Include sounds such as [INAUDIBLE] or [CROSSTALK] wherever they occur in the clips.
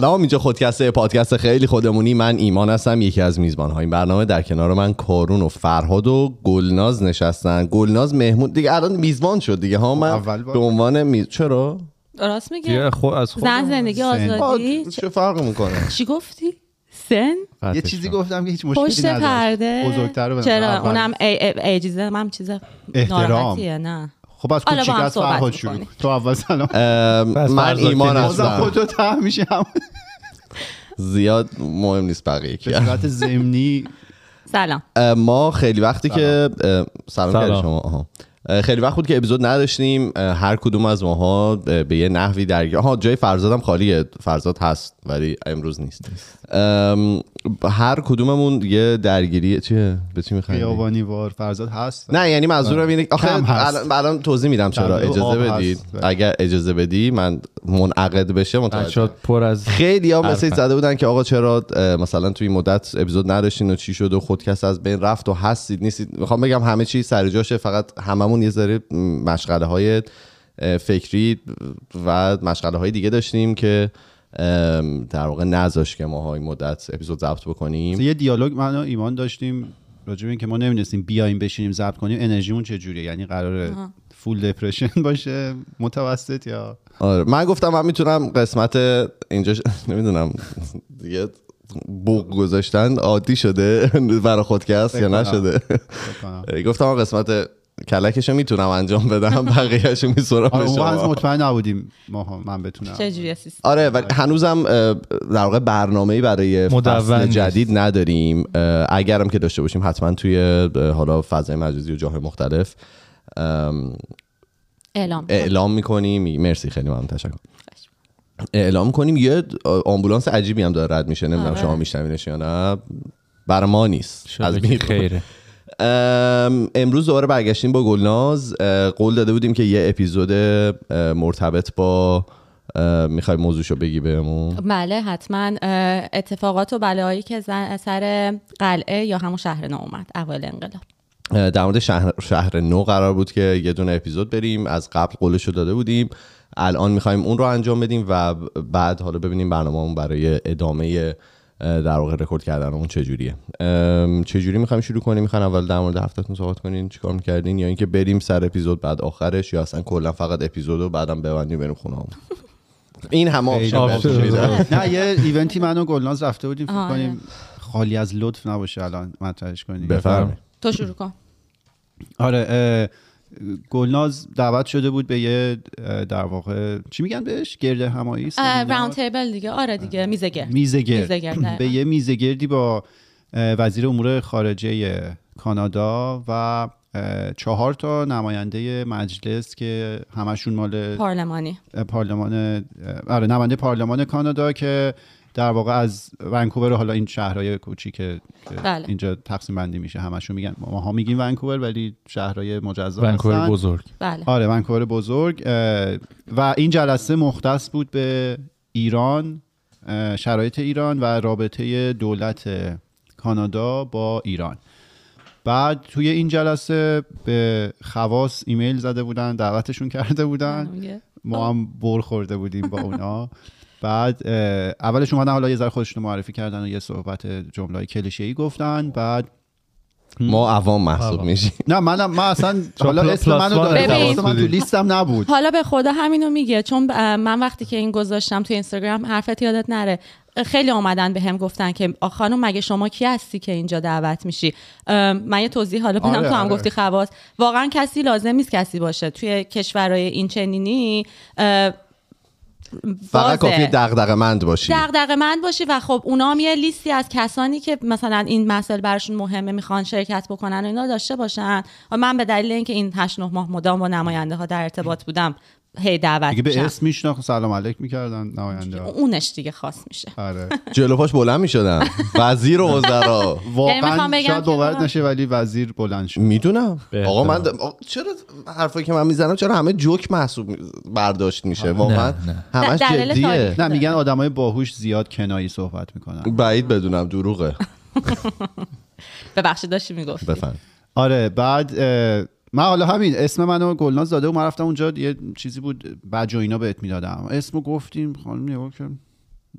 سلام اینجا خودکسته پادکست خیلی خودمونی. من ایمان هستم یکی از میزبان های این برنامه. در کنار من کارون و فرهاد و گلناز نشستن. گلناز مهمون دیگه الان میزبان شد دیگه ها؟ من. به عنوان میز چرا؟ راست میگه؟ دیگه خود از خود زن زندگی آزادی؟ آه، چ- چه فرق می‌کنه؟ چی گفتی؟ سن؟ یه چیزی گفتم که هیچ مشکلی پشت پرده. بزرگتر چرا. اونم ای- ای- ایجیزه هم چیز احترام. نه. خب از کوچیک از فرهاد. شروع تو اول سلام. من ایمان هستم. خودتو ته میشم زیاد مهم نیست بقیه به کی صورت ضمنی. سلام. ما خیلی وقتی که سلام. سلام. کردی شما. آها. خیلی وقت بود که اپیزود نداشتیم. هر کدوم از ماها اه، به یه نحوی درگیر ها جای فرزادم خالیه. فرزاد هست ولی امروز نیست. ام، هر کدوممون یه درگیری چیه به چی می‌خوای خیابانی وار فرزاد هست نه یعنی منظورم اینه آخه. الان الان توضیح میدم چرا اجازه. بدید بله. اگر اجازه بدی من منعقد بشه متوجه پر از خیلی ها مسیج. زده بودن که آقا چرا مثلا توی این مدت اپیزود نداشتین و چی شد و خودکست از بین رفت و هستید نیستید می‌خوام بگم همه چی سر جاشه فقط هممون یه ذره مشغله های فکری و مشغله های دیگه داشتیم که در واقع نذاش که ما این مدت اپیزود ضبط بکنیم. یه دیالوگ من و ایمان داشتیم راجع به اینکه ما نمی‌دونستیم بیایم بشینیم ضبط کنیم انرژیمون چجوریه؟ یعنی قراره فول دپرشن [LAUGHS] باشه متوسط یا؟ آره. من گفتم من می‌تونم قسمت اینجا [LAUGHS] نمی‌دونم دیگه بوق گذاشتن عادی شده [LAUGHS] برای خودکست یا. نشده. گفتم قسمت کلکشو می‌تونم انجام بدم [LAUGHS] بقیهشو میسرم آره به اون مطمئن نبودیم ما من بتونم. چجوری سیستم آره ولی هنوزم اه، در واقع برنامه برای فصل. جدید نداریم. اگرم که داشته باشیم حتما توی حالا فضای مجازی و جاهای مختلف ام، اعلام اعلام می‌کنیم. مرسی خیلی ممنون. تشکر. اعلام کنیم. یه آمبولانس عجیبی هم داره رد میشه. نمی‌دونم آره. شما میشنوینش یا نه. برای ما نیست. از خیره. امروز دوباره برگشتیم با گلناز. قول داده بودیم که یه اپیزود مرتبط با می‌خوای موضوعشو بگی بهمون. بله حتما اتفاقات و بلاهایی که سر قلعه یا همون شهر نو اومد اول انقلاب. در مورد شهر, شهر نو قرار بود که یه دونه اپیزود بریم. از قبل قولشو داده بودیم. الان می‌خوایم اون رو انجام بدیم و بعد حالا ببینیم برنامه‌مون برای ادامه در واقع رکورد کردن اون چجوریه. چجوری می‌خوایم شروع کنیم؟ می‌خواین اول در مورد هفتهتون صحبت کنین چیکار می‌کردین؟ یا اینکه بریم سر اپیزود بعد آخرش یا اصلا کلا فقط اپیزود و بعدم ببندیم بریم خونه این همه. نه یه ایونتی من و گلناز رفته بودیم فکر آره. کنیم خالی از لطف نباشه الان مطرحش کنیم. بفرمایید. تو شروع کن. آره گلناز دعوت شده بود به یه در واقع چی میگن بهش؟ گرده همایی؟ راوند تیبل دیگه. آره دیگه میزه گرد. میزه گرد،. [LAUGHS] به یه میزه گردی با وزیر امور خارجه کانادا و چهار تا نماینده مجلس که همشون مال پارلمانی. پارلمان آره نماینده پارلمان کانادا که در واقع از ونکوور حالا این شهرهای کوچیک که بله. اینجا تقسیم بندی میشه همشون میگن. ماها میگیم ونکوور ولی شهرهای مجزا ونکوور هستن. بزرگ. بله. آره ونکوور بزرگ. و این جلسه مختص بود به ایران شرایط ایران و رابطه دولت کانادا با ایران. بعد توی این جلسه به خواص ایمیل زده بودن دعوتشون کرده بودن. میگه. ما هم بر خورده بودیم با اونا. [LAUGHS] بعد اولش اومدن حالا یه ذره خودشون معرفی کردن و یه صحبت جمله کلیشه‌ای گفتن. بعد ما عوام محسوب. میشیم. نه منم من اصلا حالا اسم منو داره من تو لیستم نبود. حالا به خدا همینو میگه چون من وقتی که این گذاشتم تو اینستاگرام حرفت یادت نره. خیلی اومدن به هم گفتن که خانم مگه شما کی هستی که اینجا دعوت میشی؟ من یه توضیح حالا بدم آره، تو هم آره. گفتی خواص. واقعا کسی لازم نیست کسی باشه. توی کشورهای این چنینی فقط. کافی دغدغه مند باشی دغدغه مند باشی و خب اونا هم یه لیستی از کسانی که مثلا این مسئله براشون مهمه می‌خوان شرکت بکنن و اینا داشته باشن و من به دلیل اینکه این 8 9 ماه مدام با نماینده ها در ارتباط بودم هی دعوت دیگه به اسم میشناخت سلام علیک می‌کردن نماینده. اونش دیگه خاص میشه. آره. [LAUGHS] جلو پاش بلند می‌شدن. وزیر و وزرا. می‌خوام [LAUGHS] واقعا شاید باورت واقعا- نشه ولی وزیر بلند شد. می‌دونم آقا من چرا حرفایی که من می‌زنم چرا همه جوک محسوب برداشت میشه؟ واقعا نه. همش جدیه. نه میگن آدمای باهوش زیاد کنایی صحبت می‌کنن. بعید بدونم دروغه. [LAUGHS] ببخشید داشتی می‌گفتی. آره بعد من حالا همین اسم منو گلناز داده و من رفتم اونجا یه چیزی بود و اینا بهت می‌دادم. اسمو گفتیم خانم نگاه کرد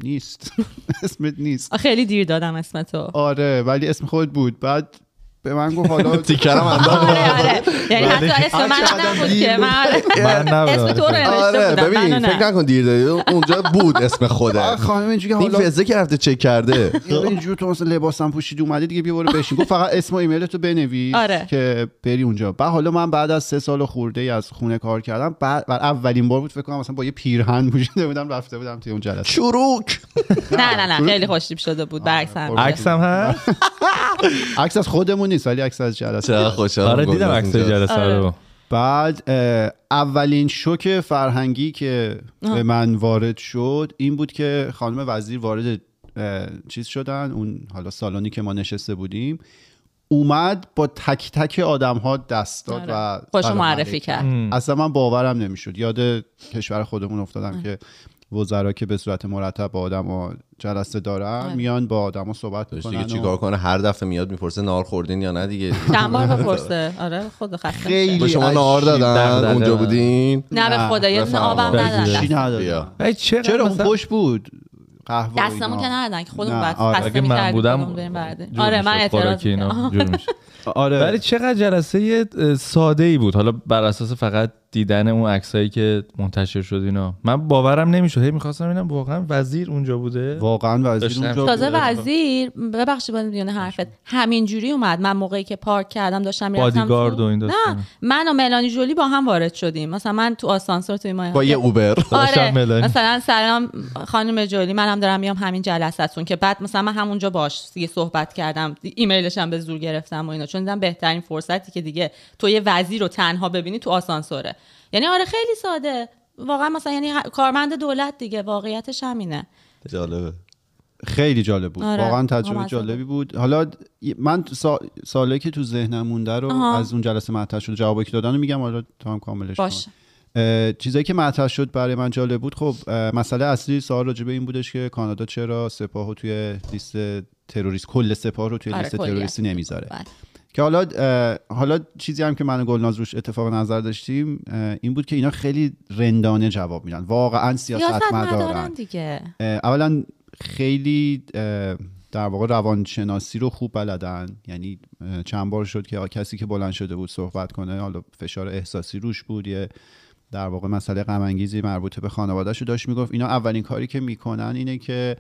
نیست. [LAUGHS] اسمت نیست. خیلی دیر دادم اسم تو آره ولی اسم خود بود. بعد به من گفت حالا [LAUGHS] تیکرم انداخت. آره. آره یعنی حتی اسم من نبود که [LAUGHS] من. اسم تو رو نوشته آره بودم. ببین فکر نکن دیر دادی اونجا بود اسم خوده خانم اینجوری این حالا فزه که رفته چک کرده. [LAUGHS] یا اینجور تو مثلا لباسم پوشید اومدی دیگه بیا برو بشین. گفت فقط اسم و ایمیل تو بنویس آره. که بری اونجا. بعد حالا من بعد از سه سال خورده ای از خونه کار کردم بعد اولین بار بود فکر کنم مثلا با یه پیرهن پوشیده بودم رفته بودم توی اون جلسه. چروک! نه نه نه. خیلی خوشتیپ شده بود برعکس هم عکس هم هست؟ عکس از خودمون نیست ولی عکس از جلسه چقدر خوشحالم آره دیدم اینجا. جلسه آره. رو. بعد اولین شوک فرهنگی که به من وارد شد این بود که خانم وزیر وارد چیز شدن اون حالا سالانی که ما نشسته بودیم اومد با تک تک آدم ها دست داد آره. و سلام معرفی کرد. اصلا من باورم نمی‌شد. یاد کشور خودمون افتادم که وزرا که به صورت مرتب با آدم ها جلسه دارن آره. میان با آدم ها صحبت می‌کنن دیگه چیکار کنه هر دفعه میاد می‌پرسه نهار خوردین یا نه دیگه چند بار بپرسه [LAUGHS] آره خود خسته. خیلی با شما. نهار دادن. اونجا بودین نه به خدا یه. آبم. ندادن چرا چرا اون خوش بود قهوه دستمون. که ندادن که خودمون بعد آره. خسته اگه من می‌کردیم، بودم آره من. اعتراض اینا. [LAUGHS] آره ولی چقدر جلسه ساده ای بود حالا بر اساس فقط دیدن اون عکسایی که منتشر شد اینا. من باورم نمی‌شد. هی می‌خواستم ببینم واقعا وزیر اونجا بوده. واقعا وزیر داشتم. اونجا تازه. وزیر ببخشید با میونه حرفت همینجوری اومد. من موقعی که پارک کردم داشتم می‌رفتم بادیگارد و این نه. من و ملانی جولی با هم وارد شدیم. مثلا من تو آسانسور توی ما با یه اوبر. آره. مثلا سلام خانم جولی منم دارم میام همین جلسهتون که بعد مثلا من همونجا باش دیگه صحبت کردم. ایمیلش هم به زور گرفتم و اینا. چون دیدم بهترین فرصتی که دیگه تو یه وزیر رو تنها ببینی تو آسانسوره. یعنی آره خیلی ساده واقعا مثلا یعنی ه- کارمند دولت دیگه واقعیتش همینه جالبه خیلی جالب بود آره. واقعا تجربه جالبی بود حالا من سا... ساله که تو ذهنم مونده رو آها. از اون جلسه مطرح شد جوابی که دادن رو میگم حالا تا هم کاملش باشه. چیزایی که مطرح شد برای من جالب بود خب مسئله اصلی سوال راجع به این بودش که کانادا چرا سپاه رو توی لیست تروریست کل سپاه رو توی آره، لیست. تروریستی نمی‌ذاره بله. که حالا حالا چیزی هم که من و گلناز روش اتفاق نظر داشتیم این بود که اینا خیلی رندانه جواب میدن. واقعا سیاست مدارن دیگه. اولا خیلی در واقع روانشناسی رو خوب بلدن. یعنی چند بار شد که کسی که بلند شده بود صحبت کنه حالا فشار احساسی روش بود. یه در واقع مسئله غم مربوط به خانواده‌شو داشت می‌گفت. اینا اولین کاری که می‌کنن اینه که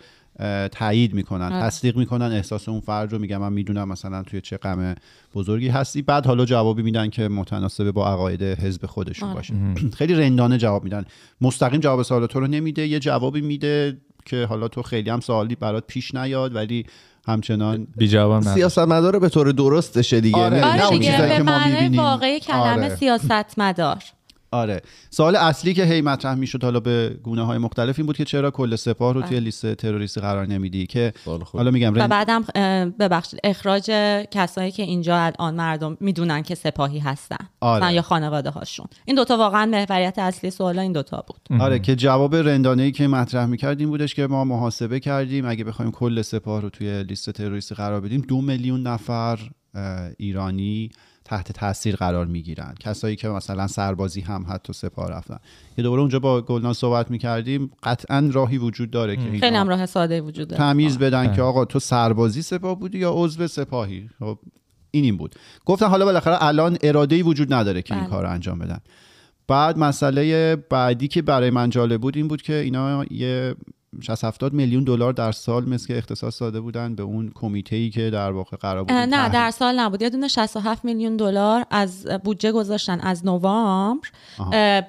تایید می‌کنن آره. تصدیق می‌کنن احساس اون فرد رو میگم من می‌دونم مثلا توی چه غم بزرگی هستی بعد حالا جوابی میدن که متناسب با عقاید حزب خودشون آره. باشه [CLEARS THROAT] خیلی رندانه جواب میدن مستقیم جواب سوال تو رو نمیده یه جوابی میده که حالا تو خیلی هم سوالی برات پیش نیاد ولی همچنان بی جوابم نه سیاست مداره به طور درستشه دیگه آره. نه- نه آره اون چیزایی که ما می‌بینیم. واقعی کلمه آره. سیاست مدار آره. سوال اصلی که هی مطرح می‌شد حالا به گونه های مختلف این بود که چرا کل سپاه رو توی لیست تروریستی قرار نمیدی؟ که سوال. حالا میگم و رند... بعدم ببخشید اخراج کسایی که اینجا الان مردم می‌دونن که سپاهی هستن آره. یا خانواده هاشون. این دوتا واقعا محوریت اصلی سوالا این دوتا بود. آره که جواب رندانه ای که مطرح می‌کرد این بودش که ما محاسبه کردیم اگه بخوایم کل سپاه رو توی لیست تروریستی قرار بدیم دو میلیون نفر ایرانی تحت تاثیر قرار می‌گیرن. کسایی که مثلا سربازی هم حتی سپاه رفتن. که دوباره اونجا با گلناز صحبت می‌کردیم قطعا راهی وجود داره که خیلی هم راه ساده وجود داره. تمیز بدن که آقا تو سربازی سپاه بودی یا عضو سپاهی؟ خب این این بود. گفتن حالا بالاخره الان اراده ای وجود نداره که این بله. کار رو انجام بدن. بعد مسئله بعدی که برای من جالب بود این بود که اینا یه 60 70 میلیون دلار در سال مثل که اختصاص داده بودن به اون کمیته ای که در واقع قرار بود نه در سال نبود. یه دونه 67 میلیون دلار از بودجه گذاشتن از نوامبر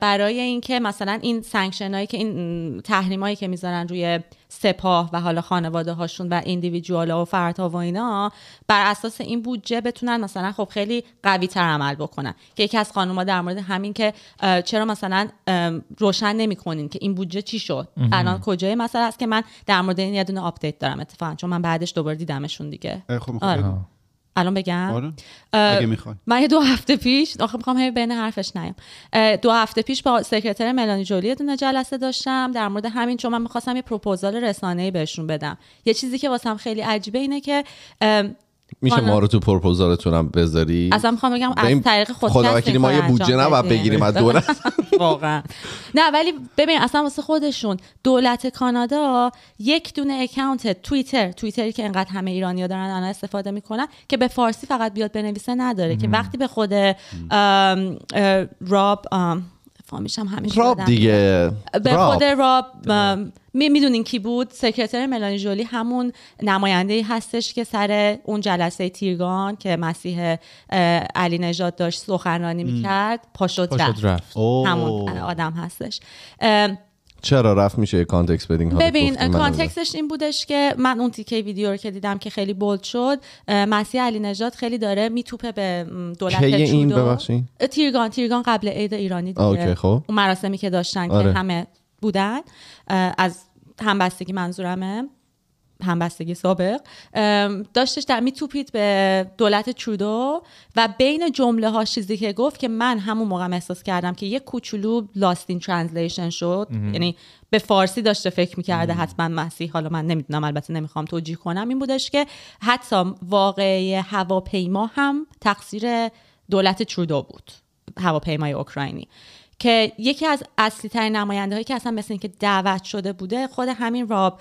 برای اینکه مثلا این سانکشن هایی که این تحریم هایی که می‌ذارن روی سپاه و حالا خانواده هاشون و individual ا و فردها و اینا بر اساس این بودجه بتونن مثلا خب خیلی قوی تر عمل بکنن. که یکی از خانوما در مورد همین که چرا مثلا روشن نمی‌کنین که این بودجه چی شد؟ الان کجای مسئله است که من در مورد این یه دونه update دارم اتفاقا چون من بعدش دوباره دیدمشون دیگه. خب می‌خوای آره. الان بگم. آره. اگه می‌خوای. من یه دو هفته پیش آخه می‌خوام هی بین حرفش نیام. دو هفته پیش با سکرتر ملانی جولی دونه جلسه داشتم در مورد همین چون من می‌خواستم یه پروپوزال رسانه‌ای بهشون بدم. یه چیزی که واسم خیلی عجیبه اینه که میشه ما رو تو پروپوزالتونم بذاری؟ اصلا می‌خوام بگم از طریق خود خدا وکیلی ما یه بودجه نباید بگیریم از دولت [LAUGHS] واقعا. نه ولی ببین اصلا واسه خودشون دولت کانادا یک دونه اکانت توییتر توییتری که انقدر همه ایرانیا دارن الان استفاده می‌کنن که به فارسی فقط بیاد بنویسه نداره که وقتی به خود راب ام، فامیش هم همیشه راب دیگه. به راب. خود راب می می‌دونین کی بود؟ سکرتر ملانی جولی همون نماینده هستش که سر اون جلسه تیرگان که مسیح علی نژاد داشت سخنرانی می‌کرد پاشد پاشد رفت. رفت. همون آدم هستش. چرا رفت میشه یه context بدین ببین context ش این بودش که من اون تیکه ویدیو رو که دیدم که خیلی bold شد مسیح علی نژاد خیلی داره میتوپه به دولت این. ببخشید؟ اه، تیرگان تیرگان قبل عید ایرانی دیگه okay، خب. اون مراسمی که داشتن آره. که همه بودن از همبستگی منظورمه همبستگی سابق داشتش در میتوپید به دولت ترودو و بین جمله ها چیزی که گفت که من همون موقع احساس کردم که یه کوچولو lost in translation شد یعنی به فارسی داشته فکر می‌کرده حتما مسیح. حالا من نمی‌دونم البته نمی‌خوام توجیه کنم. این بودش که حتی واقعه هواپیما هم تقصیر دولت ترودو بود هواپیمای اوکراینی. که یکی از اصلی ترین نماینده هایی که اصلا مثل اینکه دعوت شده بوده خود همین راب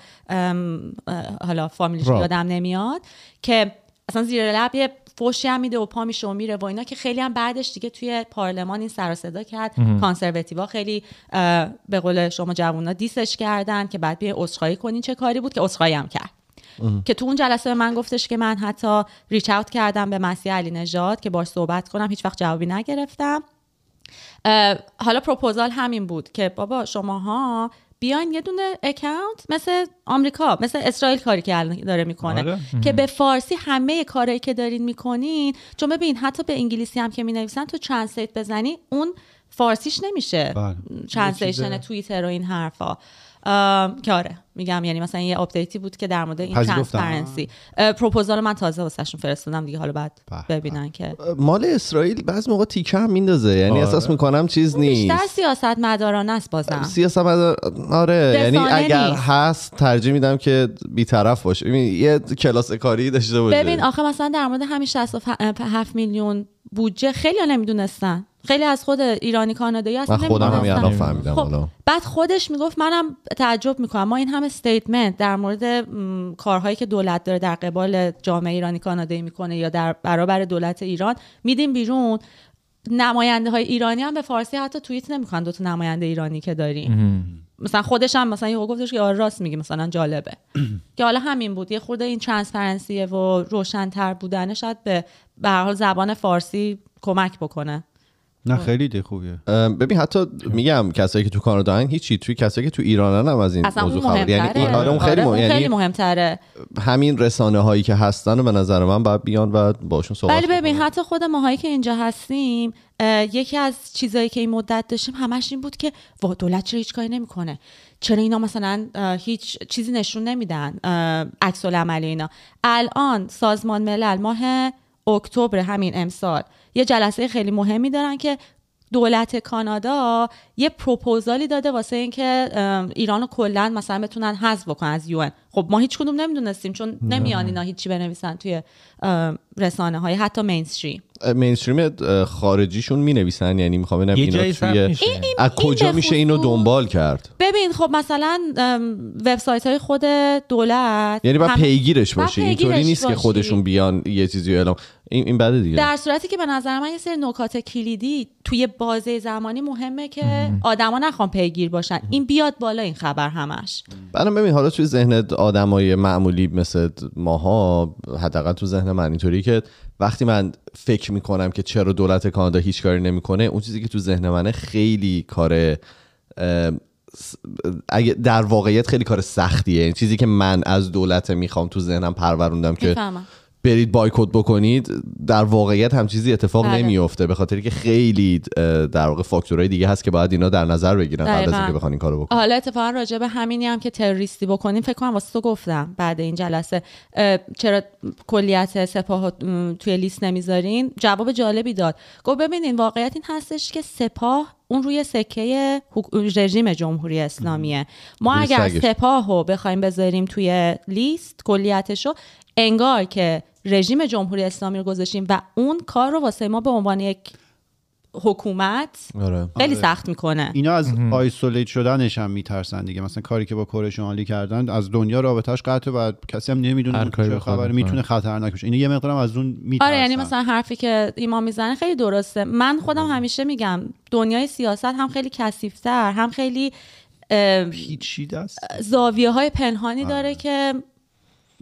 حالا فامیلش. یادم نمیاد که اصلا زیر لب یه فوشی هم میده و پا میشه و میره و اینا که خیلی هم بعدش دیگه توی پارلمان این سر و صدا کرد. کانسرواتیوا خیلی به قول شما جوونا دیسش کردن که بعد بیا عذرخواهی کنین چه کاری بود که عذرخواهی هم کرد. که تو اون جلسه به من گفتش که من حتی reach out کردم به مسیح علی نژاد که باش صحبت کنم هیچ وقت جوابی نگرفتم. حالا پروپوزال همین بود که بابا شماها بیاین یه دونه account مثل آمریکا مثل اسرائیل کاری که الان داره می‌کنه آره. که به فارسی همه کارهایی که دارین می‌کنین چون ببین حتی به انگلیسی هم که می‌نویسن تو translate بزنی اون فارسیش نمیشه بله. translation توییتر و این حرفا که آره میگم یعنی مثلا یه update ی بود که در مورد این. transparency پروپوزال من تازه واسهشون فرستادم دیگه حالا بعد ببینن که. مال اسرائیل بعض موقع تیکه هم میندازه یعنی آره. احساس می‌کنم چیز بیشتر نیست. سیاست مدارانه است بازم. سیاست مدار آره یعنی اگر نیست. هست ترجیح میدم که بیطرف باشه. ببین یه کلاس کاری داشته باشه. ببین آخه مثلا در مورد همین 67 میلیون بودجه خیلی نمی‌دونستن. خیلی از خود ایرانی کانادایی اصلا من خودم هم. الان فهمیدم خب حالا. بعد خودش می‌گفت منم تعجب می‌کنم. ما این همه statement در مورد م، کارهایی که دولت داره در قبال جامعه ایرانی کانادایی می‌کنه یا در برابر دولت ایران میدیم بیرون. نماینده های ایرانی هم به فارسی حتی توییت نمی‌کنن دو تا نماینده ایرانی که داریم مثلا خودش هم مثلا یهو گفتش که آره راست میگی مثلا جالبه. [CLEARS THROAT] که حالا همین بود. یه خورده این ترانسپرنسیه و روشنتر بودن شاید به به هر حال زبان فارسی کمک بکنه. نه خیلی ده خوبیه ببین حتی میگم کسایی که تو کانادا هن هیچی. توی کسایی که تو ایرانن هم از این اصلا موضوع خبر. یعنی این آره اون خیلی آره، مهم. اون یعنی خیلی مهمتره. همین رسانه هایی که هستن و به نظر من باید بیان و باشون صحبت ولی ببین. حتی خود ماهایی که اینجا هستیم یکی از چیزایی که این مدت داشتیم همش این بود که وا دولت چرا هیچ کاری نمی‌کنه؟ چرا اینا مثلا هیچ چیزی نشون نمیدن؟ عکس العمل اینا. الان سازمان ملل ماه اکتبر همین امسال یه جلسه خیلی مهمی دارن که دولت کانادا یه پروپوزالی داده واسه اینکه ام، ایرانو کلا مثلا بتونن حذف بکنن از یون خب ما هیچ کدوم نمی‌دونستیم چون نمیان اینا هیچی بنویسن توی رسانه های حتی مینستریم مینستریم خارجیشون می نویسن یعنی می‌خوام ببینم اینا توی از کجا میشه اینو دنبال کرد؟ ببین خب مثلا وبسایت های خود دولت یعنی باید همه- پیگیرش باشی اینطوری نیست که باشی. خودشون بیان یه چیزی رو اعلام. این این بده دیگه. در صورتی که به نظر من یه سری نکات کلیدی توی بازه زمانی مهمه که آدما نخوان پیگیر باشن. این بیاد بالا این خبر همش. بعدم ببین حالا توی ذهن آدمای معمولی مثل ماها حداقل تو ذهن من اینطوری که وقتی من فکر می‌کنم که چرا دولت کانادا هیچ کاری نمی‌کنه اون چیزی که تو ذهن منه خیلی کار اگه در واقعیت خیلی کار سختیه. این چیزی که من از دولت می‌خوام تو ذهنم پروروندم که برید بایکوت بکنید در واقعیت هم چیزی اتفاق بله. نمیفته به خاطری که خیلی در واقع فاکتورهای دیگه هست که باید اینا در نظر بگیرن قبل از. اینکه بخوان این کارو بکنن حالا اتفاقا راجع به همینی هم که تروریستی بکنیم فکر کنم واسه تو گفتم بعد این جلسه چرا کلیت سپاه رو، توی لیست نمی‌ذارین جواب جالبی داد گفت ببینین واقعیت این هستش که سپاه اون روی سکه رژیم جمهوری اسلامیه ما اگر. سپاه رو بخوایم بذاریم توی لیست کلیتشو انگار که رژیم جمهوری اسلامی رو گذاشتیم و اون کار رو واسه ما به عنوان یک حکومت آره. خیلی آره. سخت می‌کنه. اینا از آیسولیت شدنش هم میترسن دیگه. مثلا کاری که با کره شمالی کردن از دنیا رابطش قطعه و کسی هم نمی‌دونه چه خبره. می‌تونه خطرناک بشه اینا یه مقدارم از اون میترسن. آره یعنی مثلا حرفی که ایمان می‌زنه خیلی درسته. من خودم همیشه میگم دنیای سیاست هم خیلی کثیف‌تر هم خیلی دست زاویه های پنهانی آره. داره که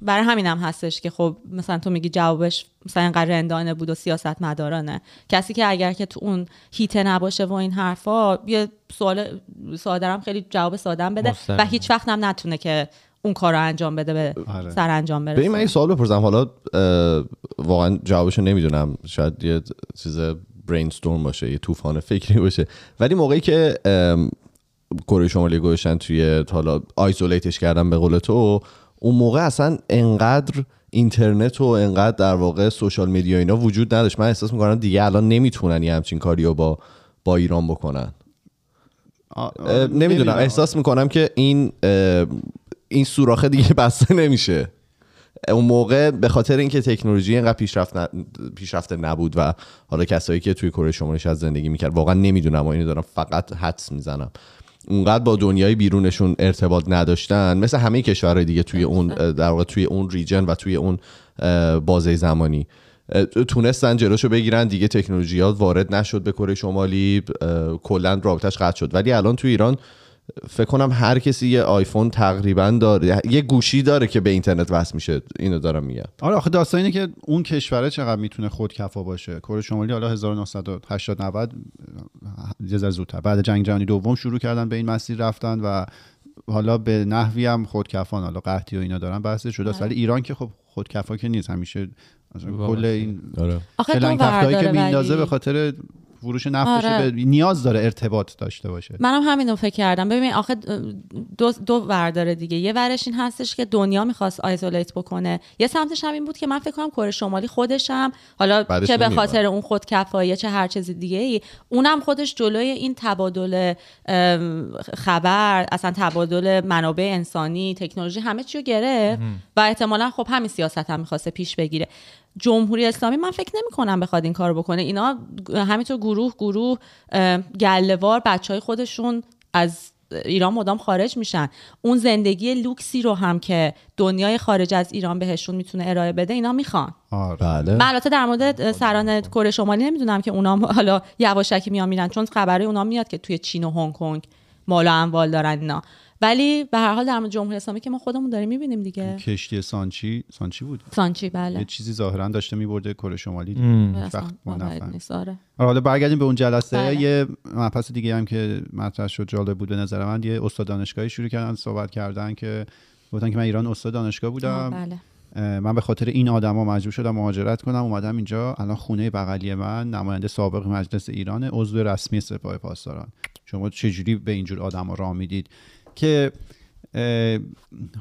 برای همینم هستش که خب مثلا تو میگی جوابش مثلا اینقدر رندانه بود و سیاست مدارانه کسی که اگر که تو اون هیته نباشه و این حرفا یه سوال ساده هم خیلی جواب ساده هم بده مستقیم. و هیچ وقت هم نتونه که اون کار رو انجام بده به آره. سر انجام ببین من برسه یه سوال بپرسم. حالا واقعا جوابشو نمی‌دونم. شاید یه چیز برینستورم باشه یه طوفان فکری باشه. ولی موقعی که کره شمالی گذاشتن توی حالا آیزولیتش کردن به قول تو اون موقع اصلا انقدر اینترنت و انقدر در واقع سوشال میدیا اینا وجود نداشت. من احساس می‌کنم دیگه الان نمی‌تونن یه همچین کاری رو با با ایران بکنن. آ- اه، نمی‌دونم. احساس می‌کنم که این این سوراخه دیگه [LAUGHS] بسته نمیشه. اون موقع به خاطر اینکه تکنولوژی اینقدر پیشرفت ن- پیشرفته نبود و حالا کسایی که توی کره شمالی شاید زندگی می‌کرد واقعا نمی‌دونم و اینو دارم فقط حدس می‌زنم. اونقدر با دنیای بیرونشون ارتباط نداشتن مثل همه کشورهای دیگه توی اون در واقع توی اون ریجن و توی اون بازه زمانی. تونستن جلوشو بگیرن دیگه تکنولوژیات وارد نشد به کره شمالی کلا رابطش قطع شد. ولی الان توی ایران فکر کنم هر کسی یه آیفون تقریبا داره. یه گوشی داره که به اینترنت وصل میشه. اینو دارم میگم. آره آخه داستان اینه که اون کشوره چقدر می‌تونه خودکفا باشه. کره شمالی حالا 1980 90 یه ذره زودتر. بعد جنگ جهانی دوم شروع کردن به این مسیر رفتن و حالا به نحوی هم خودکفان حالا قحطی و اینا دارن بحث شده. است ولی ایران که خب خودکفا که نیست. همیشه کل این آره. که میندازه. به خاطر فروش نفتش آره. به نیاز داره ارتباط داشته باشه. منم همینو فکر کردم. ببین آخه دو, دو ور داره دیگه. یه ورش این هستش که دنیا می‌خواست آیزولیت بکنه. یه سمتش هم این بود که من فکر کنم کره شمالی خودشم حالا بعدش چه به. خاطر اون خودکفایی چه هر چیز دیگه ای اونم خودش جلوی این تبادل خبر اصلا تبادل منابع انسانی تکنولوژی همه چی رو گرفت و احتمالا خب همین سیاست هم می‌خواسته پیش بگیره. جمهوری اسلامی من فکر نمی کنم بخواد این کارو بکنه. اینا همینطور گروه گروه ام، گلهوار بچه های خودشون از ایران مدام خارج میشن. اون زندگی لوکسی رو هم که دنیای خارج از ایران بهشون می‌تونه ارائه بده اینا می‌خوان. آره. بله. من البته در مورد سران کره شمالی نمی‌دونم که اونا حالا یواشکی میان میرن چون خبری اونا میاد که توی چین و هنگ کنگ مال و اموال دارن اینا. ولی به هر حال در مورد جمهوری اسلامی که ما خودمون داریم می‌بینیم دیگه. کشتی سانچی سانچی بود؟ سانچی یه بله چیزی ظاهرا داشته میبرده کره شمالی وقت نفهمیم. نیست، آره. آره، حالا برگردیم به اون جلسه. بله. یه مبحث دیگه هم که مطرح شد جالب بود به نظر من. یه استاد دانشگاهی شروع کردن صحبت کردن که گفتن که من ایران استاد دانشگاه بودم. بله. من به خاطر این آدما مجبور شدم مهاجرت کنم. اومدم اینجا. الان خونه بغلی من نماینده سابق مجلس ایران عضو رسمی سپاه پاسداران. شما چجوری به اینجور آدما راه می‌دید؟ که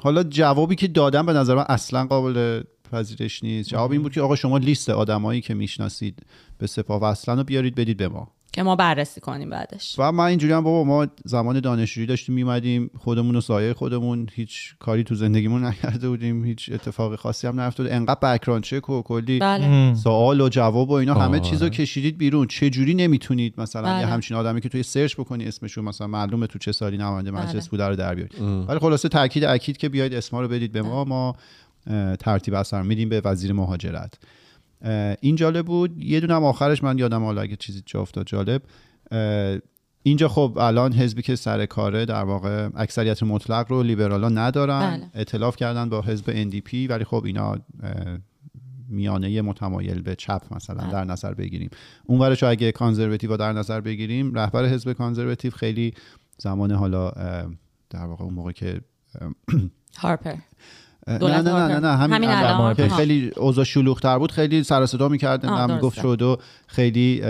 حالا جوابی که دادم به نظر من اصلا قابل پذیرش نیست. جواب این بود که آقا شما لیست آدمایی که می‌شناسید به سپاه وصلن رو بیارید بدید به ما. که ما بررسی کنیم بعدش. و من اینجوری هم بابا ما زمان دانشجویی داشتیم میمدیم خودمون و سایه خودمون هیچ کاری تو زندگیمون نکرده بودیم هیچ اتفاق خاصی هم نیفتاد انقدر بک‌گراند چک و کلی بله. سوال و جواب و اینا همه. چیزو کشیدید بیرون. چه جوری نمی‌تونید مثلا بله. یه همچین آدمی که توی سرچ بکنی اسمشو مثلا معلومه تو چه سالی نماینده مجلس بله. بوده رو در بیارید ولی خلاصه تاکید اکید که بیاید اسما رو بدید به ما. ما اه، ترتیب اثر میدیم به وزیر مهاجرت. این جالب بود. یه دونه هم آخرش من یادم حالا اگه چیزی جا افتاد جالب. اینجا خب الان حزبی که سر کاره در واقع اکثریت مطلق رو لیبرالا ندارن. بله. اطلاف کردن با حزب NDP ولی خب اینا میانه متمایل به چپ مثلا بله. در نظر بگیریم. اونورش رو اگه کانزرواتیو رو در نظر بگیریم رهبر حزب کانزرواتیو خیلی زمان حالا در واقع اون موقع که [CLEARS THROAT] هارپر. نه نه نه نه, همین, همین الان الان. که. خیلی اوضاع شلوغ‌تر بود خیلی سر صدا می‌کرد آه، هم. گفت شد و خیلی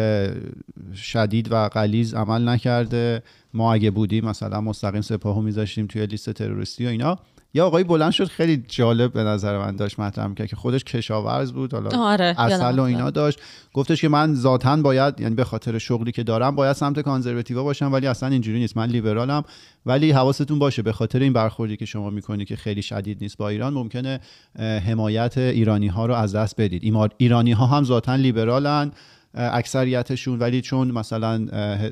شدید و غلیظ عمل نکرده ما اگه بودیم مثلا مستقیم سپاهو میذاشتیم توی لیست تروریستی و اینا یه آقایی بلند شد خیلی جالب به نظر من داشت مطرح می‌کرد که خودش کشاورز بود حالا آره اصل و اینا. داشت. گفتش که من ذاتا باید یعنی به خاطر شغلی که دارم باید سمت کانزرواتیوا باشم ولی اصلا اینجوری نیست. من لیبرالم ولی حواستون باشه به خاطر این برخوردی که شما می‌کنی که خیلی شدید نیست با ایران ممکنه حمایت ایرانی ها رو از دست بدید. ایرانی ها هم ذاتا لیبرالن اکثریتشون ولی چون مثلا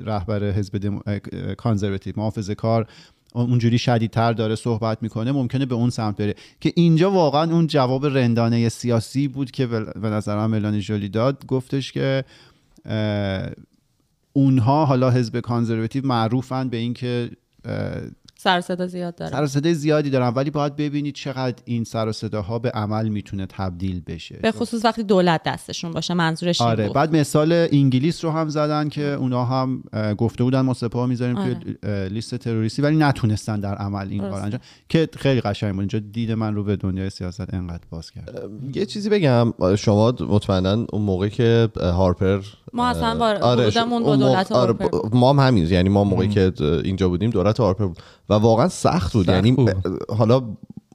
رهبر حزب دمو... اه، کانزرواتیو محافظه کار اونجوری شدیدتر داره صحبت می‌کنه ممکنه به اون سمت بره. که اینجا واقعا اون جواب رندانه سیاسی بود که به نظرم ملانی جولی داد. گفتش که اونها حالا حزب کانزرواتیو معروفن به اینکه سر صدا زیاد داره سر و صدای زیادی دارن ولی باید ببینید چقدر این سر صداها به عمل می‌تونه تبدیل بشه به خصوص وقتی دولت دستشون باشه منظورش این آره بود. بعد مثال انگلیس رو هم زدن که اونا هم گفته بودن ما سپاه می‌ذاریم آره. توی لیست تروریستی ولی نتونستن در عمل این کار. انجام که خیلی قشنگ بود اینجا دید من رو به دنیای سیاست انقدر باز کرد یه چیزی بگم شما مطمئنا اون موقع که هارپر ما اصلا با آره، با اون دولت آره، هارپر بود. ما هم همین یعنی ما موقعی که اینجا بودیم دولت هارپر بود و واقعا سخت بود. یعنی. حالا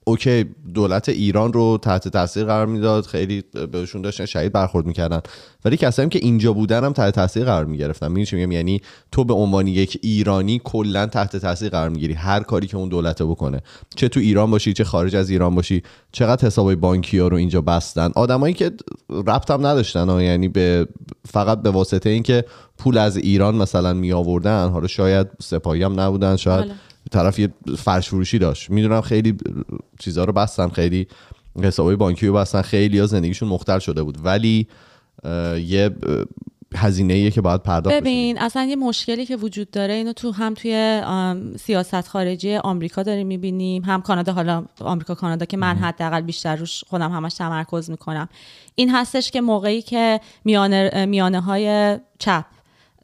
اوکی دولت ایران رو تحت تاثیر قرار می‌داد خیلی بهشون داشتن شهید برخورد می‌کردن. ولی کسایی که اینجا بودن هم تحت تاثیر قرار می‌گرفتن. میگم میگم؟ یعنی تو به عنوان یک ایرانی کلا تحت تاثیر قرار می‌گیری. هر کاری که اون دولت بکنه. چه تو ایران باشی چه خارج از ایران باشی چقدر حسابای بانکی ها رو اینجا بستن. آدمایی که ربط هم نداشتن ها. یعنی به فقط به واسطه اینکه پول از ایران مثلا می آوردن حالا شاید سپاهی هم نبودن شاید بله. طرف یه فرش فروشی داشت. می‌دونم خیلی چیزها رو بستن خیلی حسابای بانکی رو بستن. خیلی ها زندگیشون مختل شده بود. ولی یه هزینه ایه که باید پرداخت. ببین اصلا یه مشکلی که وجود داره اینو تو هم توی سیاست خارجی آمریکا داریم می‌بینیم هم کانادا حالا آمریکا کانادا که من حداقل بیشتر روش خودم همش تمرکز می‌کنم. این هستش که موقعی که میانه, میانه های چپ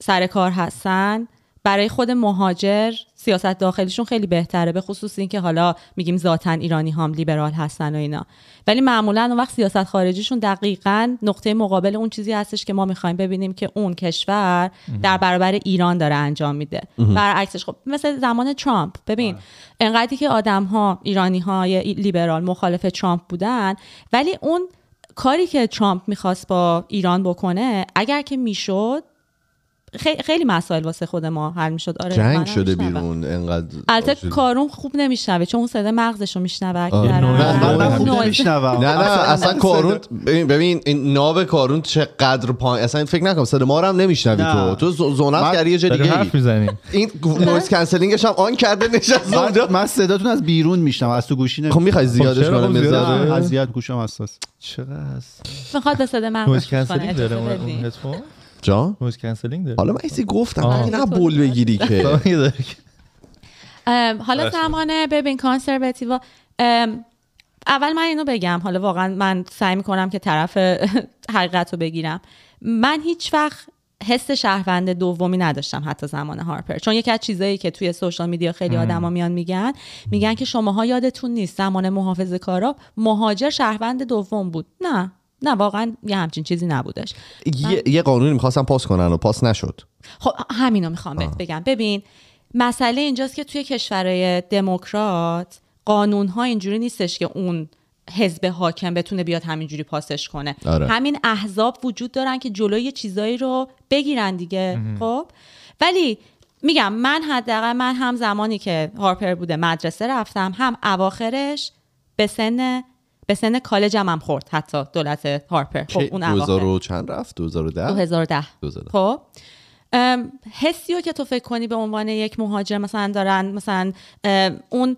سر کار هستن برای خود مهاجر سیاست داخلیشون خیلی بهتره به خصوص اینکه حالا میگیم ذاتا ایرانی هم لیبرال هستن و اینا. ولی معمولا اون وقت سیاست خارجیشون دقیقا نقطه مقابل اون چیزی هستش که ما می‌خوایم ببینیم که اون کشور در برابر ایران داره انجام میده. برعکسش خب مثل زمان ترامپ. ببین انقدری که آدم ها ایرانی های لیبرال مخالف ترامپ بودن ولی اون کاری که ترامپ می‌خواست با ایران بکنه اگر که می‌شد خیلی, مسائل واسه خود ما حل می‌شد. آره جنگ شده میشنوم. بیرون انقدر البته کارون خوب نمیشنوه چون اون صدا مغزش رو میشنوه. آره. نه،. نمیشنوم نه نه اصلا کارون ببین, ببین این ناب کارون چقدر پایین اصلا فکر نکنم صدا ما رو هم نمیشنوی. تو. تو زونت کردی یه جا داریم دیگه این نویز کنسلینگش هم آن کرده نشسته من, اونجا. من صداتون از بیرون میشنم از تو گوشی خب نمیشنم می‌خوای زیادش کنم خب زیاد؟ بذاره داره؟ اذیت گوشم حساس. چقدر؟ می‌خواد به صدا مغزش کنه. کنسلینگ داره اجازه اون اون بدین. هدفون جا؟ نویز کنسلینگ داره حالا من ایسی گفتم. آه. این نه بول بگیری که. [LAUGHS] حالا زمانه ببین کانسرواتیو اول من اینو بگم. حالا واقعا من سعی می‌کنم که طرف [LAUGHS] حقیقت رو بگیرم. من هیچ وقت حس شهروند دومی نداشتم حتی زمان هارپر. چون یکی از چیزایی که توی سوشال میدیا خیلی آدما میان میگن میگن که شماها یادتون نیست. زمان محافظه کارا مهاجر شهروند دوم بود. نه. نه واقعا یه همچین چیزی نبودش. یه, یه قانونی می‌خواستم پاس کنن و پاس نشد. خب همینو می‌خوام بهت بگم. ببین مسئله اینجاست که توی کشورهای دموکرات قانون ها اینجوری نیستش که اون حزب حاکم بتونه بیاد همینجوری پاسش کنه. آره. همین احزاب وجود دارن که جلوی یه چیزایی رو بگیرن دیگه خب؟ ولی میگم من حداقل من هم زمانی که هارپر بوده مدرسه رفتم هم اواخرش به سن به سن کالجم هم خورد حتی دولت هارپر. خب اون اواخر. 2000 و چند رفت؟ 2010 2010 2010. خب حسی رو که تو فکر کنی به عنوان یک مهاجر مثلا دارن مثلا اون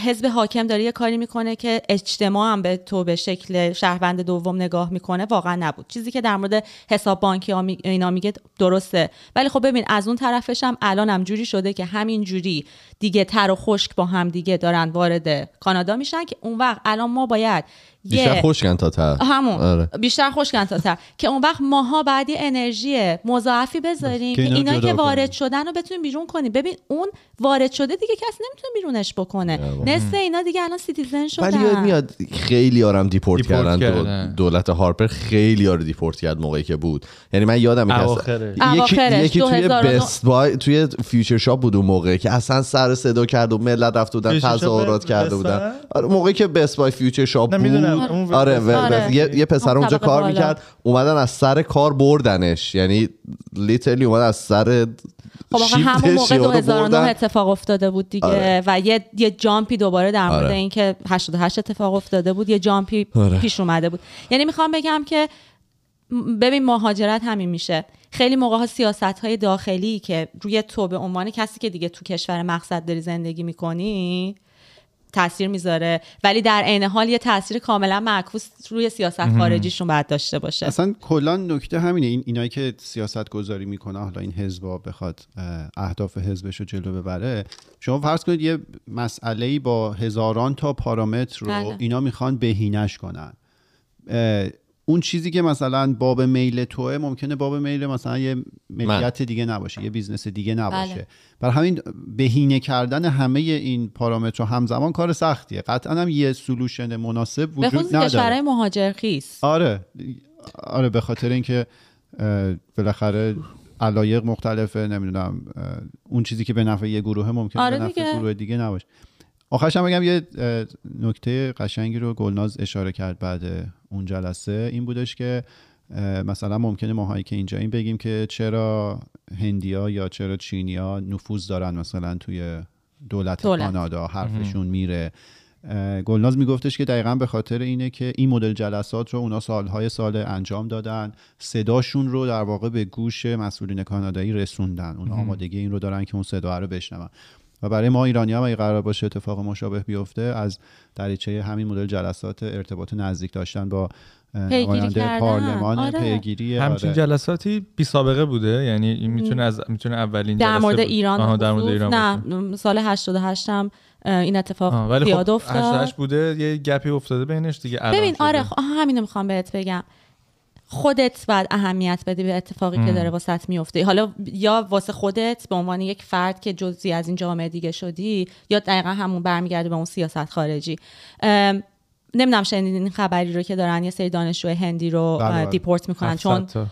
حزب حاکم داره یه کاری می‌کنه که اجتماع هم به تو به شکل شهروند دوم نگاه می‌کنه واقعا نبود. چیزی که در مورد حساب بانکی اینا میگه درسته. ولی خب ببین از اون طرفش هم الان هم جوری شده که همین جوری دیگه تر و خشک با هم دیگه دارن وارد کانادا میشن که اون وقت الان ما باید بیشتر خوشگن تا تر همون. آره. بیشتر خوشگن تا تر که اون وقت ماها بعد یه انرژی مضاعفی بذاریم که اینا که. وارد شدن رو بتونیم بیرون کنیم. ببین اون وارد شده دیگه کسی نمی‌تونه بیرونش بکنه. نصف اینا دیگه الان citizen شدن. ولی یاد میاد خیلی آرم دیپورت, دیپورت کردن دو- کردن. دولت هارپر خیلی آره دیپورت کرد موقعی که بود. یعنی من یادم یکی اواخرش. یکی, یکی توی 2009 Best Buy توی Future Shop بود اون موقع که اصلا سر صدا کرد و ملت رفت بودن تظاهرات کرده بودن؟ آره موقعی که Best Buy Future Shop نه، بود. اون آره, Best و- آره. یه, یه پسر اون اونجا کار. می‌کرد اومدن از سر کار بردنش یعنی لیترلی اومد از سر خب همون موقع یهو 2009 بردن. اتفاق افتاده بود دیگه آره. و یه یه جامپی دوباره در مورد آره. اینکه 88 اتفاق افتاده بود یه جامپی آره. پیش اومده بود یعنی می‌خوام بگم که ببین مهاجرت همین میشه خیلی موقع ها سیاست های داخلی که روی تو به عنوان کسی که دیگه تو کشور مقصد داری زندگی می‌کنی تاثیر می‌ذاره ولی در عین حال یه تاثیر کاملا معکوس روی سیاست خارجیشون باید داشته باشه. اصلا کلا نکته همینه این اینایی که سیاست گذاری می‌کنه حالا این حزبا بخواد اه، اهداف حزبش رو جلو ببره شما فرض کنید یه مسئله با هزاران تا پارامتر رو بله. اینا می‌خوان بهینش کنن. اون چیزی که مثلا باب میل توه ممکنه باب میل مثلا یه ملیت دیگه نباشه یه business دیگه نباشه. بله. بر همین بهینه کردن همه این پارامتر همزمان کار سختیه. قطعا هم یه solution مناسب به وجود خصوص نداره. کشورهای مهاجرخیز. آره. آره به خاطر اینکه بالاخره علایق مختلفه نمی‌دونم اون چیزی که به نفع یه گروه ممکن آره به نفع دیگه. گروه دیگه نباشه. آخرش هم بگم یه نکته قشنگی رو گلناز اشاره کرد بعد اون جلسه. این بودش که مثلا ممکنه ماهایی که اینجا این بگیم که چرا هندیا یا چرا چینیا نفوذ دارن مثلا توی دولت, دولت. کانادا حرفشون میره. گلناز میگفتش که دقیقا به خاطر اینه که این مدل جلسات رو اونا سالهای سال انجام دادن صداشون رو در واقع به گوش مسئولین کانادایی رسوندن. اونا آمادگی این رو دارن که اون صدا رو بشنون. و برای ما ایرانی هم اگه قرار باشه اتفاق مشابه بیفته از دریچه همین مدل جلسات ارتباط نزدیک داشتن با نماینده. پارلمان آره. پیگیری همچین آره. جلساتی بی سابقه بوده یعنی این می‌تونه از می‌تونه اولین در مورد. ایران در مورد. ایران. نه سال 88 هم این اتفاق ولی زیاد خب افتاد 88 بوده یه گپی افتاده بینش دیگه ببین. آره همینو می‌خوام بهت بگم خودت باید اهمیت بدی به اتفاقی که داره واسط میفته. حالا یا واسه خودت به عنوان یک فرد که جزئی از این جامعه دیگه شدی یا دقیقا همون برمیگرده به اون سیاست خارجی. ام، نمی‌دونم شنیدین این خبری رو که دارن یه سری دانشجو هندی رو بله، اه، بله. دیپورت می‌کنن. 700 چون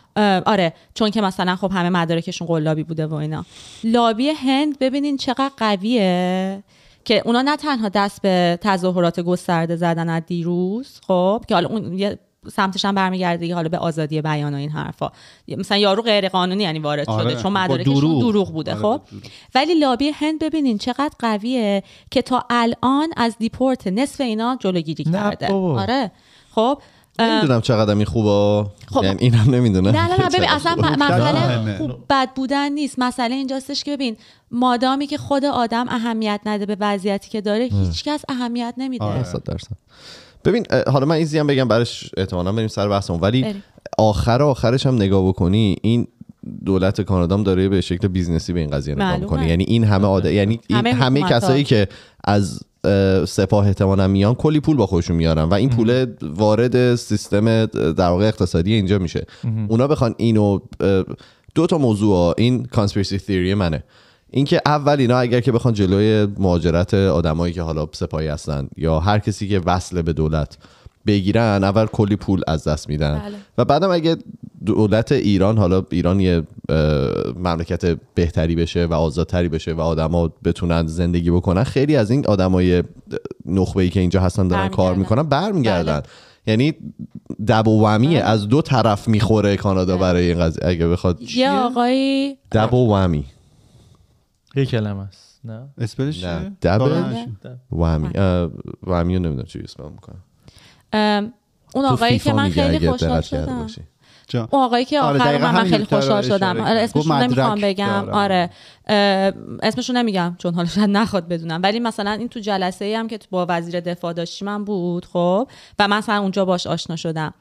آره چون که مثلا خب همه مدارکشون قلابی بوده و اینا. لابی هند ببینین چقدر قویه که اونا نه تنها دست به تظاهرات گسترده زدن از دیروز خب که حالا اون یه سمتش هم برمیگرده حالا به آزادی بیان و این حرفا مثلا یارو غیر قانونی یعنی وارد آره، شده چون مدارکشون دروغ. دروغ, بوده آره، خب دروغ. ولی لابی هند ببینین چقدر قویه که تا الان از دیپورت نصف اینا جلوگیری کرده. آره خب نمی‌دونم چقدر این خوبه خب. یعنی اینم نمی‌دونه نه نه نه ببین اصلا م- مسئله. خوب بد بودن نیست مسئله اینجاستش که ببین مادامی که خود آدم اهمیت نده به وضعیتی که داره هیچکس اهمیت نمیده آره. ببین حالا من ایزی هم بگم برش احتمالا بریم سر بحثمون ولی بریم. آخر آخرش هم نگاه بکنی این دولت کانادا هم داره به شکل business ی به این قضیه نگاه. می‌کنه یعنی این همه آده یعنی این همه همه. کسایی که از اه، سپاه احتمالا میان کلی پول با خودشون میارن و این پول وارد سیستم در واقع اقتصادی اینجا میشه اونا بخوان اینو دو تا موضوع ها. این کانسپیرسی تیوری منه اینکه اول اینا اگر که بخوان جلوی مهاجرت آدمایی که حالا سپاهی هستن یا هر کسی که وصل به دولت بگیرن اول کلی پول از دست میدن بله. و بعدم اگه دولت ایران حالا ایران یه مملکت بهتری بشه و آزادتری بشه و آدما بتونن زندگی بکنن خیلی از این آدمای نخبه ای که اینجا هستن دارن کار. می‌کنن برمیگردن بله. یعنی دب و ومیه از دو طرف می‌خوره کانادا بله. برای این قضیه اگه بخواد یه آقایی دب و ومی یه کلمه است نه؟ اسپلش. چیه؟ دبل؟ ومی رو نمی‌دونم چی اسم می‌کنم. اون آقایی که فیفا من خیلی خوشحال شدم. اون آقایی که آره، آخر دقیقاً من, خیلی خوشحال شدم. آره اسمشون نمی‌خوام بگم. دارم. آره. اسمشون نمیگم. چون حالا شاید نخواد بدونم. ولی مثلا این تو جلسه ای هم که تو با وزیر دفاع داشتیم من بود خب. و من مثلا اونجا باش آشنا شدم.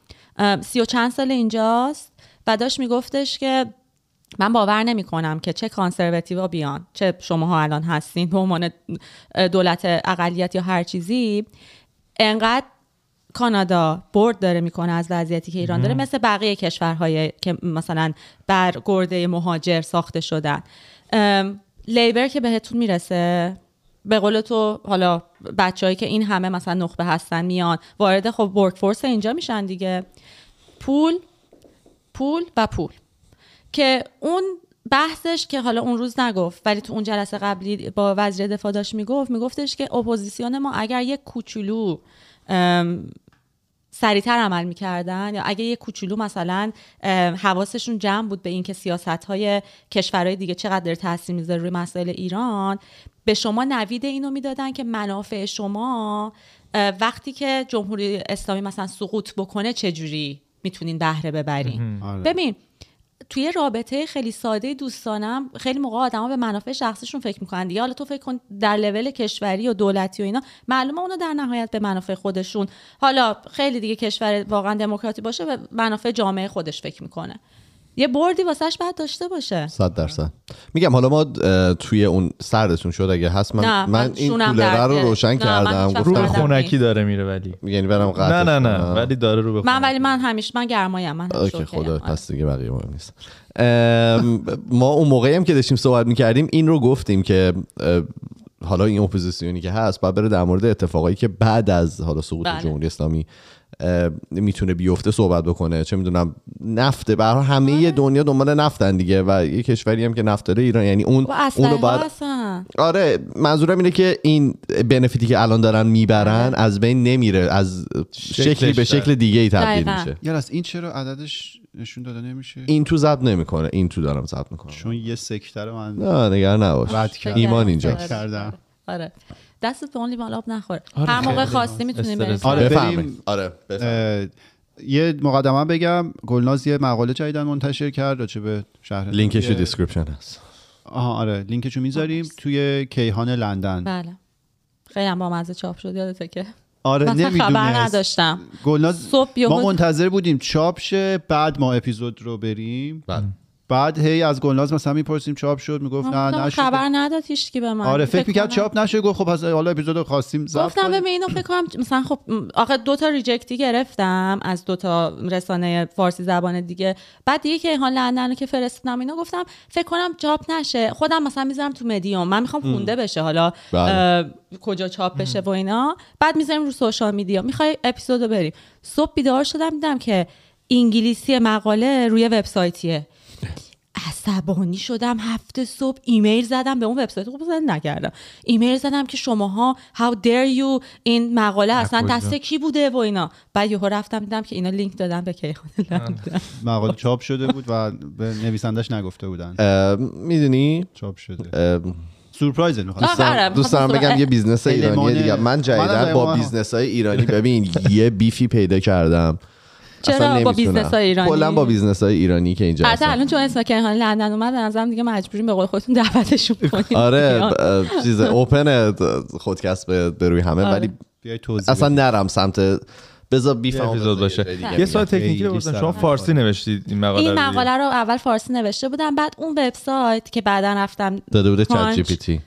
سی و چند سال اینجاست. و داشت میگفتش که من باور نمی کنم که چه کانسرواتیوا بیان چه شماها الان هستین به عنوان دولت اقلیت یا هر چیزی انقدر کانادا برد داره می‌کنه از وضعیتی که ایران داره مثل بقیه کشورهای که مثلا بر گرده مهاجر ساخته شدن. labour که بهتون می‌رسه به قول تو حالا بچههایی که این همه مثلا نخبه هستن میان وارد خب workforce اینجا میشن دیگه. پول پول و پول. که اون بحثش که حالا اون روز نگفت ولی تو اون جلسه قبلی با وزیر دفاع داشت می‌گفت میگفتش که اپوزیسیون ما اگر یک کوچولو سریعتر عمل می‌کردن یا اگه یه کوچولو مثلا حواسشون جمع بود به اینکه سیاست های کشورهای دیگه چقدر داره تاثیر می‌ذاره روی مسائل ایران به شما نوید اینو می‌دادن که منافع شما وقتی که جمهوری اسلامی مثلا سقوط بکنه چجوری می‌تونین بهره ببرین آره. ببین توی رابطه خیلی ساده دوستانم خیلی موقع آدما به منافع شخصیشون فکر می‌کنن دیگه. حالا تو فکر کن در لول کشوری و دولتی و اینا معلومه اونا در نهایت به منافع خودشون. حالا خیلی دیگه کشور واقعا دموکراتی باشه به منافع جامعه خودش فکر می‌کنه. یه بردی واسش باید داشته باشه صد درصد میگم حالا ما توی اون سردتون شد اگه هست من, نه، من, من این درد رو. روشن نه، من کردم گفتم. خونکی داره میره ولی یعنی برم نه قطعش نه نه کنم. ولی داره رو به من. ولی من همیشه من گرمایم من اوکی. خدا آره. پس دیگه بقیه مهم نیست ام، ما اون موقعی هم که داشتیم صحبت می‌کردیم این رو گفتیم که حالا این اپوزیسیونی که هست باید بره در مورد اتفاقایی که بعد از حالا سقوط بله. جمهوری اسلامی می‌تونه بیفته صحبت بکنه چه می‌دونم نفته حال همه آره. دنیا دنبال نفتن دیگه و یه کشوری هم که نفت داره ایران یعنی اون اسلحه اونو هستن. آره منظورم اینه که این بنفیتی که الان دارن می‌برن بله. از بین نمیره از شکلی به. شکل دیگه ای تبدیل. میشه یه از این چرا عددش نشون داده نمیشه این تو ضبط نمی‌کنه این تو دارم ضبط می‌کنم چون یه سکته رو من نه نگران نباش. ایمان اینجا آره. کردم آره دستت به اون لیوان آب نخور. آره، هر موقع خواستی می‌تونیم استرس. بریم آره، بفهمید بریم. آره یه مقدمه بگم. گلناز یه مقاله جدیدن منتشر کرد راجع به شهر لینکش تو. description هست. آها آره. لینکشو می‌ذاریم توی کیهان لندن. بله. خیلی هم با مزه چاپ شد یادته که. آره مثلا خبر نداشتم. گلناز صبح ما منتظر بودیم چاپ شه بعد ما اپیزود رو بریم. بله. بعد هی از گلناز مثلا می‌پرسیم چاپ شد می‌گفت نه گفتم نشد. خبر نداد هیچ کی به من. آره فکر می‌کرد چاپ نشه گفت خب حالا اپیزود رو خواستیم گفتم. ببین اینو فکر کنم مثلا خب آخه دو تا ریجکتی گرفتم از دو تا رسانه فارسی زبان دیگه. بعد دیگه که حال لندن رو که فرستادم اینا گفتم فکر کنم چاپ نشه. خودم مثلا می‌ذارم تو مدیوم من می‌خوام خونده بشه حالا بله. کجا چاپ بشه و اینا. بعد می‌ذاریم رو سوشال میدیا. می‌خوای اپیزودو بریم. صبح بیدار شدم دیدم که انگلیسی مقاله روی وبسایتیه. عصبانی شدم. هفته صبح ایمیل زدم به اون وبسایت. خب زدن نکردم. ایمیل زدم که شماها how dare you این مقاله اصلا؟ دست کی بوده و اینا. بعد یهو رفتم دیدم که اینا لینک دادن به کیهان لندن. مقاله چاپ شده بود و به نویسندش نگفته بودن. می‌دونی؟ چاپ شده. سورپرایز می‌خوام. آره، دوست دارم بگم یه business ایرانی دیگه. من منم جدیدن با business های ایرانی ببین یه beef ی پیدا کردم. چرا اصلا با نمی‌تونم. بیزنس‌های ایرانی؟ کلا با بیزنس های ایرانی که اینجا حتی هستن الان چون اسم کیهان لندن اومد به نظرم دیگه مجبوریم به قول خودتون دعوتشون [LAUGHS] کنیم آره بیان. اه، [LAUGHS] چیز اوپن خودکست به به روی همه آره. ولی بیای توضیح اصلا. نرم سمت بذار بیف اپیزود باشه. یه سال تکنیکی سر شما. فارسی نوشتید این مقاله این رو. مقاله رو اول فارسی نوشته بودم بعد اون وبسایت که بعدا رفتم داده بوده چت جی پی تی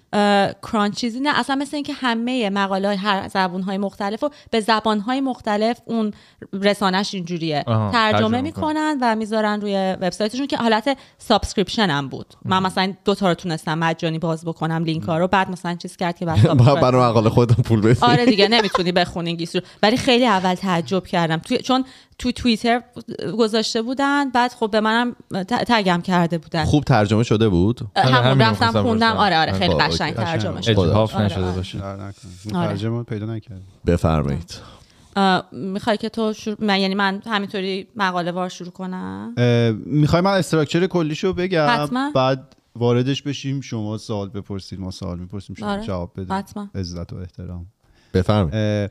کرانچ چیزی نه اصلا مثل اینکه همه مقاله های هر زبون های مختلف و به زبان های مختلف اون رسانه‌ش اینجوریه. ترجمه ترجمه می‌کنن و می‌ذارن روی وبسایتشون که حالت subscription هم بود. من مثلا دو تا رو تونستم مجانی باز بکنم لینک ها رو بعد مثلا چیز کرد که [LAUGHS] بعد برای مقاله خودم پول بدی. آره دیگه نمی‌تونی بخونی انگلیسی رو ولی خیلی اول تعجب کردم. توی چون تو توییتر گذاشته بودن بعد خب به منم tag م کرده بودن. خوب ترجمه شده بود؟ همون رفتم خوندم. آره آره خیلی خب، قشنگ. ترجمه شد اجحاف آره، نشده آره. باشه. آره. ترجمه پیدا نکرد بفرمایید. می‌خوای که تو شروع... من یعنی من همینطوری مقاله وار شروع کنم؟ می‌خوای من استراکچر کلیشو بگم؟ حتما. بعد واردش بشیم شما سوال بپرسید ما سوال می‌پرسیم شما آره. جواب بده حتما. عزت و احترام. بفرمایید.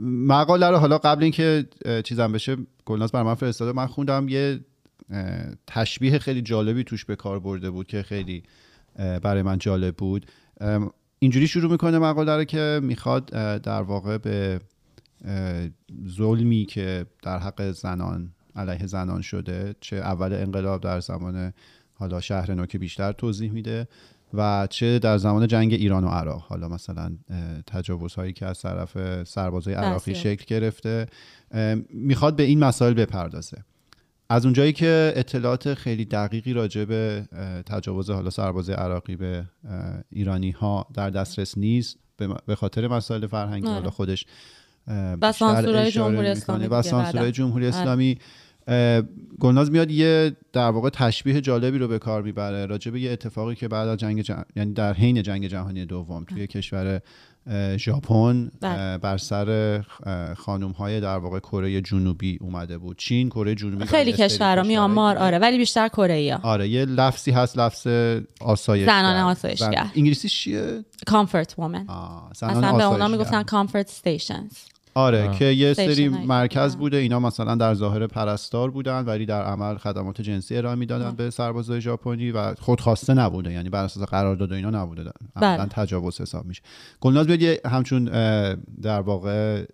مقاله رو حالا قبل اینکه چیزم بشه گلناز بر من فرستاده. من خوندم یه تشبیه خیلی جالبی توش به کار برده بود که خیلی برای من جالب بود. اینجوری شروع می‌کنه مقاله رو که می‌خواد در واقع به ظلمی که در حق زنان علیه زنان شده چه اول انقلاب در زمان حالا شهر نو که بیشتر توضیح میده. و چه در زمان جنگ ایران و عراق حالا مثلا تجاوزهایی که از طرف سربازای عراقی بله. شکل گرفته می‌خواد به این مسائل بپردازه از اونجایی که اطلاعات خیلی دقیقی راجع به تجاوز حالا سرباز عراقی به ایرانی ها در دسترس نیست به خاطر مسائل فرهنگی آره. حالا خودش و سانسورهای جمهوری. اسلامی و سانسورهای بعداً. جمهوری آره. اسلامی گلناز میاد یه در واقع تشبیه جالبی رو به کار می‌بره راجع به یه اتفاقی که بعد از جنگ جه- یعنی در حین جنگ جهانی دوم توی کشور اه، ژاپن بله. بر سر خانم های در واقع کره جنوبی اومده بود چین کره جنوبی خیلی کشورها میانمار. آره ولی بیشتر کره ها آره یه لفظی هست لفظ آسایشگر زنان آسایشگر. زن- انگلیسی چیه comfort women اصلا به اونا. می‌گفتن comfort stations آره آه. که یه سری. مرکز آه. بوده اینا مثلا در ظاهر پرستار بودن ولی در عمل خدمات جنسی ارائه می‌دادن به سربازای ژاپنی و خودخواسته نبوده یعنی بر اساس قرارداد و اینا نبوده عملا بله. تجاوز حساب میشه گلناز بیاد یه همچون در واقع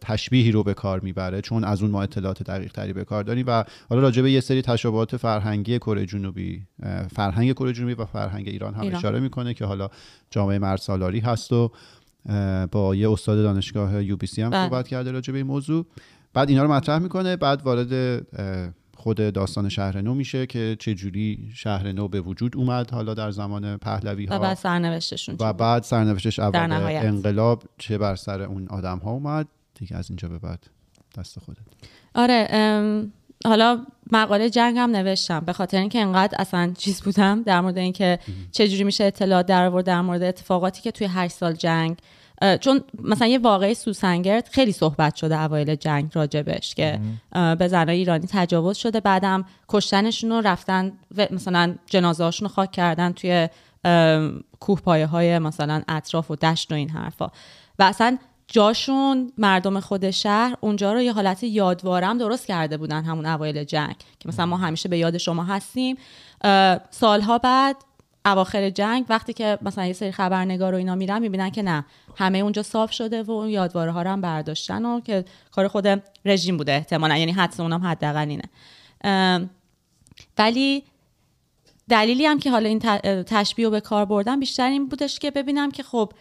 تشبیهی رو به کار می‌بره چون از اون ما اطلاعات دقیق تری به کار داریم و حالا راجع به یه سری تشابهات فرهنگی کره جنوبی فرهنگ کره جنوبی و فرهنگ ایران هم ایران. اشاره می‌کنه که حالا جامعه مرد سالاری هست و با یه استاد دانشگاه یو بی سی هم بله. صحبت کرده راجع به این موضوع بعد اینا رو مطرح می‌کنه بعد وارد خود داستان شهر نو میشه که چه جوری شهر نو به وجود اومد حالا در زمان پهلوی و ها بعد سرنوشتشون و؟ بعد سرنوشتش اول. انقلاب چه بر سر اون آدم ها اومد دیگه از اینجا به بعد دست خودت آره ام، حالا مقاله جنگ هم نوشتم به خاطر اینکه انقدر اصلا چیز بودم در مورد اینکه چجوری میشه اطلاعات در آورد در مورد اتفاقاتی که توی هشت سال جنگ چون مثلا یه واقعه سوسنگرد خیلی صحبت شده اوایل جنگ راجبش که به زنای ایرانی تجاوز شده. بعدم کشتنشون رو رفتن و مثلا جنازه رو خاک کردن توی کوه پایه های مثلا اطراف و دشت و این حرفا. و اصلا جاشون مردم خود شهر اونجا رو یه حالت یادوارم درست کرده بودن همون اوایل جنگ. که مثلا ما همیشه به یاد شما هستیم. سالها بعد اواخر جنگ وقتی که مثلا یه سری خبرنگار و اینا میرن می‌بینن که نه همه اونجا صاف شده و اون یادواره ها رو هم برداشتن و که کار خود رژیم بوده احتمالا. یعنی حدس اونم حداقل اینه. ولی دلیلی هم که حالا این تشبیه رو به کار بردم بیشتر این بودش که ببینم که خب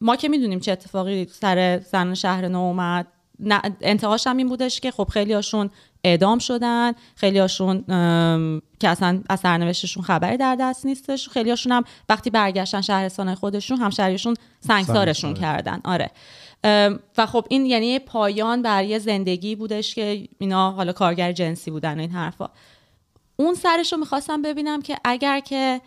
ما که می‌دونیم چه اتفاقی سر زن شهر نو اومد انتهاش هم این بودش که خب خیلی هاشون اعدام شدن خیلی هاشون که اصلا از سرنوشتشون خبری در دست نیستش خیلی هاشون هم وقتی برگشتن شهرستان خودشون همشهریشون سنگسارشون. کردن. آره. و خب این یعنی پایان بر یه زندگی بودش که اینا حالا کارگر جنسی بودن این حرفا. اون سرش رو می‌خواستم ببینم که اگر که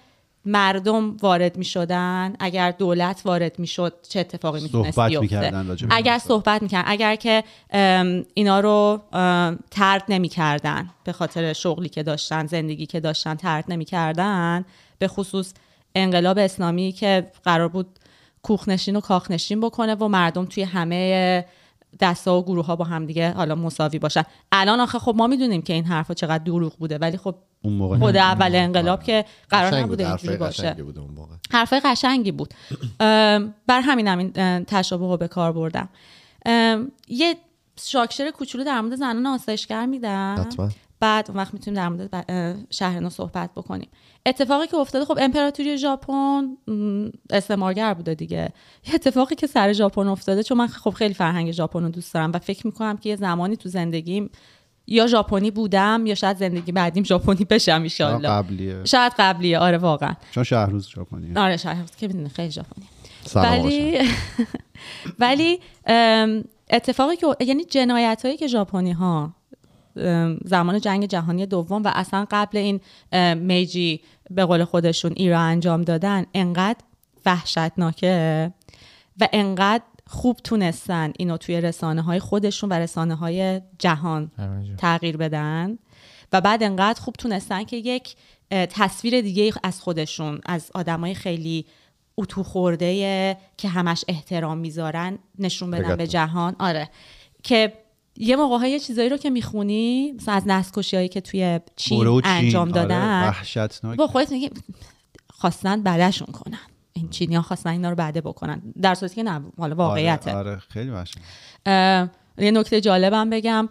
مردم وارد می‌شدن اگر دولت وارد می‌شد چه اتفاقی می‌تونست صحبت به اگر صحبت می‌کردن اگر که اینا رو ترد نمی‌کردن به خاطر شغلی که داشتن زندگی که داشتن ترد نمی‌کردن به خصوص انقلاب اسلامی که قرار بود کوخنشین و کاخنشین بکنه و مردم توی همه دستا و گروه ها با هم دیگه حالا مساوی باشن. الان آخه خب ما می‌دونیم که این حرفا چقدر دروغ بوده ولی خب اون موقع خود اول انقلاب که قرار نبوده بود، اینجوری باشه. قشنگی بود اون موقع. حرفای قشنگی بود. بر همینم این اه، تشابه رو به کار بردم. یه شاکشر کوچولو در مورد زنان آسایشگر میدم. بعد اون وقت می‌تونیم در مورد شهرنا صحبت بکنیم. اتفاقی که افتاده خب امپراتوری ژاپن استعمارگر بوده دیگه. یه اتفاقی که سر ژاپن افتاده چون من خب خیلی فرهنگ ژاپن رو دوست دارم و فکر می‌کنم که یه زمانی تو زندگیم یا ژاپنی بودم یا شاید زندگی بعدیم ژاپنی بشم ایشالله قبلیه. شاید قبلیه آره واقعا. چون شهروز ژاپنی. آره شاید که می‌دونه خیلی ژاپنی. ولی [LAUGHS] ولی اتفاقی که یعنی جنایت هایی که ژاپنی ها زمان جنگ جهانی دوم و اصلا قبل این میجی به قول خودشون ایرا انجام دادن انقدر وحشتناکه و انقدر خوب تونستن اینو توی رسانه های خودشون و رسانه های جهان. تغییر بدن و بعد انقدر خوب تونستن که یک تصویر دیگه از خودشون از آدمای خیلی اتو خورده که همش احترام می‌ذارن نشون بدن. به جهان آره که یه موقع های چیزایی رو که می‌خونی مثلا از نسل هایی که توی چین. انجام آره، دادن. وحشتناک. با خودت میگی خواستن بدشون کنن. این چینی ها خواستن اینا رو بده بکنن. در صورتی که نه حالا واقعیته. آره, آره خیلی وحشت اه، یه نکته جالبم بگم.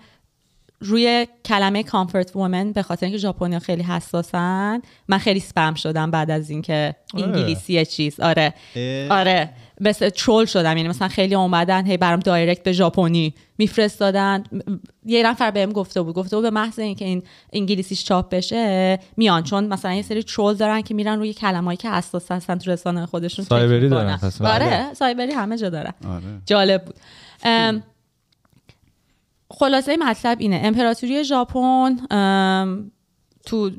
روی کلمه comfort women به خاطر اینکه ژاپنیا خیلی حساسن من خیلی سپم شدم بعد از اینکه انگلیسی چیز. آره. اه. آره. مثل troll شدم. یعنی مثلا خیلی اومدن هی برام direct به ژاپنی میفرستادن. یه نفر بهم گفته بود گفته بود به محض اینکه این انگلیسیش چاپ بشه میان. چون مثلا یه سری troll دارن که میرن روی کلمه‌ای که حساس هستن تو رسانه خودشون. سایبری. دارن. آره سایبری همه جا دارن. آره. جالب بود. خلاصه مطلب اینه. امپراتوری ژاپن تو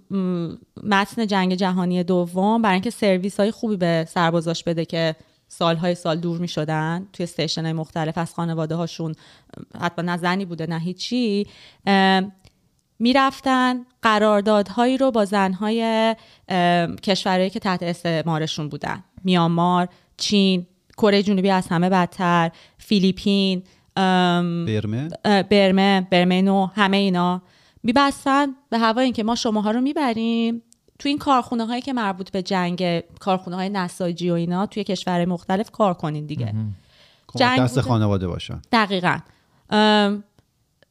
متن جنگ جهانی دوم برای اینکه سرویس های خوبی به سربازاش بده که سالهای سال دور می شدن توی استیشن های مختلف از خانواده هاشون حتما نه زنی بوده نه هیچی می‌رفتن قراردادهایی رو با زنهای کشورهایی که تحت استعمارشون بودن. میانمار چین کره جنوبی از همه بدتر فیلیپین برمه؟ برمه برمه نو همه اینا. میبستن به هوا اینکه ما شماها رو می‌بریم. تو این کارخونه هایی که مربوط به جنگ کارخونه های نساجی و اینا توی کشور مختلف کار کنین دیگه. جنگ دست بوده. خانواده باشن. دقیقا.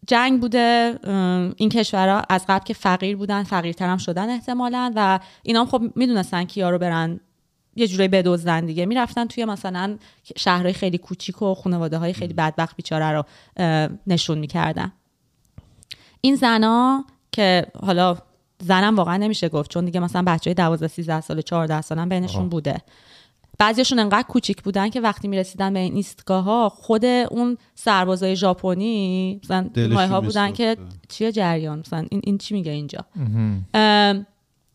جنگ بوده این کشورها از قبل که فقیر بودن فقیرتر هم شدن احتمالا و اینا هم خب می‌دونستن کیا رو برن یه جوری بدزدن دیگه. می‌رفتن توی مثلا شهرهای خیلی کوچیک و خانواده های خیلی بدبخت بیچاره رو نشون می‌کردن. این زنا که حالا زنم واقعا نمیشه گفت چون دیگه مثلا بچه 12 13 سال 14 سالم بینشون بوده. بعضیشون انقدر کوچیک بودن که وقتی می‌رسیدن به این ایستگاه ها خود اون سربازای ژاپنی مثلا ها بودن که. چیه جریان؟ مثلا این, این چی میگه اینجا؟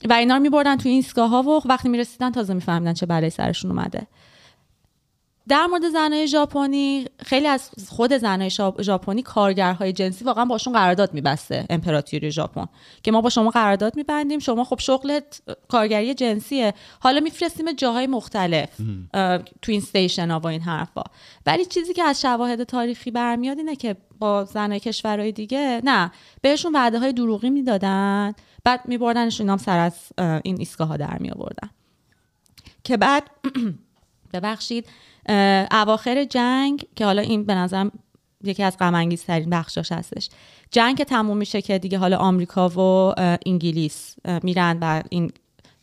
و اینا رو میبردن توی این ایستگاه ها و وقتی می‌رسیدن تازه میفهمیدن چه بلایی سرشون اومده. در مورد زنای ژاپنی خیلی از خود زنای ژاپنی کارگرهای جنسی واقعا باشون قرارداد میبسته امپراتوری ژاپن که ما با شما قرارداد میبندیم. شما خب شغلت کارگری جنسیه. حالا میفرستیم جاهای مختلف تو این استیشن ها و این حرفا. ولی چیزی که از شواهد تاریخی برمیاد اینه که با زنای کشورهای دیگه نه بهشون وعده های دروغی می‌دادن. بعد میبردنشون هم سر از این ایستگاه ها در میآوردن. که بعد [CLEARS THROAT] ببخشید اواخر جنگ که حالا این به نظرم یکی از غم ترین بخشاش هستش. جنگ که تموم میشه که دیگه حالا آمریکا و انگلیس میرن و این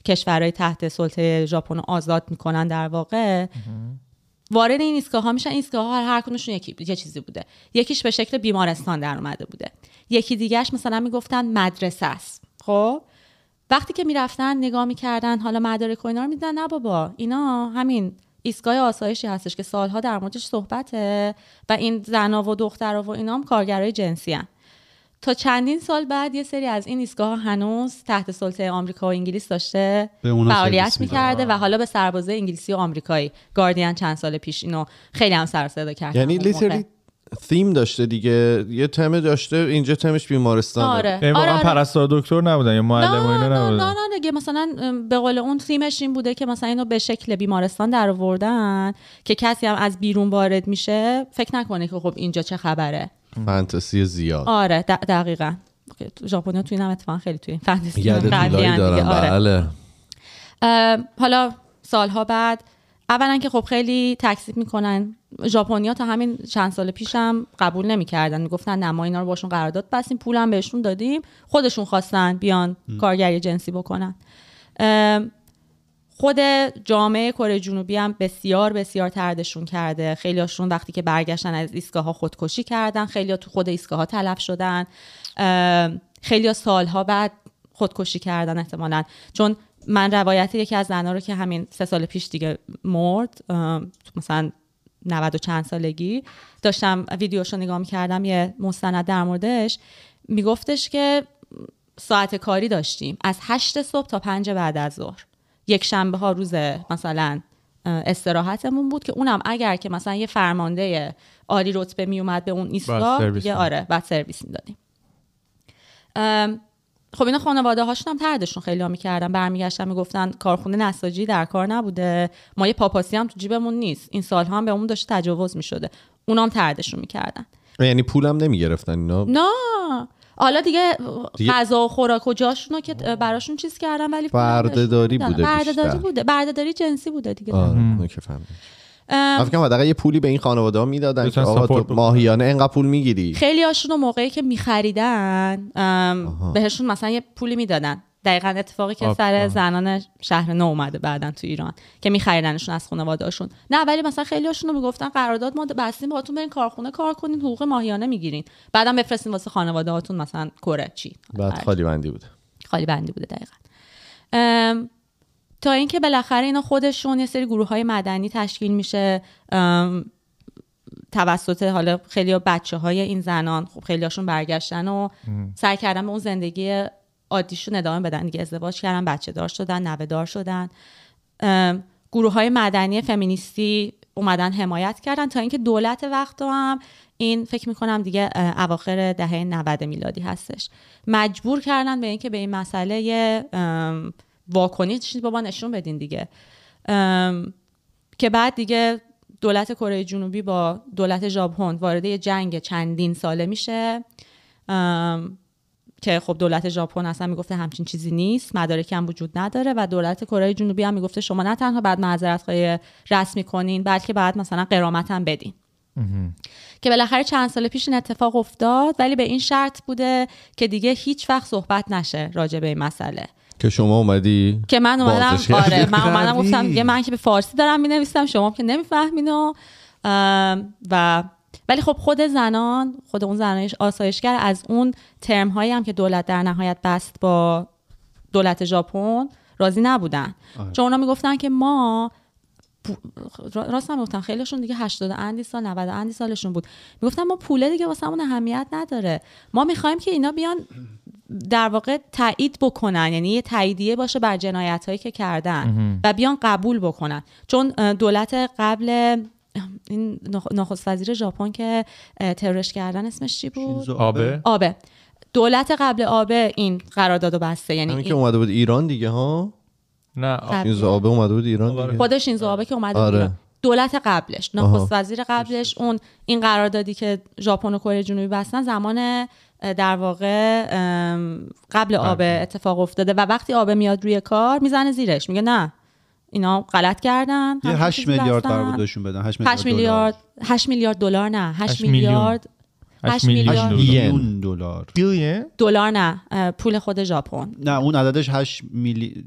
کشورهای تحت سلطه ژاپن رو آزاد می‌کنن در واقع. وارد این ایستگاه ها میشن. این ایستگاه ها هر کدومشون یکی یه چیزی بوده. یکیش به شکل بیمارستان در اومده بوده. یکی دیگهش مثلا می‌گفتن مدرسه است. خب؟ وقتی که می‌رفتن نگاه می‌کردن حالا مدارک و اینا رو میدن نه بابا اینا همین ایستگاه آسایشی هستش که سالها در موردش صحبته و این زنا و دخترها و اینا هم کارگرای جنسی هن. تا چندین سال بعد یه سری از این ایستگاه ها هنوز تحت سلطه آمریکا و انگلیس داشته فعالیت. می‌کرده و حالا به سربازه انگلیسی و آمریکایی گاردین چند سال پیش اینو خیلی هم سر صدا کردن یعنی اون theme داشته دیگه. یه تم داشته اینجا تمش بیمارستان آره. یعنی آره, واقعا آره. پرستار دکتر نبودن یا معلم اینا نه نه نبودن؟ نه دیگه مثلا به قول اون تیمش این بوده که مثلا اینو به شکل بیمارستان در آوردن که کسی هم از بیرون وارد میشه فکر نکنه که خب اینجا چه خبره. فانتزی زیاد. آره د- دقیقا. ژاپنیا تو این هم اتفاقا خیلی توی این فانتزی. دارم آره. بله. حالا سالها بعد اولا که خب خیلی تکذیب می‌کنن. ژاپنیا تا همین چند سال پیشم قبول نمی‌کردن. می‌گفتن نه ما اینا رو باشون قرارداد بستیم پولم بهشون دادیم خودشون خواستن بیان کارگری جنسی بکنن. خود جامعه کره جنوبی هم بسیار بسیار تردشون کرده. خیلی هاشون وقتی که برگشتن از ایستگاه ها خودکشی کردن. خیلی تو خود ایستگاه ها تلف شدن. خیلی سالها بعد خودکشی کردن احتمالا. چون من روایت یکی از زنها رو که همین سه سال پیش دیگه مرد مثلا 90 و چند سالگی داشتم ویدیوشو نگاه می‌کردم یه مستند در موردش میگفتش که ساعت کاری داشتیم. از هشت صبح تا پنج بعد از ظهر. یک شنبه ها روز مثلا استراحتمون بود که اونم اگر که مثلا یه فرمانده عالی رتبه می اومد به اون ایستگاه دیگه می‌داد. آره بعد سرویس می‌دادیم. خب اینا خانواده هاشون هم تردشون خیلی ها می‌کردن برمیگشتن می‌گفتن کارخونه نساجی در کار نبوده ما یه پاپاسی هم تو جیبمون نیست. این سالها هم به اون داشته تجاوز می‌شده. اونام تردشون می‌کردن. یعنی پولم نمی‌گرفتن اینا؟ نه. حالا دیگه دیگه- غذا و خوراک و جاشونو که براشون چیز کردن ولی بردهداری. بوده بردهداری. بوده. بردهداری جنسی بوده دیگه. آره فکر کنم یه پولی به این خانواده ها می‌دادن که آقا تو. ماهیانه اینقدر پول می‌گیری. خیلی هاشون رو موقعی که میخریدن بهشون مثلا یه پولی می‌دادن. دقیقا اتفاقی که آب، سر. زنان شهر نو اومده بعدا تو ایران که میخریدنشون از خانواده‌هاشون. نه ولی مثلا خیلی هاشون رو می‌گفتن قرارداد ما بستیم باهاتون برین کارخونه کار کنین حقوق ماهیانه می‌گیرین. بعدم بفرستین واسه خانواده هاتون مثلا کره چی. بعد خالی بندی بوده. خالی بندی بوده دقیقا. تا اینکه بالاخره اینا خودشون یه سری گروه های مدنی تشکیل میشه توسط حالا خیلی بچه های این زنان خب خیلی هاشون برگشتن و سعی کردن به اون زندگی عادیشون ادامه بدن دیگه ازدواج کردن بچه دار شدن نوه دار شدن. گروه های مدنی فمینیستی اومدن حمایت کردن تا اینکه دولت وقت هم این فکر می‌کنم دیگه اواخر دهه 90 میلادی هستش. مجبور کردن به اینکه به این مسئله یه ام، واکنی چیزی بابا نشون بدین دیگه. که بعد دیگه دولت کره جنوبی با دولت ژاپن وارد یه جنگ چندین ساله میشه. که خب دولت ژاپن اصلا می‌گفته همچین چیزی نیست مدارکی هم وجود نداره و دولت کره جنوبی هم می‌گفته شما نه تنها بعد معذرت خواهی رسمی کنین بلکه بعد مثلا قرامت هم بدین. که بالاخره چند سال پیش این اتفاق افتاد ولی به این شرط بوده که دیگه هیچ وقت صحبت نشه راجع به این مسئله. که شما اومدی که من اومدم. آره من اومدم. گفتم دیگه من که به فارسی دارم می نویسم شما که نمی‌فهمین و و ولی خب خود زنان خود اون زنان آسایشگر از اون ترم هایی هم که دولت در نهایت بست با دولت ژاپن راضی نبودن آره. چون اونا می‌گفتن که ما راست هم می‌گفتن خیلیشون دیگه 80 اندی سال 90 اندی سالشون بود می‌گفتن ما پوله دیگه واسمون اهمیت نداره ما می‌خوایم که اینا بیان در واقع تایید بکنن یعنی یه تاییدیه باشه بر جنایت هایی که کردن و بیان قبول بکنن. چون دولت قبل این نخ- نخست وزیر ژاپن که ترورش کردن اسمش چی بود؟ آبه. آبه. دولت قبل آبه این قراردادو بسته یعنی که اومده بود ایران دیگه ها؟ نه. این زابه اومده بود ایران. دیگه. خودش این آبه که اومده آره. دولت قبلش. نخست وزیر قبلش اون این قراردادی که ژاپن و کره جنوبی بستن زمان در واقع قبل آبه اتفاق افتاده و وقتی آبه میاد روی کار می‌زنه زیرش. میگه نه اینا غلط کردن. یه همچین 8 چیزی میلیارد. قرار بود بهشون بدن. 8 8 میلیارد 8 میلیارد دلار نه. 8 هشت میلیون. میلیارد 8 هشت میلیون میلیارد دلار. دلار. بیلیون؟ دلار نه. پول خود ژاپن. نه اون عددش 8 میلی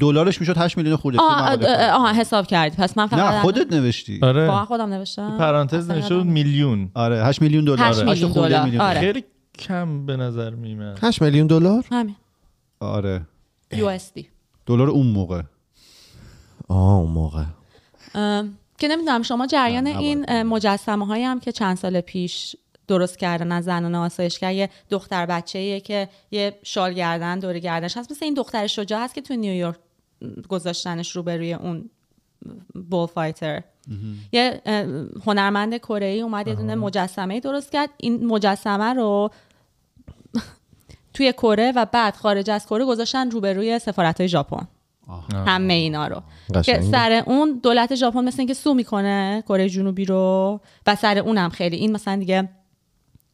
دلارش می‌شد 8 میلیون خورده. توی آه حساب کردی. پس من فقط نه خودت نوشتی. واقعا آره خودم نوشتم. پرانتز نشد میلیون. آره 8 میلیون دلار هشت هشت میلیون خورده دلار. آره. خیلی کم به نظر میمد 8 میلیون دلار؟ همین. آره. USD دلار اون موقع. آه اون موقع. که نمی‌دونم شما جریان این مجسمه هایی هم که چند سال پیش درست کردن از زنان آسایشگر یه دختر بچه که یه شال گردن دور گردنش هست. مثل این دختر شجاع هست که تو نیویورک گذاشتنش رو روی اون بول فایتر. یه هنرمند کره ای اومد یه دونه مجسمه درست کرد. این مجسمه رو توی کره و بعد خارج از کره گذاشتن روبروی سفارت های ژاپن همه اینا رو. که. سر اون دولت ژاپن مثل اینکه سو می‌کنه کره جنوبی رو و سر اونم خیلی. این مثلا دیگه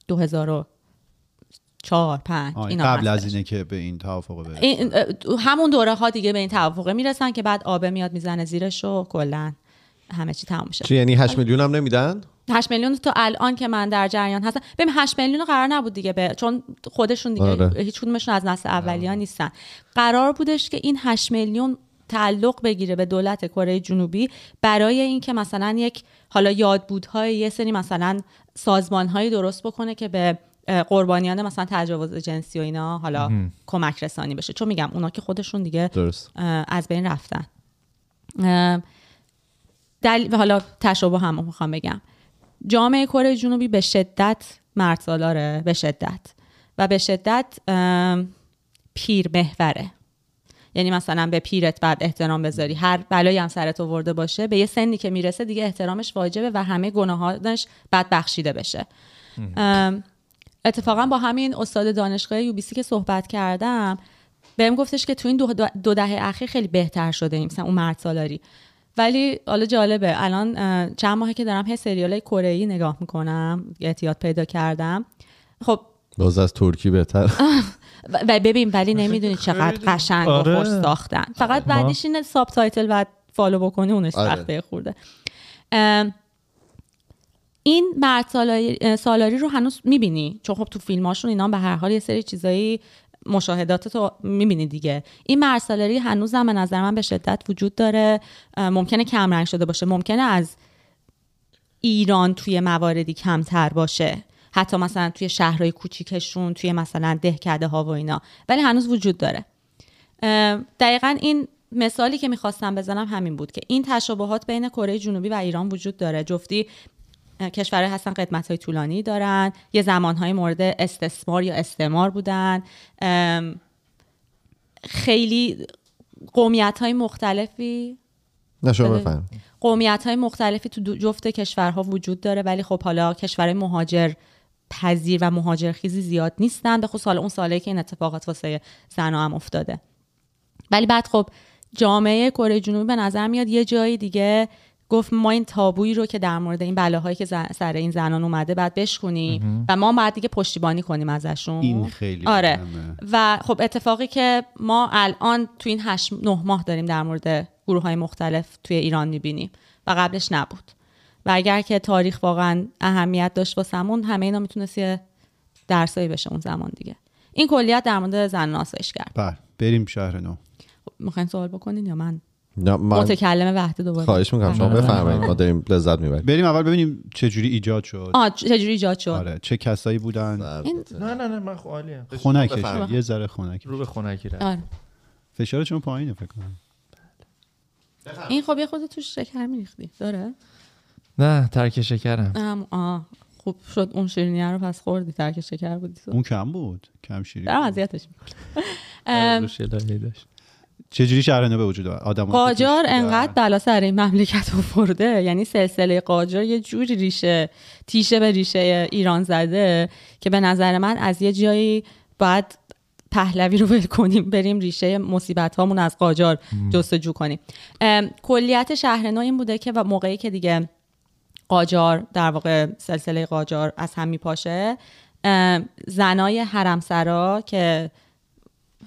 2004 5 آه، اینا قبل از. اینه که به این توافق این اه، همون دوره ها دیگه به این توافقه می‌رسن که بعد آبه میاد می‌زنه زیرش و کلا همه چی تموم میشه. چی یعنی 8 میلیون هم نمیدن؟ 8 میلیون تو الان که من در جریان هستم. ببین 8 میلیون قرار نبود دیگه به چون خودشون دیگه آره. هیچ کدومشون از نسل اولیا نیستن. قرار بودش که این 8 میلیون تعلق بگیره به دولت کره جنوبی برای اینکه مثلا یک حالا یادبودهای یه سری مثلا سازمانهایی درست بکنه که به قربانیان مثلا تجاوز جنسی و اینا حالا کمک رسانی بشه. چون میگم اونا که خودشون دیگه درست. از بین رفتن. دل... حالا تشابه هم می‌خوام بگم. جامعه کره جنوبی به شدت مرد سالاره به شدت. و به شدت پیر محوره. یعنی مثلا به پیرت بعد احترام بذاری. هر بلایی هم سرت آورده باشه به یه سنی که می‌رسه دیگه احترامش واجبه و همه گناهانش بعد بخشیده بشه اتفاقا با همین استاد دانشگاه یوبیسی که صحبت کردم بهم گفتش که تو این دو, دو دهه اخیر خیلی بهتر شده مثلا اون مرد سالاری. ولی حالا جالبه. الان چند ماهه که دارم هی سریال کره ای نگاه می‌کنم اعتیاد پیدا کردم. خب باز از ترکی بهتر. و [LAUGHS] و ببین ولی نمی‌دونی چقدر قشنگ و آره. خوش ساختن. فقط بعدیش اینه subtitle و follow بکنی اونش آره. سخته خورده. این مرد سالاری, سالاری رو هنوز می‌بینی؟ چون خب تو فیلماشون اینا به هر حال یه سری چیزایی مشاهدات تو می‌بینی دیگه. این مرد سالاری هنوز هم به نظر من به شدت وجود داره. ممکنه کم رنگ شده باشه. ممکنه از ایران توی مواردی کمتر باشه. حتی مثلا توی شهرهای کوچیکشون توی مثلا دهکده ها و اینا. ولی هنوز وجود داره. دقیقا این مثالی که می‌خواستم بزنم همین بود که این تشابهات بین کره جنوبی و ایران وجود داره. جفتی کشورهای هستن قدمت های طولانی دارن. یه زمانهای مورد استثمار یا استعمار بودن. خیلی قومیت های مختلفی. نه شما بله. بفهم قومیت های مختلفی تو جفت کشورها وجود داره ولی خب حالا کشورهای مهاجر پذیر و مهاجرخیزی زیاد نیستن. به خصوص حالا اون سالی که این اتفاقات واسه زنا هم افتاده. ولی بعد خب جامعه کره جنوبی به نظر میاد یه جایی دیگه گفت ما این تابویی رو که در مورد این بلاهایی که ز- سر این زنان اومده بعد بشکنیم و ما باید دیگه پشتیبانی کنیم ازشون. این خیلی آره. و خب اتفاقی که ما الان تو این هشت نه ماه داریم در مورد گروه های مختلف توی ایران می‌بینیم و قبلش نبود. و اگر که تاریخ واقعا اهمیت داشت واسمون همه اینا می‌تونست یه درسایی بشه اون زمان دیگه. این کلیت در مورد زن آسایشگر بله. بریم شهر نو خب، می‌خواین سوال بکنین یا من؟ من متکلم وحده دوباره. خواهش می‌کنم. شما. بفرمایید. ما داریم لذت می‌بریم. بریم اول ببینیم چه جوری ایجاد شد. آه چجوری ایجاد شد؟ آره چه کسایی بودن؟ این- نه نه نه من عالیم خنکش. یه ذره خنک رو به خنکی رفت. آره. فشارشون پایینه فکر کنم. این خب یه خود توش شکر میریختی. داره؟ نه ترک شکرم. ام، آه. خوب شد اون شیرینیه رو پس خوردی ترک شکر بودی. تو اون کم بود. کم شیرین دارم اذیتش می‌کنم. [LAUGHS] روش یه لایه داشت چه جوری شهر نو به وجود آدم قاجار انقدر بلا سر این مملکت آورده یعنی سلسله قاجار یه جوری ریشه تیشه به ریشه ایران زده که به نظر من از یه جایی باید پهلوی رو ول کنیم بریم ریشه مصیبت هامون از قاجار جستجو کنیم. کلیت شهر نو این بوده که و موقعی که دیگه قاجار در واقع سلسله قاجار از هم میپاشه زنای حرمسرا که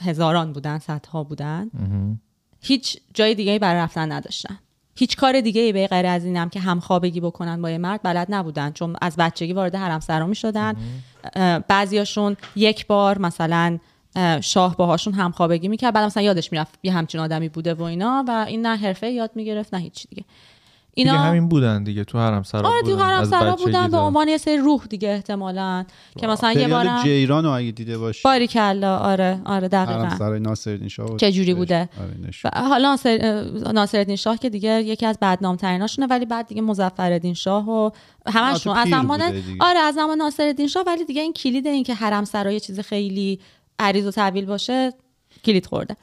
هزاران بودن صدها بودن. هیچ جای دیگه برای رفتن نداشتن. هیچ کار دیگه ای به غیر از اینم که همخوابگی بکنن با یه مرد بلد نبودن چون از بچگی وارد حرم سرا می شدن بعضیاشون یک بار مثلا اه، شاه باهاشون همخوابگی می‌کرد. بعد مثلا یادش می‌رفت یه همچین آدمی بوده و اینا و این نه حرفه یاد می‌گرفت نه هیچ دیگه. دیگه اینا همین بودن دیگه تو حرم سرا آره تو. حرم سرا بودن به عنوان یه سری روح دیگه احتمالا که مثلا یه بارم جیران رو اگه دیده باشی. باری کلا آره آره حرم دقیقا سرای ناصرالدین شاه چه جوری بوده؟ آره حالا ناصر ناصرالدین شاه که دیگه یکی از بدنام تریناشونه ولی بعد دیگه مظفرالدین شاه و همشون از زمان دیگه. آره از زمان ناصرالدین شاه ولی دیگه این کلید این که حرم سرا یه چیز خیلی عریض و طویل باشه کلید خورده.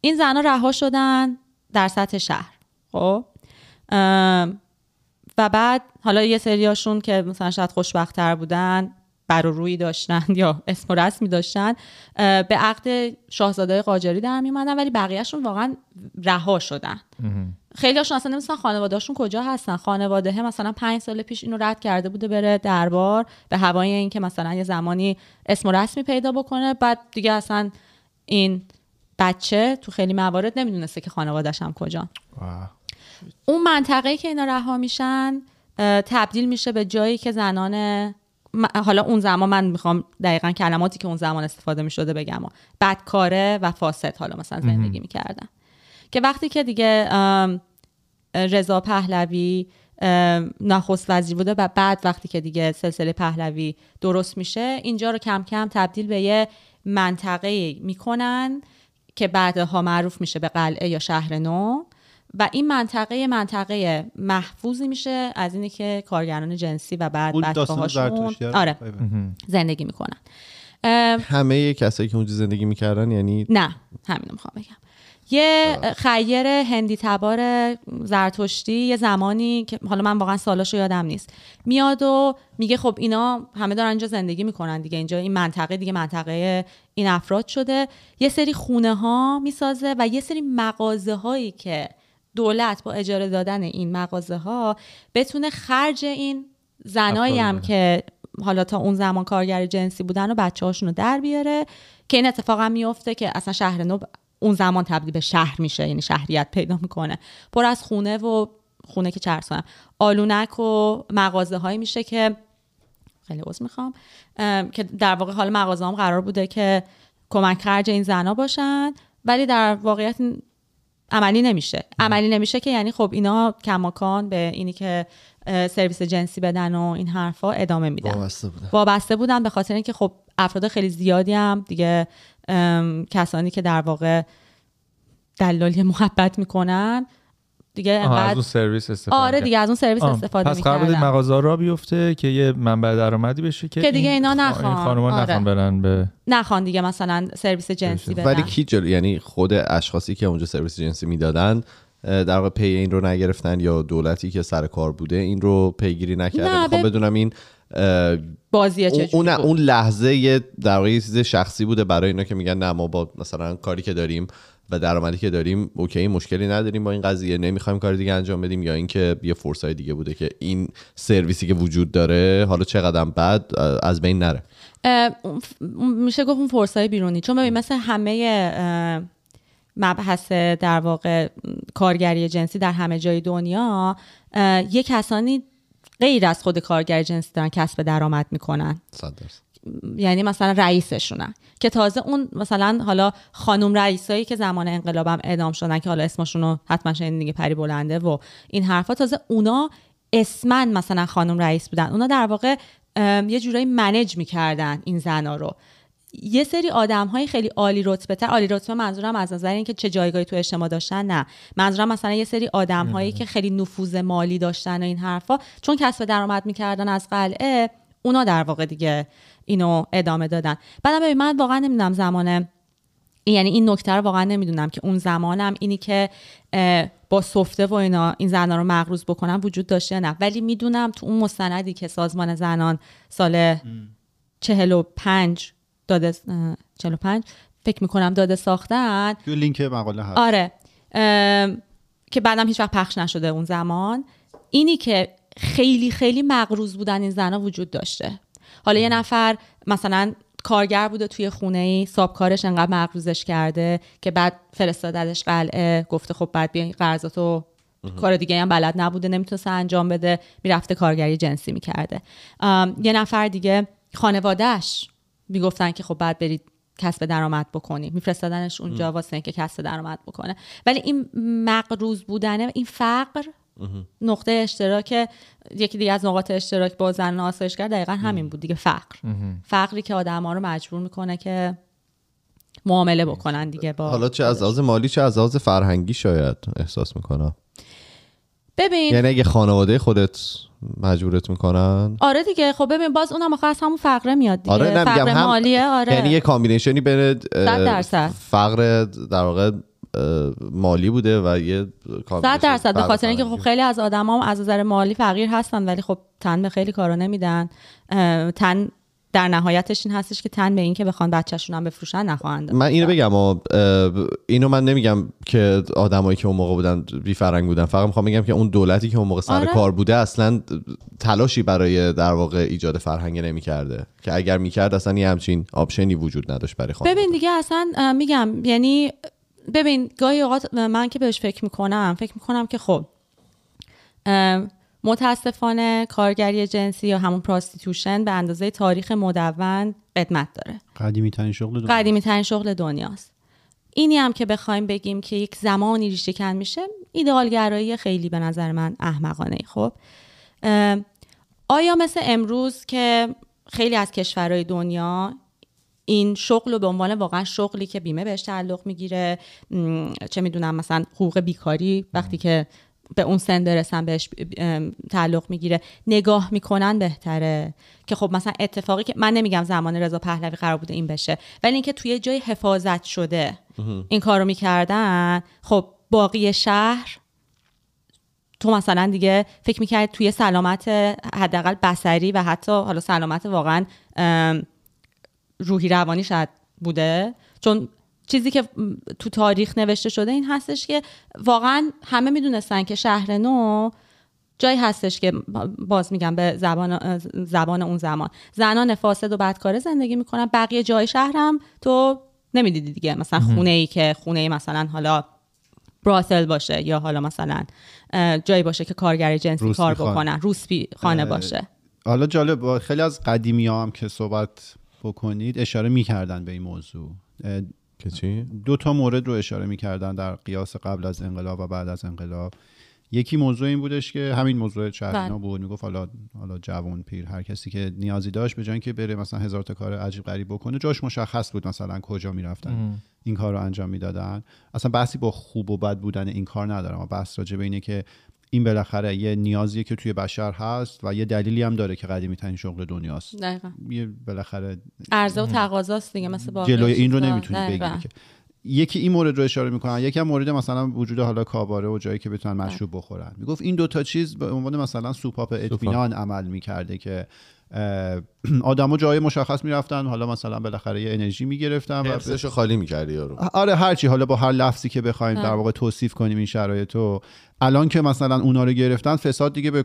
این زنها رها شدن در سطح شهر خب؟ و بعد حالا یه سریاشون که مثلا شاید خوشبختتر بودن بر و روی داشتن یا اسم و رسمی داشتن به عقد شاهزاده قاجاری در می اومدن ولی بقیهشون واقعا رها شدن. خیلی هاشون اصلا نمیستن خانوادهشون کجا هستن. خانواده مثلا پنج سال پیش اینو رد کرده بوده بره دربار به هوای اینکه مثلا یه زمانی اسم و رسمی پیدا بکنه. بعد دیگه اصلا این بچه تو خیلی موارد نمی‌دونسته که خانوادش هم کجا. اون منطقه که اینا رها میشن تبدیل میشه به جایی که زنان حالا اون زمان من می‌خوام دقیقا کلماتی که اون زمان استفاده می‌شده بگم. و بدکاره و فاسد حالا مثلا زندگی می‌کردن. که وقتی که دیگه رضا پهلوی نخست وزیر بوده و بعد وقتی که دیگه سلسله پهلوی درست میشه اینجا رو کم کم تبدیل به یه منطقه می‌کنن که بعدها معروف میشه به قلعه یا شهر نو. و این منطقه منطقه محفوظی میشه از اینی که کارگران جنسی و بعد بچه‌هاشون آره. بفهم. زندگی می‌کنن. همه کسایی که اونجا زندگی می‌کردن یعنی نه همینو می‌خوام بگم. یه خیر هندی تبار زرتشتی یه زمانی که حالا من واقعا سالاشو یادم نیست. میاد و میگه خب اینا همه دارن اینجا زندگی می‌کنن دیگه. اینجا این منطقه دیگه منطقه این افراد شده. یه سری خونه ها می‌سازه و یه سری مغازه هایی که دولت با اجاره دادن این مغازه ها بتونه خرج این زنایی هم که حالا تا اون زمان کارگر جنسی بودن و بچه هاشون رو در بیاره که این اتفاق هم میفته که اصلا شهر نو اون زمان تبدیل به شهر میشه یعنی شهریت پیدا می‌کنه. پر از خونه و خونه که چرسانم آلونک و مغازه هایی میشه که خیلی عذر می‌خوام ام، که در واقع حال مغازه هم قرار بوده که کمک خرج این زنا باشن ولی در واقعیت عملی نمیشه. عملی نمیشه که یعنی خب اینا کماکان به اینی که سرویس جنسی بدن و این حرفا ادامه میدن. وابسته بوده وابسته بودن به خاطر اینکه خب افراد خیلی زیادی هم دیگه کسانی که در واقع دلالی محبت می‌کنن دیگه آها، از انقدر اون سرویس استفاده آره. دیگه از اون سرویس آه، استفاده پس قرار بود مغازه را بیفته که یه منبع درآمدی بشه که که دیگه این اینا نخوان. این خانوما آره. نخوان برن به نخوان دیگه مثلا سرویس جنسی بدن ولی کی جلو یعنی خود اشخاصی که اونجا سرویس جنسی می‌دادن در واقع پی این رو نگرفتن یا دولتی که سر کار بوده این رو پیگیری نکرده نه، می‌خوام به- بدونم این اه، بازی اون, چجوری اون, بود. اون لحظه یه در واقع یه چیز شخصی بوده برای اینا که میگن نه ما با مثلا کاری که داریم و درآمدی که داریم اوکی مشکلی نداریم با این قضیه. نمی‌خوایم کار دیگه انجام بدیم یا اینکه یه فرصای دیگه بوده که این سرویسی که وجود داره حالا چقدر بعد از بین نره. میشه گفت اون فرصای بیرونی. چون ببین مثل همه مبحث در واقع کارگری جنسی در همه جای دنیا یه کسانی غیر از خود کارگر جنسی دارن کسب درآمد می‌کنن. صد درصد. یعنی مثلا رئیسشونن. که تازه اون مثلا حالا خانم رئیسایی که زمان انقلابم اعدام شدن که حالا اسمشون رو حتما شنیدین دیگه پری بلنده و این حرفا تازه اونا اسمن مثلا خانم رئیس بودن. اونا در واقع یه جورایی منیج می‌کردن این زنا رو. یه سری آدم های خیلی عالی رتبه تر عالی رتبه منظورم از نظر اینکه چه جایگاهی تو اجتماع داشتن نه. منظورم مثلا یه سری آدم هایی که خیلی نفوذ مالی داشتن و این حرفا چون کسب درآمد می‌کردن از قلعه اونا در واقع دیگه اینو ادامه دادن. بعدم ببین من واقعا نمی‌دونم زمان یعنی این نکته رو واقعا نمی‌دونم که اون زمانم اینی که با سفته و اینا این زنان رو مغروض بکنن وجود داشته نه. ولی می‌دونم تو اون مستندی که سازمان زنان سال 45 داده اه، 45 فکر می‌کنم داده ساختن. تو لینک مقاله هست. آره. که بعدم هیچ وقت پخش نشده اون زمان. اینی که خیلی خیلی مغروض بودن این زنا وجود داشته. حالا یه نفر مثلا کارگر بوده توی خونه ای سابکارش انقدر مغروضش کرده که بعد فرستادش قلعه گفته خب بعد بیا این قرضاتو کار دیگه هم بلد نبوده نمی‌تونسته انجام بده می‌رفته کارگری جنسی می‌کرده. یه نفر دیگه خانوادهش می‌گفتن که خب بعد برید کسب درآمد بکنی. میفرستادنش اونجا واسه اینکه کسب درآمد بکنه. ولی این مقروض بودنه این فقر نقطه اشتراک یکی دیگه از نقاط اشتراک با زن آسایشگر دقیقا همین بود دیگه فقر. فقری که آدم ها رو مجبور می‌کنه که معامله بکنن دیگه با حالا چه از لحاظ مالی چه از لحاظ فرهنگی شاید احساس می‌کنم. ببین. یعنی اگه خانواده خودت مجبورت می‌کنن؟ آره دیگه خب ببین باز اونم آخه از همون فقره میاد دیگه. آره فقر مالیه آره. یعنی یه combination ی بین. فقر در واقع مالی بوده و یه صد combination درصد به خاطر اینکه خب. خیلی از آدم هم از نظر مالی فقیر هستن ولی خب تن به خیلی کارا نمیدن. تن در نهایتش این هستش که تن به این که بخوان بچهشون هم بفروشن نخواهند من اینو بگم اما اه، اینو من نمیگم که آدمایی که اون موقع بودن بی فرهنگ بودن. فقط می‌خوام بگم که اون دولتی که اون موقع سر آره. کار بوده اصلا تلاشی برای در واقع ایجاد فرهنگ نمی‌کرده. که اگر می‌کرد اصلا یه همچین option ی وجود نداشت برای خانم ببین دیگه اصلا میگم یعنی ببین گاهی اوقات من که بهش فکر می‌کنم فکر می‌کنم که خب متاسفانه کارگری جنسی یا همون prostitution به اندازه تاریخ مدون قدمت داره. قدیمی ترین شغل دنیا. قدیمی ترین شغل دنیاست. اینی هم که بخوایم بگیم که یک زمانی ریشه کن میشه ایدئالگرایی خیلی به نظر من احمقانه خب آیا مثل امروز که خیلی از کشورهای دنیا این شغل رو به عنوان واقعا شغلی که بیمه بهش تعلق می‌گیره چه می‌دونم مثلا حقوق بیکاری وقتی که به اون سن برسن بهش تعلق می‌گیره. نگاه می‌کنن بهتره. که خب مثلا اتفاقی که من نمیگم زمان رضا پهلوی قرار بوده این بشه ولی اینکه توی جای حفاظت شده این کارو می‌کردن خب باقی شهر تو مثلا دیگه فکر می‌کرد توی سلامت حداقل بصری و حتی حالا سلامت واقعا روحی روانی شاید بوده. چون چیزی که تو تاریخ نوشته شده این هستش که واقعا همه می‌دونستن که شهر نو جایی هستش که باز میگم به زبان زبان اون زمان. زنان فاسد و بدکاره زندگی می‌کنن. بقیه جای شهر هم تو نمی‌دیدی دیگه. مثلا خونه ای که خونه ای مثلا حالا براسل باشه یا حالا مثلا جایی باشه که کارگر جنسی کار. بکنن. روسپی خانه باشه. حالا جالب خیلی از قدیمی ها هم که صحبت بکنید اشاره می‌کردن به این موضوع. که چی؟ دو تا مورد رو اشاره می‌کردن در قیاس قبل از انقلاب و بعد از انقلاب. یکی موضوع این بودش که همین موضوع شهرینا بله. بود. می‌گفت حالا حالا جوان پیر هر کسی که نیازی داشت به جای اینکه بره مثلا هزار تا کار عجیب غریب بکنه جاش مشخص بود مثلا کجا می‌رفتن. این کار رو انجام می‌دادن. اصلا بحثی با خوب و بد بودن این کار ندارم. بحث راجع به اینه که این بالاخره یه نیازیه که توی بشر هست و یه دلیلی هم داره که قدیمی ترین شغل دنیاست. دقیقا. یه بالاخره عرضه و تقاضاست دیگه مثل باقی جلوی این رو. نمی‌تونی دقیقاً. بگیری که. یکی این مورد رو اشاره می‌کنن یکی هم مورد مثلا وجود حالا کاباره و جایی که بتونن مشروب بخورن. می‌گفت این دوتا چیز به عنوان مثلا سوپاپ. اطمینان عمل می‌کرده که [CLEARS THROAT] آدما جای مشخص می‌رفتن. حالا مثلا بالاخره یه انرژی می‌گرفتن و حفظشو خالی می‌کردی یارو. آره هرچی حالا با هر لفظی که بخوایم در واقع توصیف کنیم این شرایط رو. الان که مثلا اونا رو گرفتن فساد دیگه به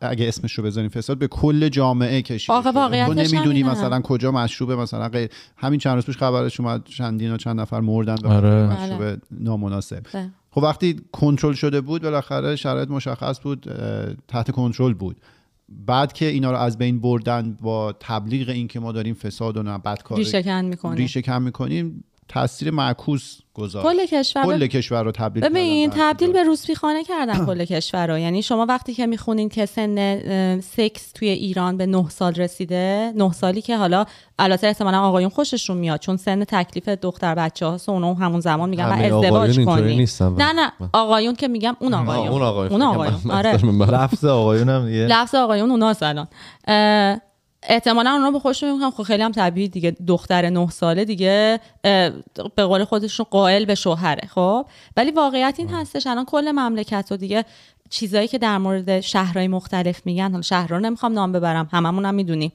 اگه اسمش رو بذاریم فساد به کل جامعه کشیده آخه شده. واقعیتش تو نمی‌دونی. مثلا کجا مشروبه مثلا غیر. همین چند روز پیش خبرش اومد چندین و چند نفر مردن به آره. خاطر مشروب نامناسب. بله. خب وقتی کنترل شده بود بالاخره شرایط مشخص بود تحت کنترل بود. بعد که اینا رو از بین بردن با تبلیغ این که ما داریم فساد و نه بدکاری ریشه کن می‌کنه ریشه کم می‌کنیم تاثیر معکوس گذاشت. کل کشور کل کشور رو تبدیل ببین تبدیل به روسپی خانه کردن کل [CLEARS THROAT] کشور رو یعنی شما وقتی که می‌خونین که سن سکس توی ایران به نه سال رسیده نه سالی که حالا البته احتمالا آقایون خوششون میاد چون سن تکلیف دختر بچه هاست و اونا همون زمان میگن و آقایون ازدواج کنی. نه نه آقایون که میگم اون آقایون. اون آقایون اون آقایون. آره. لفظ آقایونم دیگه. لفظ آقایون اوناست الان. احتمالا اونا به خودشون میگن خب خیلی هم طبیعی دیگه دختر نه ساله دیگه به قول خودشون قائل به شوهره خب؟ ولی واقعیت این هستش الان کل مملکت و دیگه چیزایی که در مورد شهرهای مختلف میگن حالا شهرها رو نمی‌خوام نام ببرم هممون هم می‌دونیم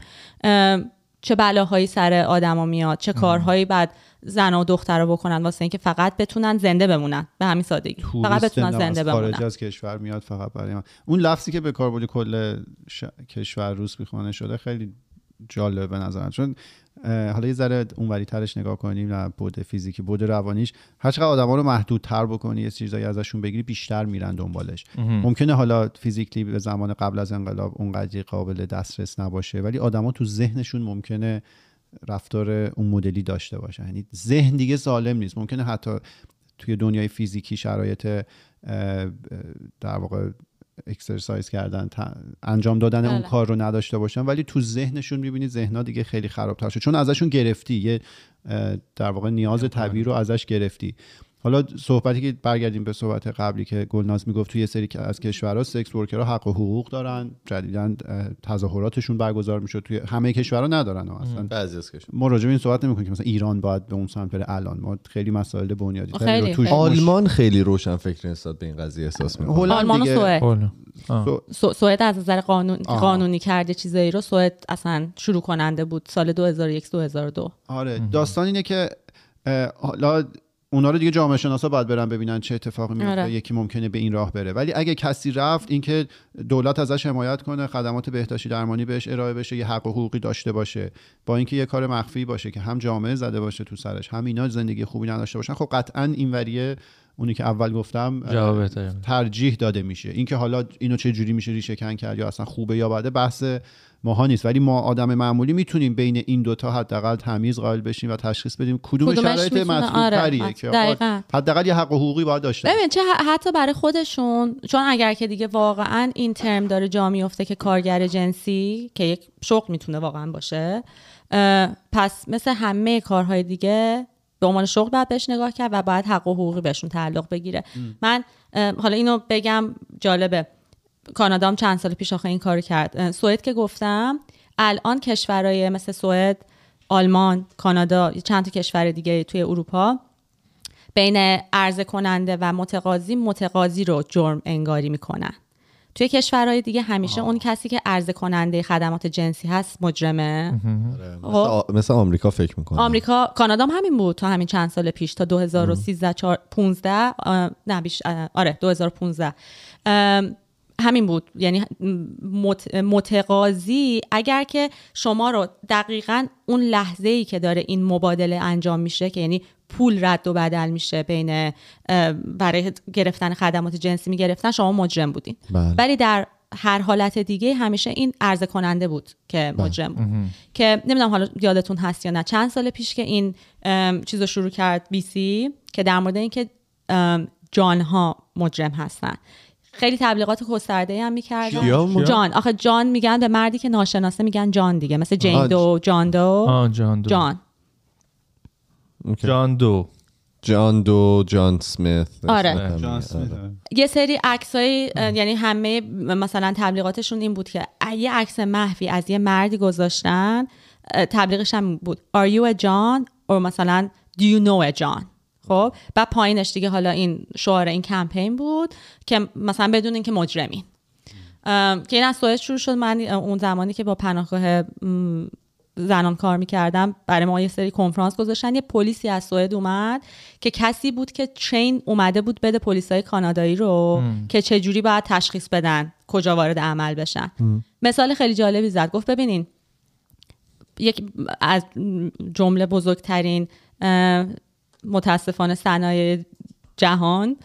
چه بلاهایی سر آدما میاد چه کارهایی بعد زن و دختر رو بکنن واسه اینکه فقط بتونن زنده بمونن. به همین سادگی. فقط بتونن زنده خارج بمونن از کشور میاد فقط برای من اون لفظی که به کار بردی کل ش... کشور روس بیخوانه شده خیلی جالب به نظرم. چون حالا یه ذره اونوری ترش نگاه کنیم نه بود فیزیکی بود روانیش. هر چقدر آدما رو محدودتر بکنی یه چیزایی ازشون بگیری بیشتر میرن دنبالش. ممکنه حالا فیزیکلی به زمان قبل از انقلاب اونقدر قابل دسترس نباشه ولی آدما تو ذهنشون ممکنه رفتار اون مدلی داشته باشن. یعنی ذهن دیگه سالم نیست. ممکنه حتی توی دنیای فیزیکی شرایط در واقع اکسرسایز کردن انجام دادن اون بله. کار رو نداشته باشن. ولی تو ذهنشون می‌بینی ذهنها دیگه خیلی خرابتر شد. چون ازشون گرفتی یه در واقع نیاز طبیعی رو ازش گرفتی. حالا صحبتی که برگردیم به صحبت قبلی که گلناز می‌گفت توی یه سری که از کشورها سکس ورکرها حق و حقوق دارن جدیدا تظاهراتشون برگزار می‌شد توی همه کشورها ندارن اصلا. بعضی از کشور ما راجع به این صحبت نمی‌کنیم که مثلا ایران باید به اون سمت بره الان. ما خیلی مسائل بنیادی خیلی، توش خیلی. آلمان خیلی روشن فکر نسبت به این قضیه احساس می‌کنه. هلند آلمان و دیگه- سوئد. بالا. آه. سو- سو- سوئد از نظر قانون آها. قانونی کرده چیزایی رو سوئد اصلا شروع کننده بود سال 2001 2002 آره. داستان اینه که حالا اونا رو دیگه جامعه شناسا باید برن ببینن چه اتفاقی میفته آره. یکی ممکنه به این راه بره. ولی اگه کسی رفت اینکه دولت ازش حمایت کنه خدمات بهداشتی درمانی بهش ارائه بشه یه حق و حقوقی داشته باشه با اینکه یه کار مخفی باشه که هم جامعه زده باشه تو سرش هم اینا زندگی خوبی نداشته باشن خب قطعا این وریه اونی که اول گفتم ترجیح داده میشه. اینکه حالا اینو چه جوری میشه ریشه کن کرد یا اصلا خوبه یا بده بحث ماها نیست. ولی ما آدم معمولی می‌تونیم بین این دوتا حداقل تمیز قائل بشیم و تشخیص بدیم کدوم شرایط مطلوب آره، که. حداقل یه حق و حقوقی باید داشته. ببین چه حتی برای خودشون چون اگر که دیگه واقعا این ترم داره جا میفته که کارگر جنسی که یک شغل می‌تونه واقعا باشه پس مثل همه کارهای دیگه به عنوان شغل باید بهش نگاه کرد و باید حق و حقوقی بهشون تعلق بگیره. من اه، حالا اینو بگم جالبه. کانادا هم چند سال پیش آخه این کار کرد. سوئد که گفتم الان کشورهای مثل سوئد آلمان کانادا چند تا کشور دیگه توی اروپا بین عرضه کننده و متقاضی متقاضی رو جرم انگاری می‌کنن. توی کشورهای دیگه همیشه اون کسی که عرضه کننده خدمات جنسی هست مجرمه. آره، مثل, آ... مثل آمریکا فکر می‌کنم. آمریکا کانادا هم همین بود تا همین چند سال پیش تا 2013 چهار- 15 آه، نه بیش آه، آره 2015 ام، همین بود. یعنی مت- متقاضی اگر که شما رو دقیقا اون لحظه ای که داره این مبادله انجام میشه که یعنی پول رد و بدل میشه بین برای گرفتن خدمات جنسی می‌گرفتن شما مجرم بودین. بله. ولی در هر حالت دیگه همیشه این عرضه کننده بود که مجرم بود. که نمی‌دونم حالا یادتون هست یا نه. چند سال پیش که این چیز رو شروع کرد بی سی که در مورد اینکه جانها مجرم هستن. خیلی تبلیغات گسترده هم می‌کردن؟ جان. آخه جان میگن به مردی که ناشناسه میگن جان دیگه. مثل جین دو جان دو. جان دو. جان. دو. جان دو جان سمیت. آره. آره. یه سری عکسای یعنی همه مثلا تبلیغاتشون این بود که یه عکس محوی از یه مردی گذاشتن تبلیغش هم بود. Are you a John? Or مثلا Do you know a John? خب بعد پایینش دیگه حالا این شعار این کمپین بود که مثلا بدون اینکه مجرمین. که این از سوئد شروع شد. من اون زمانی که با پناهگاه م، زنان کار می‌کردم برای ما یه سری کنفرانس گذاشتن. یه پلیسی از سوئد اومد که کسی بود که ترین اومده بود بده پلیسای کانادایی رو که چه جوری باید تشخیص بدن کجا وارد عمل بشن. مثال خیلی جالبی زد. گفت ببینین یک از جمله بزرگترین متاسفانه صنایع جهان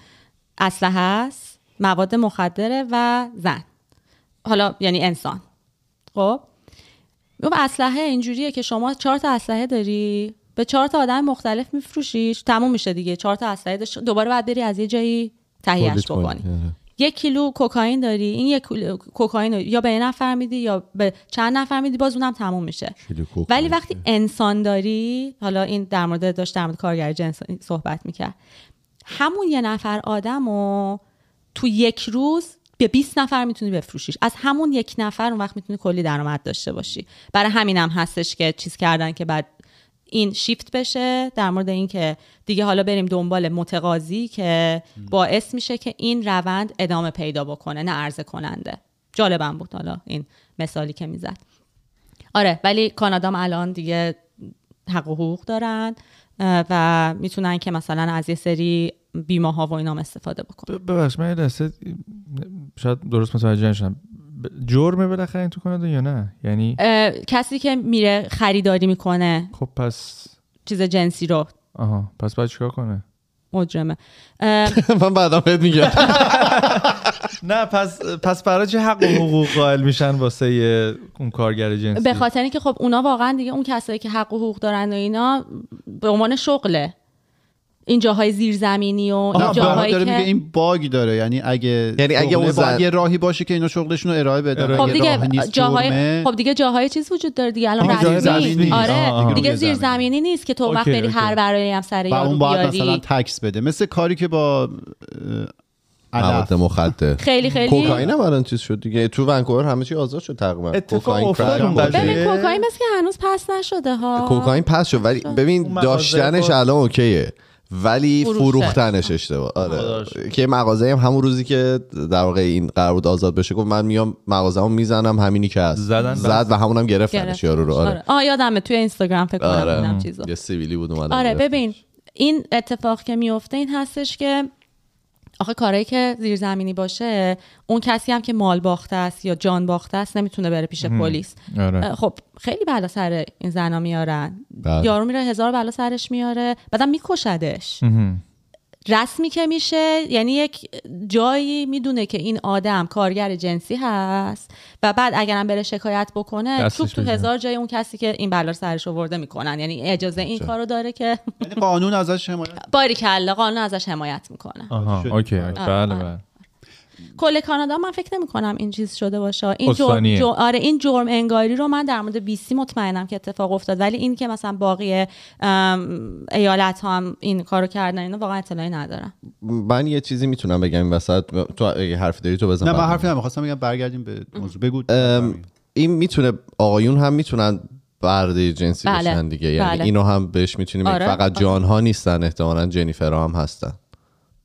اسلحه است مواد مخدره و زن. حالا یعنی انسان. خب؟ میگم اسلحه اینجوریه که شما چهار تا اسلحه داری به چهار تا آدم مختلف میفروشیش تموم میشه دیگه. چهار تا اسلحه دوباره باید بری از یه جایی تهیهش بکنی کنی، آره. یک کیلو کوکائین داری؟ این یک کوکائین یا به یه نفر میدی یا به چند نفر میدی؟ باز اونم تموم میشه. ولی وقتی انسان داری حالا این در مورد داشت در مورد کارگر جنس صحبت می‌کرد. همون یه نفر آدم رو تو یک روز به 20 نفر می‌تونی بفروشیش. از همون یک نفر اون وقت می‌تونی کلی درآمد داشته باشی. برای همینم هستش که چیز کردن که بعد این شیفت بشه در مورد اینکه دیگه حالا بریم دنبال متقاضی که باعث میشه که این روند ادامه پیدا بکنه نه عرضه کننده. جالبم بود حالا این مثالی که می‌زد. آره ولی کانادام الان دیگه حق و حقوق دارن و می‌تونن که مثلا از یه سری بیمه ها و اینام استفاده بکنن. ببخش من یه شاید درست متوجه نشدم جرمه بالاخره این تو کانادا یا نه؟ یعنی کسی که میره خریداری می‌کنه. خب پس چیز جنسی رو. آها پس باید چیکار کنه؟ مجرمه. [LAUGHS] من بعدا بهت میگم. [LAUGHS] نه پس پس برای چه حق و حقوق قائل میشن واسه یه اون کارگر جنسی؟ به خاطر اینکه خب اونا واقعا دیگه اون کسایی که حق و حقوق دارن و اینا به عنوان شغله. این جاهای زیرزمینی و این جاهایی داره که میگه این باگ داره یعنی اگه یعنی اگه اون زن- یه راهی باشه که اینا شغلشون رو ارائه بدن ارائه خب اگه دیگه جاهای جرمه، خب دیگه جاهای چیز وجود داره دیگه الان رسمی. آره. دیگه روی زیر زمین. زمینی نیست که تو وقت بری. هر برای هم سر یارو اون باید مثلا تکس بده. مثل کاری که با مواد مخدر. خیلی خیلی. کوکائین هم الان چیز شد دیگه. تو ونکوور همه چی آزاد شد تقریبا. کوکائین،. ببین کوکائین مثل که هنوز پس نشده ها. کوکائین پس شد ولی ببین داشتنش الان اوکیه. ولی. فروختنش اشتباه آره. که مغازه هم همون روزی که در واقع این قرار بود آزاد بشه گفت من میام مغازه‌مو می‌زنم همینی که هست زدن زد و همونم گرفتنش گرفت. یارو رو آره آره. آه یادمه توی اینستاگرام فکر کنم آره. چیزو یه سیویلی بود اومدن آره. ببین این اتفاق که میفته این هستش که آخه کارایی که زیرزمینی باشه اون کسی هم که مال باخته است یا جان باخته است نمی‌تونه بره پیش پلیس. آره. خب خیلی بلا سر این زنا میارن. بله. یارو میره هزار بلا سرش میاره بعدم میکشدش. رسمی که میشه یعنی یک جایی می‌دونه که این آدم کارگر جنسی هست و بعد اگرم بره شکایت بکنه توپ تو. هزار جای اون کسی که این بلا رو سرش آورده می‌کنن یعنی اجازه این کارو داره که یعنی قانون ازش حمایت باری کلا قانون ازش حمایت می‌کنه آها. اوکی آره. بله آره. بله کل کانادا من فکر نمی کنم این چیز شده باشه. این جرم. جو- آره این جرم انگاری رو من در مورد بی سی مطمئنم که اتفاق افتاد. ولی این که مثلا باقی ایالت ها هم این کارو کردن اینو واقعا اطلاعی ندارم. من یه چیزی می‌تونم بگم این وسط. تو اگه حرف داری تو بزن نه من. حرفی نمی‌خواستم بگم. برگردیم به موضوع. بگو این می‌تونه آقایون هم می‌تونن برده جنسی بله. بشن دیگه. یعنی بله. اینو هم بهش می‌تونیم آره. فقط جان ها نیستن احتمالا جنیفر هم هستن.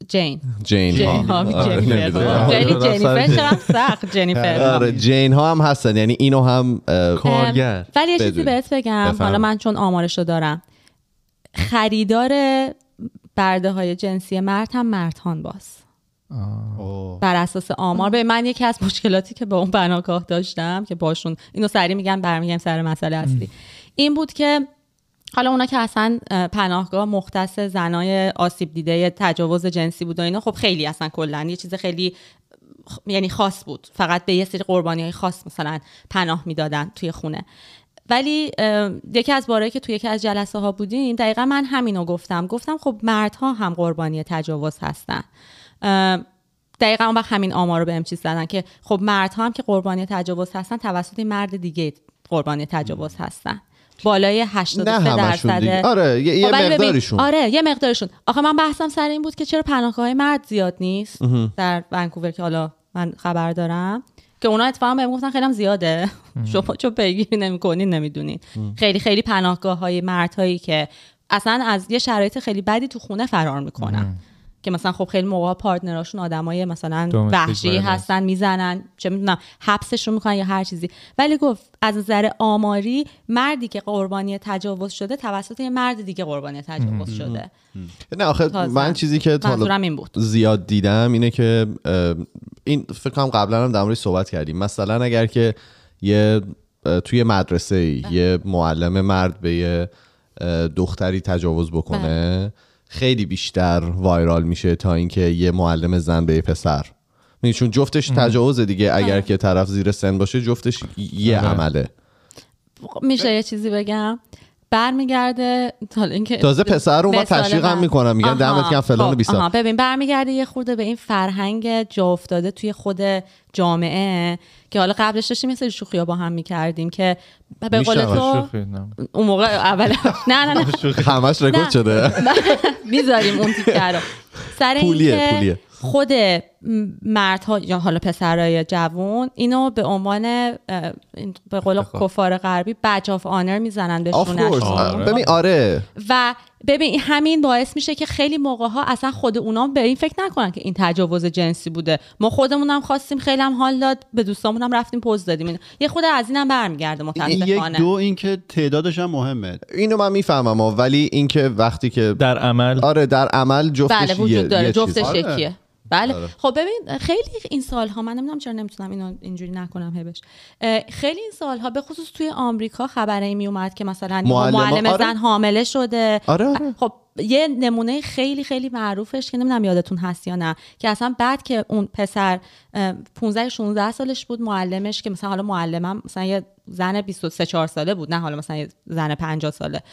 جین جین جین ها آره، جنیفر نمی‌دونم. خیلی آره، جنیفر راست. چقدر سخت جنیفر آره جین ها هم هستن. یعنی اینو هم کارگر. ولی یه چیزی. بهت بگم. حالا من چون آمارشو دارم. خریدار برده های جنسی مرد هم مردهان باز. اوه. بر اساس آمار. به من یکی از مشکلاتی که با اون بناگاه داشتم که باشون اینو سریع میگم برمیگم سر مسئله اصلی. این بود که حالا اونا که اصلا اه، پناهگاه مختص زنای آسیب دیده تجاوز جنسی بود و اینا خب خیلی اصلا کلا یه چیز خیلی یعنی خاص بود. فقط به یه سری قربانی های خاص مثلا پناه می‌دادن توی خونه. ولی یکی از بارایی که توی یکی از جلسه ها بودیم دقیقا من همینو گفتم. گفتم خب مردها هم قربانی تجاوز هستن. دقیقا اون وقت همین آمار رو بهم چیز زدن که خب مردها هم که قربانی تجاوز هستن توسط مرد دیگه قربانی تجاوز هستن. بالای 83 نه همشون درصد آره یه, یه خب مقداریشون آره یه مقدارشون. آخه من بحثم سر این بود که چرا پناهگاه های مرد زیاد نیست در ونکوور که حالا من خبر دارم. که اونا اتفاقا بهم گفتن خیلی هم زیاده [LAUGHS] شما چون پیگیری نمی‌کنین نمی‌دونین. خیلی خیلی پناهگاه های مردهایی که اصلا از یه شرایط خیلی بدی تو خونه فرار می‌کنن. که مثلا خب خیلی موقع پارتنراشون آدمای مثلا وحشی violence. هستن می‌زنن چه می‌دونم حبسشون می‌کنن یا هر چیزی. ولی گفت از نظر آماری مردی که قربانی تجاوز شده توسط یه مرد دیگه قربانی تجاوز شده. نه آخه. من چیزی که این بود. زیاد دیدم اینه که این فکر کنم قبلا هم در موردش صحبت کردیم. مثلا اگر که یه توی مدرسه ای یه معلم مرد به یه دختری تجاوز بکنه خیلی بیشتر وایرال میشه تا اینکه یه معلم زن به یه پسر. می‌دونی چون جفتش تجاوز دیگه اگر که طرف زیر سن باشه جفتش یه آره. عمله. میشه یه چیزی بگم؟ برمیگرده حالا اینکه تازه پسر رو تشویق هم من. می‌کنن میگن دمت گرم فلان و خب، بیسار آها، ببین برمیگرده یه خورده به این فرهنگ جا افتاده توی خود جامعه که حالا قبلش داشتیم سری شوخی با هم می‌کردیم که به قول. تو. اون موقع اول [LAUGHS] نه نه نه همش رکورد. شده [LAUGHS] می‌ذاریم اون تیکه رو سر پولیه، اینکه. خود مردها یا حالا پسرای جوون اینو به عنوان به قول کفار غربی بچ آف آنر می‌زنن کورس آره. ببین آره. و ببین همین باعث میشه که خیلی موقع ها اصلا خود اونا به این فکر نکنن که این تجاوز جنسی بوده. ما خودمون هم خواستیم خیلی هم حال داد به دوستامون هم رفتیم پوز دادیم. اینا. یه خود از اینم برمیگرده این یک متاسفانه دو اینکه تعدادش هم مهمه. اینو من می‌فهمم ولی اینکه وقتی که در عمل. آره در عمل جفتش بله یه- وجود داره. یه. جفتش آره. بله. خب ببین خیلی این سالها من نمی‌دونم چرا نمی‌تونم اینو اینجوری نکنم هبش. خیلی این سالها به خصوص توی آمریکا خبری می اومد که مثلا معلم- آره. زن حامله شده. آره، آره. خب یه نمونه خیلی خیلی معروفش که نمی‌دونم یادتون هست یا نه که اصلا بعد که اون پسر اه، 15 16 سالش بود معلمش که مثلا حالا معلمم مثلا یه زن 23 4 ساله بود نه حالا مثلا یه زن 50 ساله.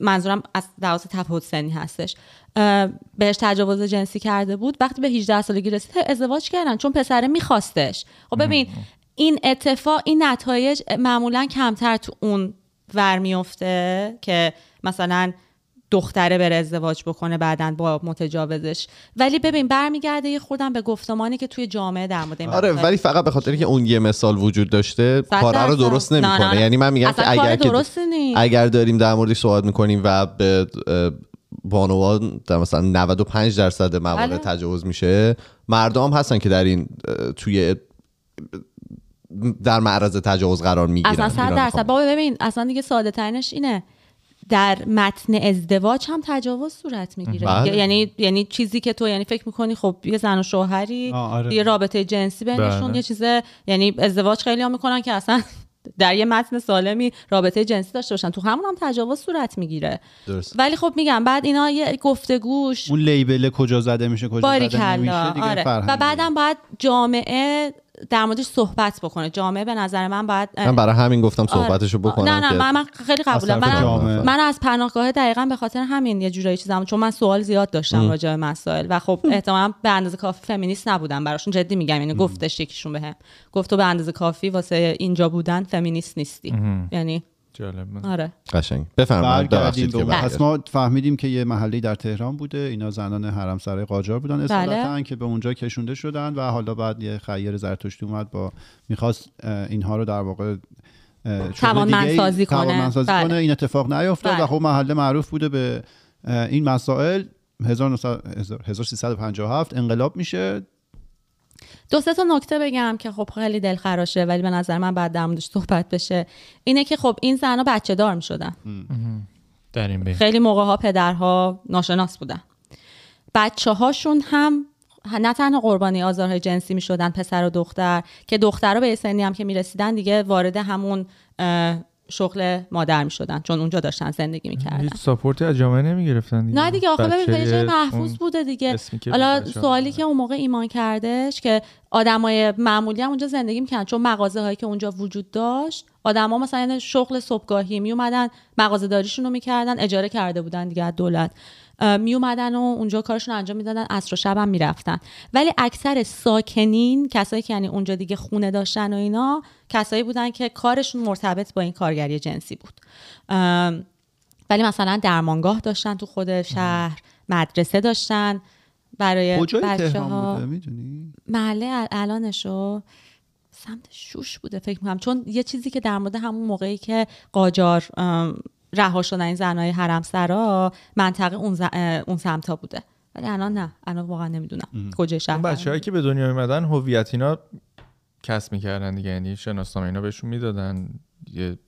منظورم از لحاظ تفاوت سنی هستش. بهش تجاوز جنسی کرده بود وقتی به 18 سالگی رسید ازدواج کردن چون پسره میخواستش خب ببین این اتفاق این نتایج معمولا کمتر تو اون ور میفته که مثلا دختره بره ازدواج بکنه بعدا با متجاوزش ولی ببین برمیگرده یه خودم به گفتمانی که توی جامعه در مورد آره ولی فقط به خاطر که اون یه مثال وجود داشته کار رو. درست نه، نه، نمی‌کنه نه. یعنی من میگم که اگر نیست. اگر داریم در موردش صحبت می‌کنیم و به بانوان در مثلا 95 درصد موارد بله. تجاوز میشه مردم هستن که در این توی در معرض تجاوز قرار می‌گیرن اصلا صد اینا درصد می‌خوام. بابا ببین اصلا دیگه ساده ترینش اینه در متن ازدواج هم تجاوز صورت می‌گیره بله. یعنی یعنی چیزی که تو یعنی فکر می‌کنی خب یه زن و شوهری آره. یه رابطه جنسی بینشون بله. یه چیز یعنی ازدواج خیلی هم می‌کنن که اصلا در یه متن سالمی رابطه جنسی داشته باشن تو همون هم تجاوز صورت می‌گیره درست. ولی خب میگم بعد اینا یه گفتگوش اون لیبل کجا زده میشه کجا باری زده نمیشه دیگه آره. و بعدم باید جامعه در موردش صحبت بکنه. جامعه به نظر من باید من برای همین گفتم آره. صحبتشو بکنم نه نه من, من خیلی قبولم. من. من از پناهگاه دقیقا به خاطر همین یه جورایی چیزم چون من سوال زیاد داشتم راجع به مسائل و خب احتمالاً به اندازه کافی فمینیست نبودم براشون. جدی میگم یعنی گفتش یکیشون بهم. گفت تو به اندازه کافی واسه اینجا بودن فمینیست نیستی. یعنی جالب آره. قشنگ. بفرمایید ببخشید که. پس ما فهمیدیم که یه محله در تهران بوده. اینا زنان حرم سرای قاجار بودن اصالتا که به اونجا کشونده شدن و حالا بعد یه خیر زرتشتی اومد با می‌خواست اینها رو در واقع توانمندسازی کنه. توانمندسازی بله. کنه. این اتفاق نیفتاد بله. و خب محله معروف بوده به این مسائل. 1900 1357 انقلاب میشه. دو سه تا نکته بگم که خب خیلی دلخراشه ولی به نظر من بعد در موردش صحبت بشه. اینه که خب این زنها بچه دار می‌شدن. در این خیلی موقع ها پدرها ناشناس بودن. بچه هاشون هم نه تنها قربانی آزارهای جنسی می‌شدن پسر و دختر که دخترها به سنی هم که می‌رسیدن دیگه وارد همون شغل مادر می‌شدن چون اونجا داشتن زندگی می‌کردن. هیچ ساپورتی از جامعه نمی‌گرفتن دیگه. نه دیگه آخه ببین محفوظ بوده دیگه. حالا سوالی می‌ذارن. که اون موقع ایمان کردش که آدمای معمولی هم اونجا زندگی می‌کردن چون مغازه هایی که اونجا وجود داشت آدما مثلا شغل صبحگاهی می اومدن مغازه داریشون رو می‌کردن اجاره کرده بودن دیگه از دولت. می اومدن و اونجا کارشون انجام می‌دادن عصر و شب هم می‌رفتن. ولی اکثر ساکنین کسایی که یعنی اونجا دیگه خونه داشتن و اینا کسایی بودن که کارشون مرتبط با این کارگری جنسی بود. ولی مثلا درمانگاه داشتن تو خود شهر مدرسه داشتن برای بچه ها می‌دونی؟ محله ال- الانشو سمت شوش بوده فکر می‌کنم. چون یه چیزی که در مورد همون موقعی که قاجار رها شدن این زنهای حرم سرا منطقه اون, ز... اون سمتا بوده. ولی الان نه. الان واقعا نمی‌دونم. کجای شهر اون بچه‌هایی که به دنیا میمدن هویت اینا کسب می‌کردن دیگه. یعنی شناسنامه اینا بهشون می‌دادن. یه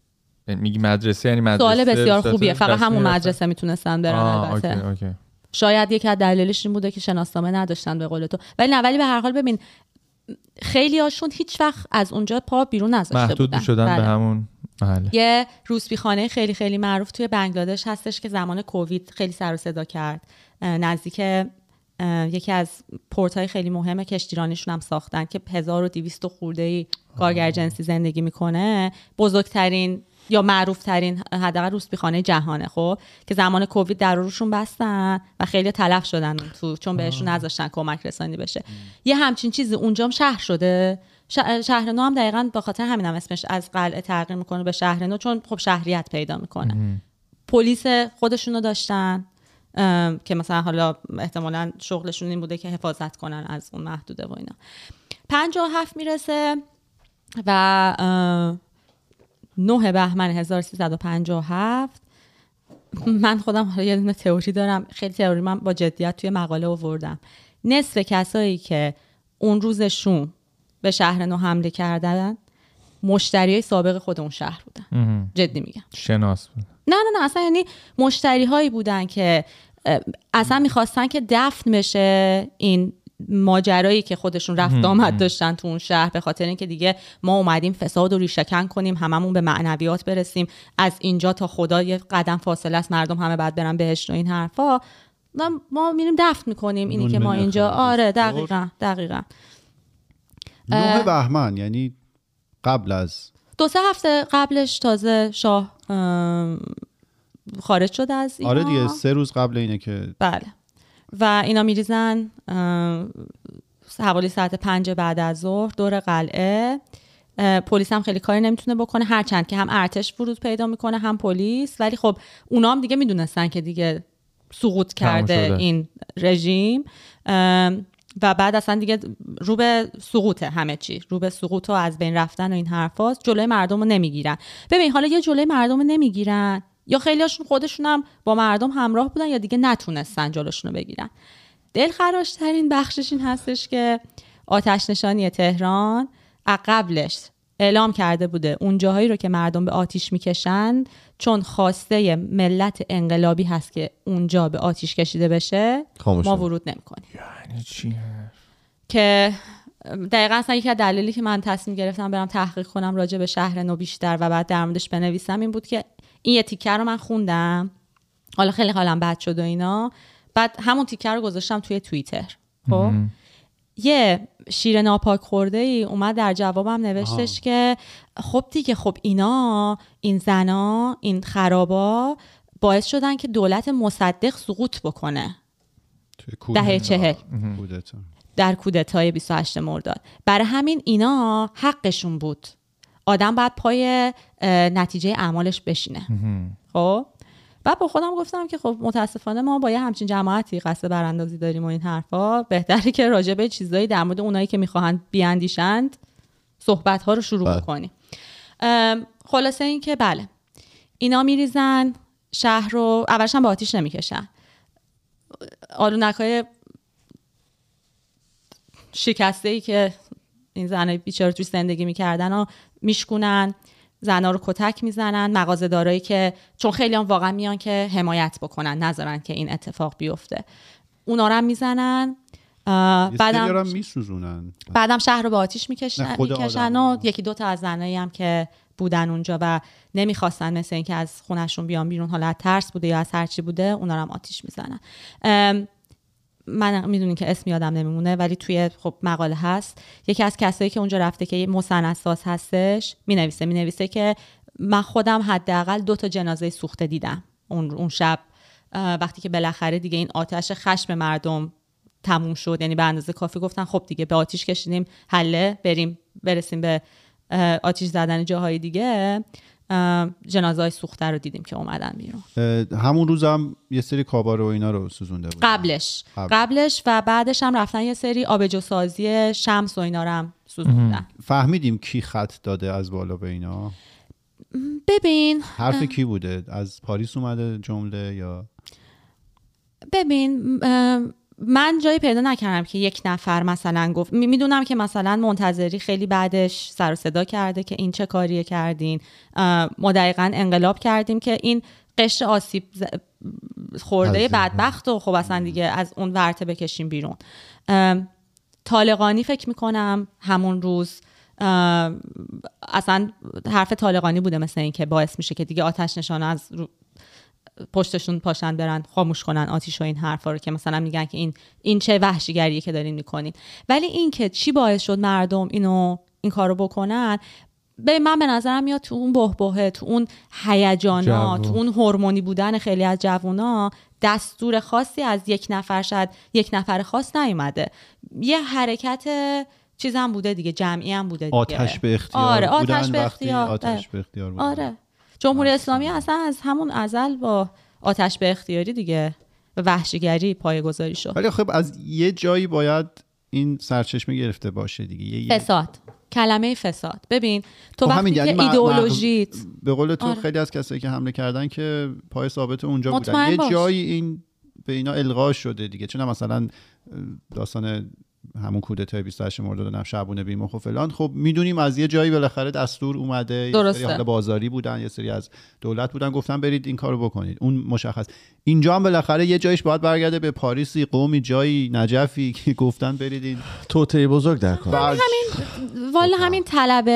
یعنی میگی مدرسه یعنی مدرسه سوال بسیار خوبیه. فقط همون؟ مدرسه می‌تونستن برن آه، البته. شاید یکی از دلایلش این بوده که شناسنامه نداشتن به قول تو. ولی نه ولی به هر حال ببین خیلی هاشون هیچ وقت از اونجا پا بیرون نذاشته محدود بودن. شدن بله. به همون محله یه روسبی خانه خیلی خیلی معروف توی بنگلادش هستش که زمان کووید خیلی سر و صدا کرد. نزدیک یکی از پورت های خیلی مهم کشتیرانیشون هم ساختن که 1200 خورده ای کارگر جنسی زندگی می‌کنه. بزرگترین یا معروف ترین حداقل روسبی خانه جهانه خب که زمان کووید در روشون بستن و خیلی تلف شدن تو چون بهشون نذاشتن کمک رسانی بشه. یه همچین چیزی اونجام شهر شده. شهر نو هم دقیقا به خاطر همین هم اسمش از قلعه تغییر می‌کنه به شهر نو چون خب شهریت پیدا می‌کنه. پلیس خودشونو داشتن که مثلا حالا احتمالا شغلشون این بوده که حفاظت کنن از اون محدوده و اینا. پنجاه و هفت می‌رسه و ام، نه بهمن 1357 من خودم حالا یه دونه تئوری دارم. خیلی تئوری من با جدیت توی مقاله آوردم. نصف کسایی که اون روزشون به شهر نو حمله کردن مشتری سابق خود اون شهر بودن. جدی میگم. شناس بود. نه نه نه اصلا یعنی مشتری هایی بودن که اصلا می‌خواستن که دفن بشه این ماجرایی که خودشون رفت آمد داشتن تو اون شهر به خاطر اینکه دیگه ما اومدیم فساد و ریشهکن کنیم هممون به معنویات برسیم. از اینجا تا خدا یه قدم فاصله است مردم همه بعد برن بهشت و این حرفا. ما میریم دفن می‌کنیم. اینی که ما اینجا. آره دقیقا دقیقا. نه بهمن یعنی قبل از دو سه هفته قبلش تازه شاه خارج شد از ایران. آره دیگه سه روز قبل اینه که بله. و اینا میریزن حوالی ساعت پنج بعد از ظهر دور قلعه. پلیس هم خیلی کاری نمی‌تونه بکنه. هرچند که هم ارتش ورود پیدا می‌کنه هم پلیس. ولی خب اونا هم دیگه می‌دونستن که دیگه سقوط کرده شده. این رژیم. و بعد اصلا دیگه رو به سقوطه همه چی رو به سقوط و از بین رفتن و این حرفاست جلوی مردم رو نمی‌گیرن. ببین حالا یا جلوی مردم رو نمی‌گیرن یا خیلیاشون خودشون هم با مردم همراه بودن یا دیگه نتونستن جلوشون رو بگیرن دلخراشترین بخشش این هستش که آتش نشانی تهران قبلش اعلام کرده بوده. اون جاهایی رو که مردم به آتیش می‌کشن چون خواسته ملت انقلابی هست که اونجا به آتیش کشیده بشه خاموش ما. ورود نمی‌کنیم. یعنی چی؟ که دقیقا اصلا یکی از دلیلی که من تصمیم گرفتم برم تحقیق کنم راجع به شهر نو بیشتر و بعد در موردش بنویسم این بود که این یه تیکه رو من خوندم. حالا خیلی حالم بد شد و اینا. بعد همون تیکه رو گذاشتم توی توییتر. خب؟ یه شیر ناپاک خورده ای اومد در جوابم نوشتش که خب دیگه خب اینا این زنا این خرابا باعث شدن که دولت مصدق سقوط بکنه. دهه چهل. در کودتای 28 مرداد. برای همین اینا حقشون بود. آدم باید پای نتیجه اعمالش بشینه. خب؟ و با خودم گفتم که خب متاسفانه ما با یه همچین جماعتی قصد براندازی داریم و این حرفا. بهتره که راجع به چیزایی در مورد اونایی که می‌خواهند بیاندیشند صحبت ها رو شروع بله. کنیم خلاصه این که بله اینا میریزن شهر رو اولش با آتیش نمی‌کشن. آلونک های شکسته ای که این زنای بیچاره توش زندگی می‌کردن و میشکونن. زنا رو کتک می‌زنن مغازه دارایی که چون خیلی هم واقعا میان که حمایت بکنن نذارن که این اتفاق بیفته. اونا رو هم می‌زنن بعدم میسوزونن. بعدم شهر رو به آتیش می‌کشن می‌کشن. و یکی دو تا از زنایی هم که بودن اونجا و نمی‌خواستن مثل اینکه از خونشون بیان بیرون حالا ترس بوده یا از هرچی بوده اونا رو هم آتیش می‌زنن. من می‌دونین که اسم یادم نمیمونه ولی توی خب مقاله هست. یکی از کسایی که اونجا رفته که یه مستندساز هستش می‌نویسه می‌نویسه که من خودم حداقل دو تا جنازه سوخته دیدم اون اون شب. وقتی که بالاخره دیگه این آتش خشم مردم تموم شد یعنی به اندازه کافی گفتن خب دیگه به آتیش کشیدیم حله بریم برسیم به آتیش زدن جاهای دیگه. جنازه های سوخته رو دیدیم که اومدن بیرون. همون روز هم یه سری کاباره و اینا رو سوزونده بود. قبلش. قبل. قبلش و بعدش هم رفتن یه سری آبجوسازی شمس و اینا رو هم سوزوندن. فهمیدیم کی خط داده از بالا به اینا؟ ببین حرف کی بوده؟ از پاریس اومده جمله یا؟ ببین من جایی پیدا نکردم که یک نفر مثلا گفت می- می‌دونم که مثلا منتظری خیلی بعدش سر و صدا کرده که این چه کاریه کردین. ما دقیقا انقلاب کردیم که این قشر آسیب ز- خورده بدبخت و خب اصلا دیگه از اون ورته بکشیم بیرون. طالقانی فکر می‌کنم همون روز اصلا حرف طالقانی بوده مثل این که باعث میشه که دیگه آتش نشانه از پشتشون پاشن برن خاموش کنن آتیش و این حرفا رو که مثلا میگن که این این چه وحشیگریه که دارین می‌کنین ولی این که چی باعث شد مردم اینو این کارو بکنن به من به نظرم میاد تو اون بهبهه تو اون هیجانا. تو اون هورمونی بودن خیلی از جوونا دستور خاصی از یک نفر شاید یک نفر خاص نیومده یه حرکت چیز هم بوده دیگه جمعی هم بوده دیگه. آتش به اختیار آره آتش بودن به اختیار آتش به اختیار بودن. آره جمهوری اسلامی اصلا از همون ازل با آتش به اختیاری دیگه به وحشیگری پایه‌گذاری شد. ولی خب از یه جایی باید این سرچشمه گرفته باشه دیگه. یه- یه- فساد. کلمه فساد. ببین تو خب وقتی همین، که یعنی ایدئولوژیت به قول تو آره. خیلی از کسایی که حمله کردن که پای ثابت اونجا بودن. یه باش. جایی این به اینا القا شده دیگه. چون مثلا داستان همون کودتای 28 مرداد و شعبونه بیمخ و فلان. خب می‌دونیم از یه جایی بالاخره دستور اومده. یه درسته. سری حالا بازاری بودن یه سری از دولت بودن گفتن برید این کارو بکنید. اون مشخص. اینجا هم بالاخره یه جایش باید برگرده به پاریسی قومی جایی نجفی که گفتن برید این توطئه بزرگ در کار. بعد والا همین طلب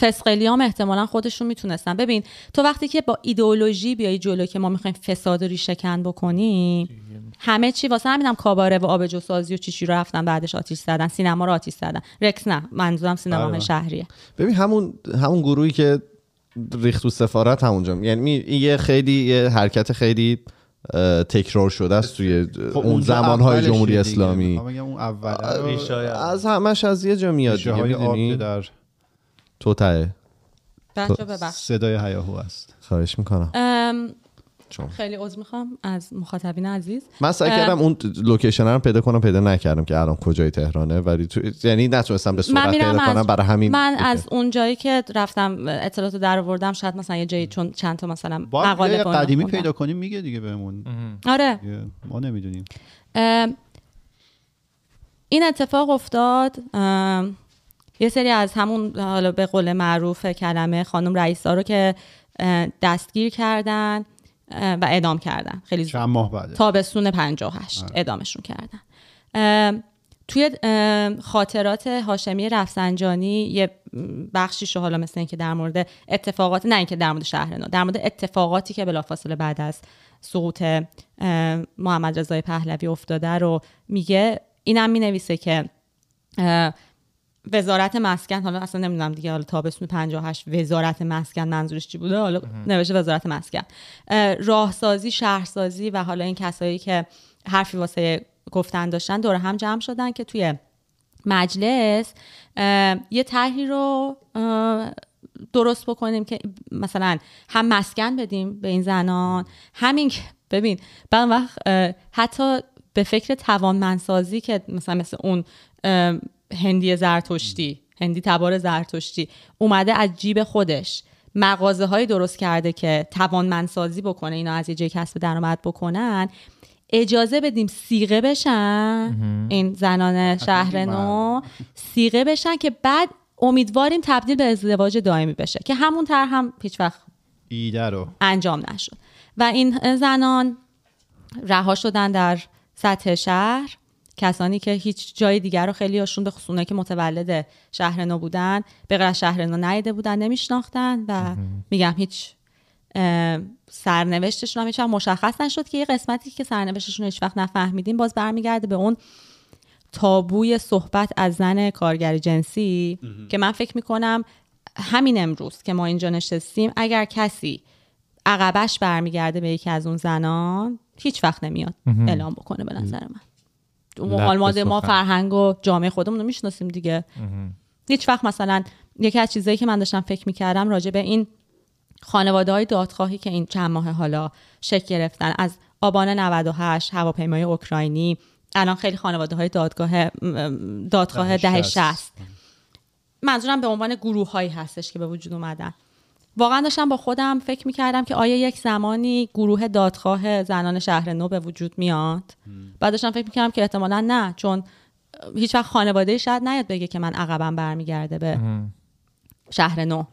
فسقلیام احتمالا خودشون می‌تونستن. ببین تو وقتی که با ایدئولوژی بیای جلو که ما می‌خوایم فساد رو ریشه کن بکنیم همه چی واسه همینم کاباره و آبجو سازی و چیشی رو رفتن بعدش آتیش زدن سینما رو آتیش زدن. رکس نه منظورم سینما بله. شهریه. ببین همون همون گروهی که ریخت تو سفارت همونجا. یعنی یه خیلی یه حرکت خیلی تکرار شده است توی خب اون اونجا زمانهای اولشه جمهوری. اسلامی. اون ریشای از همش از یه جا میاد دیگه در بچه ببخش صدای هیاهو است. خواهش می‌کنم. خیلی عذر می‌خوام از مخاطبین عزیز. من سعی. کردم اون location رو پیدا کنم پیدا نکردم که الان کجای تهرانه ولی تو یعنی نتونستم به میرم پیدا کنم از برای همین. من okay. از اون جایی که رفتم اطلاعات در آوردم شاید مثلا یه جایی چون چند تا مثلا مقاله قدیمی خوندم. پیدا کنیم میگه دیگه بهمون. آره. ما نمی‌دونیم. این اتفاق افتاد یه سری از همون حالا به قول معروف کلمه خانم رئیسا رو که دستگیر کردن. و اعدام کردن. خیلی چند ماه بعده تابستون 58 اعدامشون کردن. توی خاطرات هاشمی رفسنجانی یه بخشیشو حالا مثل اینکه در مورد اتفاقات نه اینکه در مورد شهر نو در مورد اتفاقاتی که بلافاصله بعد از سقوط محمد رضای پهلوی افتاده رو میگه. اینم می‌نویسه که وزارت مسکن حالا اصلا نمی‌دونم دیگه حالا تابستون 58 وزارت مسکن منظورش چی بوده؟ حالا نوشته وزارت مسکن. اه، راهسازی شهرسازی و حالا این کسایی که حرفی واسه گفتن داشتن دور هم جمع شدن که توی مجلس یه طرحی رو درست بکنیم که مثلا هم مسکن بدیم به این زنان همین که ببین بعد وقت حتی به فکر توانمندسازی که مثلا مثل اون هندی زرتشتی هندی تبار زرتشتی اومده از جیب خودش. مغازه های درست کرده که توانمندسازی بکنه اینا از یه جای کسب درآمد بکنن. اجازه بدیم سیغه بشن. این زنان شهر نو. سیغه بشن که بعد امیدواریم تبدیل به ازدواج دائمی بشه که همون طرح هم هیچ وقت ایده رو. انجام نشد. و این زنان رها شدن در سطح شهر. کسانی که هیچ جای دیگر رو خیلی هاشون به خصوص که متولد شهر نو بودن به غیر از شهر نو نیده بودن نمیشناختن و میگم هیچ سرنوشتشون هم هیچ وقت مشخص نشد که یه قسمتی که سرنوشتشون هیچ وقت نفهمیدیم باز برمیگرده به اون تابوی صحبت از زن کارگر جنسی که من فکر می‌کنم همین امروز که ما اینجا نشستیم اگر کسی عقبش برمیگرده به یکی از اون زنان هیچ وقت نمیاد اعلام بکنه به نظر من. حال ما. فرهنگ و جامعه خودمون رو می‌شناسیم دیگه هیچ وقت مثلا یکی از چیزایی که من داشتم فکر می‌کردم راجع به این خانواده های دادخواهی که این چند ماه حالا شکل گرفتن از آبان 98 هواپیمای اوکراینی الان خیلی خانواده های دادگاه دادخواه دهه. 60 منظورم به عنوان گروه هایی هستش که به وجود اومدن واقعا داشتم با خودم فکر می‌کردم که آیا یک زمانی گروه دادخواه زنان شهر نو به وجود میاد؟ بعد داشتم فکر می‌کردم که احتمالا نه چون هیچ وقت خانواده شاید نیاد بگه که من عقبم برمیگرده به شهر نو.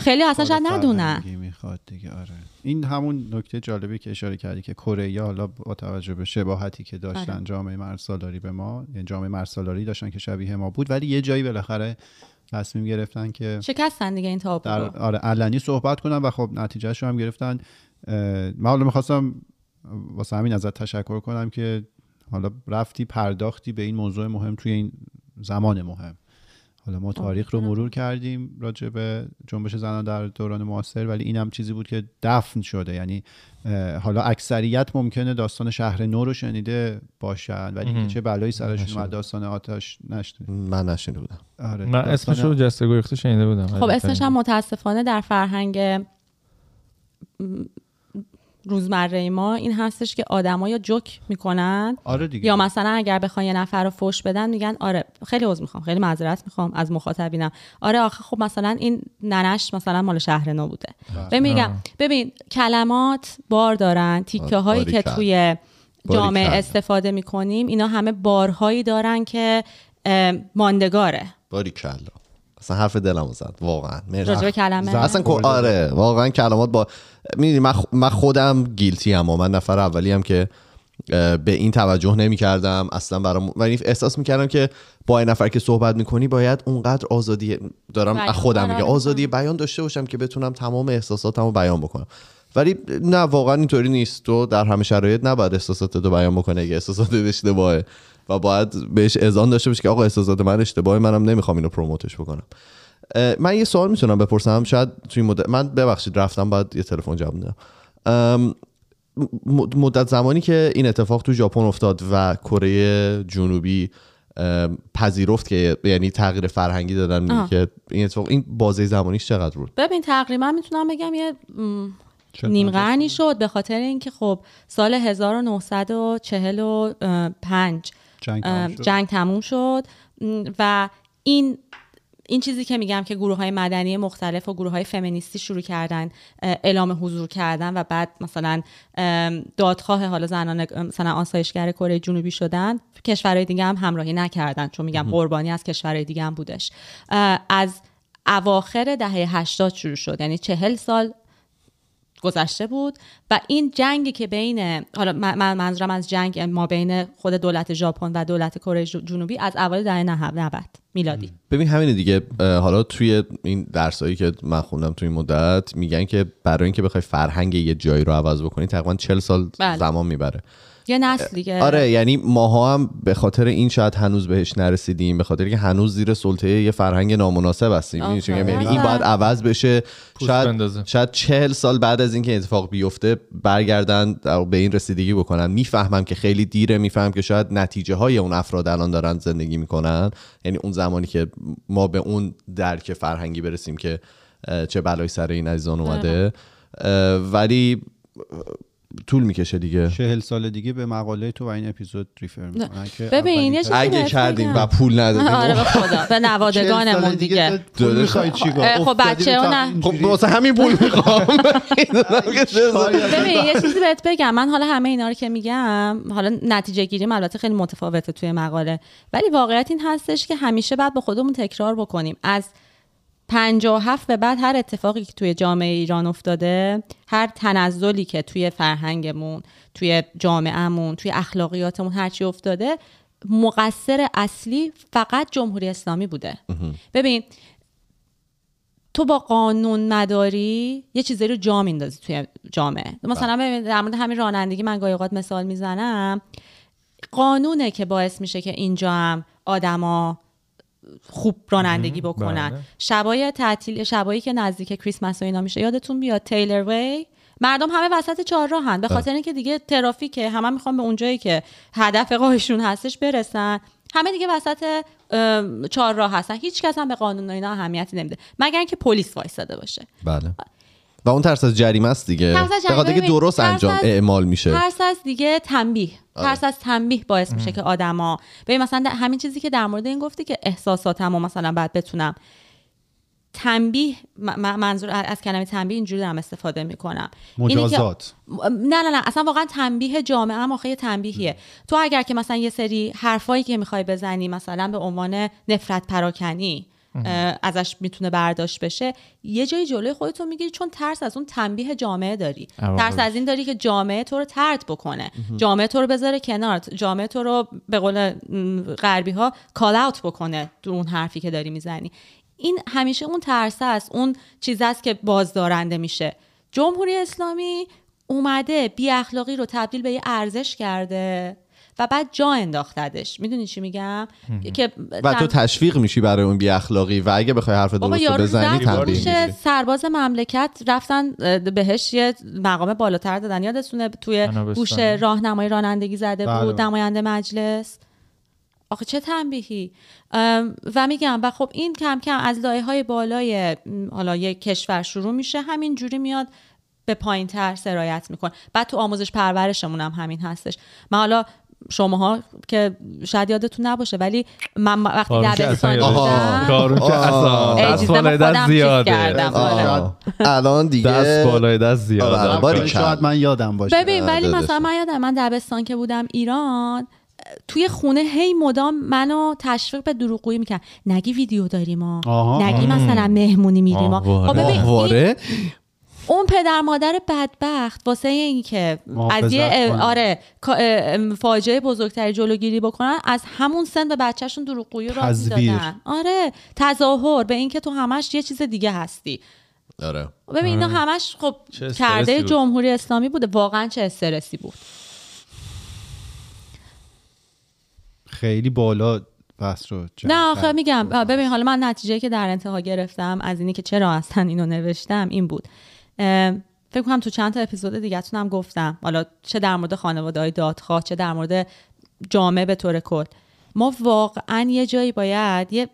خیلی اصلا کار شاید ندونن. می‌خواد دیگه آره. این همون نکته جالبی که اشاره کردی که کره حالا با توجه به شباهتی که داشتن آره. جامعه مرسالاری به ما یعنی جامعه مرسالاری داشتن که شبیه ما بود ولی یه جایی بالاخره تصمیم گرفتن که شکستن دیگه این تابو در. آره علنی صحبت کنن و خب نتیجهش رو هم گرفتن من حالا می‌خواستم واسه همین ازت تشکر کنم که حالا رفتی پرداختی به این موضوع مهم توی این زمان مهم حالا ما تاریخ رو مرور کردیم راجع به جنبش زنان در دوران معاصر ولی این هم چیزی بود که دفن شده. یعنی حالا اکثریت ممکنه داستان شهر نو رو شنیده باشن ولی اینکه چه بلایی سرشون اومد داستان آتش نشده. من نشینده بودم. آره من اسمش رو جسته گریخته شنیده بودم. خب اسمش هم متاسفانه در فرهنگ روزمره ما این هستش که آدما یا جوک می‌کنن آره دیگه. یا مثلا اگر بخوان یه نفر رو فوش بدن میگن آره خیلی عذر می‌خوام خیلی معذرت می‌خوام از مخاطبینم. آره آخه خب مثلا این ننش مثلا مال شهر نو بوده. ببین میگم ببین کلمات بار دارن تیکه هایی که باریکلا. توی جامعه باریکلا. استفاده می‌کنیم اینا همه بارهایی دارن که ماندگاره. باری کلا اصلا حرف دلمو زد واقعا مرسی. کلمه اصلا کو- آره واقعا کلمات با می‌دونی من, خ- من خودم گیلتی هم من نفر اولی هم که به این توجه نمی کردم اصلا برام ولی احساس می‌کردم که با این نفر که صحبت می‌کنی باید اونقدر آزادی دارم بیان. از خودم میگه. آزادی بیان داشته باشم که بتونم تمام احساساتمو بیان بکنم ولی نه واقعا اینطوری نیست تو در همه شرایط نباید احساساتت رو بیان بکنه اگه احساساتت اشتباهه و باید بهش اذعان داشته باشی که آقا احساسات من اشتباهه منم نمی‌خوام اینو پروموتش بکنم. من یه سوال می‌تونم بپرسم. شاید توی مدت من ببخشید رفتم بعد یه تلفن جواب میدم. مدت زمانی که این اتفاق تو ژاپن افتاد و کره جنوبی پذیرفت که یعنی تغییر فرهنگی دادن آه. که این اتفاق این بازه زمانیش چقدر بود؟ ببین تقریبا می‌تونم بگم یه نیم قرنی شد به خاطر اینکه خب سال 1945 جنگ اه، تمام شد. جنگ تموم شد. و این این چیزی که میگم که گروه های مدنی مختلف و گروه های فمینیستی شروع کردن اعلام حضور کردن و بعد مثلا دادخواه حالا زنان مثلا آسایشگر کره جنوبی شدن کشورهای دیگه هم همراهی نکردن. چون میگم قربانی از کشورهای دیگه هم بودش. از اواخر دهه 80 شروع شد. یعنی چهل سال گذشته بود و این جنگی که بین حالا من من- منظورم از جنگ ما بین خود دولت ژاپن و دولت کره جنوبی از اوایل دهه 90 میلادی. ببین همینه دیگه حالا توی این درسایی که من خوندم توی این مدت میگن که برای اینکه بخوای فرهنگ یه جایی رو عوض بکنی تقریبا 40 سال بله. زمان می‌بره. یه نسل دیگه. آره یعنی ماها هم به خاطر این شاید هنوز بهش نرسیدیم به خاطر که هنوز زیر سلطه یه فرهنگ نامناسب هستیم؟ یعنی این باید عوض بشه. شاید بندازه. شاید چهل سال بعد از اینکه اتفاق بیفته برگردن به این رسیدگی بکنن. می‌فهمم که خیلی دیره می‌فهمم که شاید نتیجه های اون افراد الان دارن زندگی می‌کنن. یعنی اون زمانی که ما به اون درک فرهنگی برسیم که چه بلایی سر این عزیزان اومده. اه، ولی طول می‌کشه دیگه. چهل سال دیگه به مقاله تو و این اپیزود ریفر می‌کنن که ببین، اگه کردیم. و پول ندادیم. آره به خدا. [LAUGHS] به نوادگانمون دیگه پول می‌خوای چیکار؟ خب بچه ها نه. اینجوری. خب واسه همین پول [LAUGHS] می‌خوام. [LAUGHS] ببین یه چیزی بهت بگم. من حالا همه اینا رو که میگم حالا نتیجه گیریم البته خیلی متفاوته توی مقاله. ولی واقعیت این هستش که همیشه بعد با خودمون تکرار بکنیم. از 57 به بعد هر اتفاقی که توی جامعه ایران افتاده هر تنزلی که توی فرهنگمون توی جامعهمون توی اخلاقیاتمون هرچی افتاده مقصر اصلی فقط جمهوری اسلامی بوده. ببین تو با قانون نداری یه چیزی رو جا میندازی توی جامعه. مثلا ببین در مورد همین رانندگی من گاهی اوقات مثال می‌زنم. قانونه که باعث میشه که اینجا هم آدما خوب رانندگی بکنن. بله. شبای تعطیل شبایی که نزدیک کریسمس و اینا میشه یادتون بیاد تیلر وی؟ مردم همه وسط چهارراهن به خاطر اینکه دیگه ترافیکه. همه می‌خوان به اونجایی که هدف راهشون هستش برسن. همه دیگه وسط چهارراه هستن. هیچ کس هم به قانون و اینا اهمیتی نمیده. مگر اینکه پلیس وایساده باشه. بله. و اون ترس از جریمه است دیگه. ترس که درست انجام از- اعمال میشه. ترس از دیگه تنبیه. آره. ترس از تنبیه باعث میشه که آدما ببین مثلا همین چیزی که در مورد این گفتی که احساساتم و مثلا بعد بتونم. تنبیه منظور از کلمه تنبیه اینجوری دارم استفاده می‌کنم. مجازات. نه نه نه اصلا واقعا تنبیه جامعه هم آخه یه تنبیهیه. تو اگر که مثلا یه سری حرفایی که می‌خوای بزنی مثلا به عنوان نفرت پراکنی ازش می‌تونه برداشت بشه. یه جایی جلوی خودتو می‌گیری چون ترس از اون تنبیه جامعه داری. ترس از این داری که جامعه تو رو ترد بکنه. جامعه تو رو بذاره کنار. جامعه تو رو به قول غربی ها کال اوت بکنه در اون حرفی که داری می‌زنی. این همیشه اون ترس است اون چیز است که بازدارنده میشه. جمهوری اسلامی اومده بی اخلاقی رو تبدیل به یه ارزش کرده. و بعد جا انداختدش. می‌دونی چی میگم؟ که و تو تشویق میشی برای اون بی اخلاقی و اگه بخوای حرف درست رو بزنی تنبیه سرباز مملکت رفتن بهش یه مقام بالاتر دادن. یادتونه توی. گوش راهنمای رانندگی زده بله. بود نماینده مجلس؟ آخه چه تنبیهی؟ و میگم و خب این کم کم از لایه های بالای حالا یک کشور شروع میشه همین جوری میاد به پایین تر سرایت میکن بعد تو آموزش پرورشمون هم همین هستش. من حالا شماها که شاید یادتون نباشه ولی من وقتی آها. بودم کارون که آه. اصلا دست زیاده کردم. آره. الان دیگه دست بالای دست آره، زیاده باری آره، کلا. شاید من یادم باشه ببین ولی. مثلا من یادم من دبستان که بودم ایران توی خونه هی مدام منو تشویق به دروغگویی می‌کرد نگی ویدیو داریم ما. نگی مثلا مهمونی میریم ما. خب ببین اون پدر مادر بدبخت واسه اینکه از یه. آره فاجعه بزرگتری جلوگیری بکنن از همون سن به بچهشون دروغگویی رو تزویر. دادن آره تظاهر به اینکه تو همش یه چیز دیگه هستی آره ببین اینا همش خب کرده بود. جمهوری اسلامی بوده واقعا چه استرسی بود خیلی بالا بحث رو جمع نه آخه. میگم ببین حالا من نتیجه که در انتها گرفتم از اینی که چرا اصلا اینو نوشتم این بود فکر کنم تو چند تا اپیزود دیگه هم گفتم. حالا چه در مورد خانواده های دادخواه چه در مورد جامعه به طور کل. ما واقعا یه جایی باید یه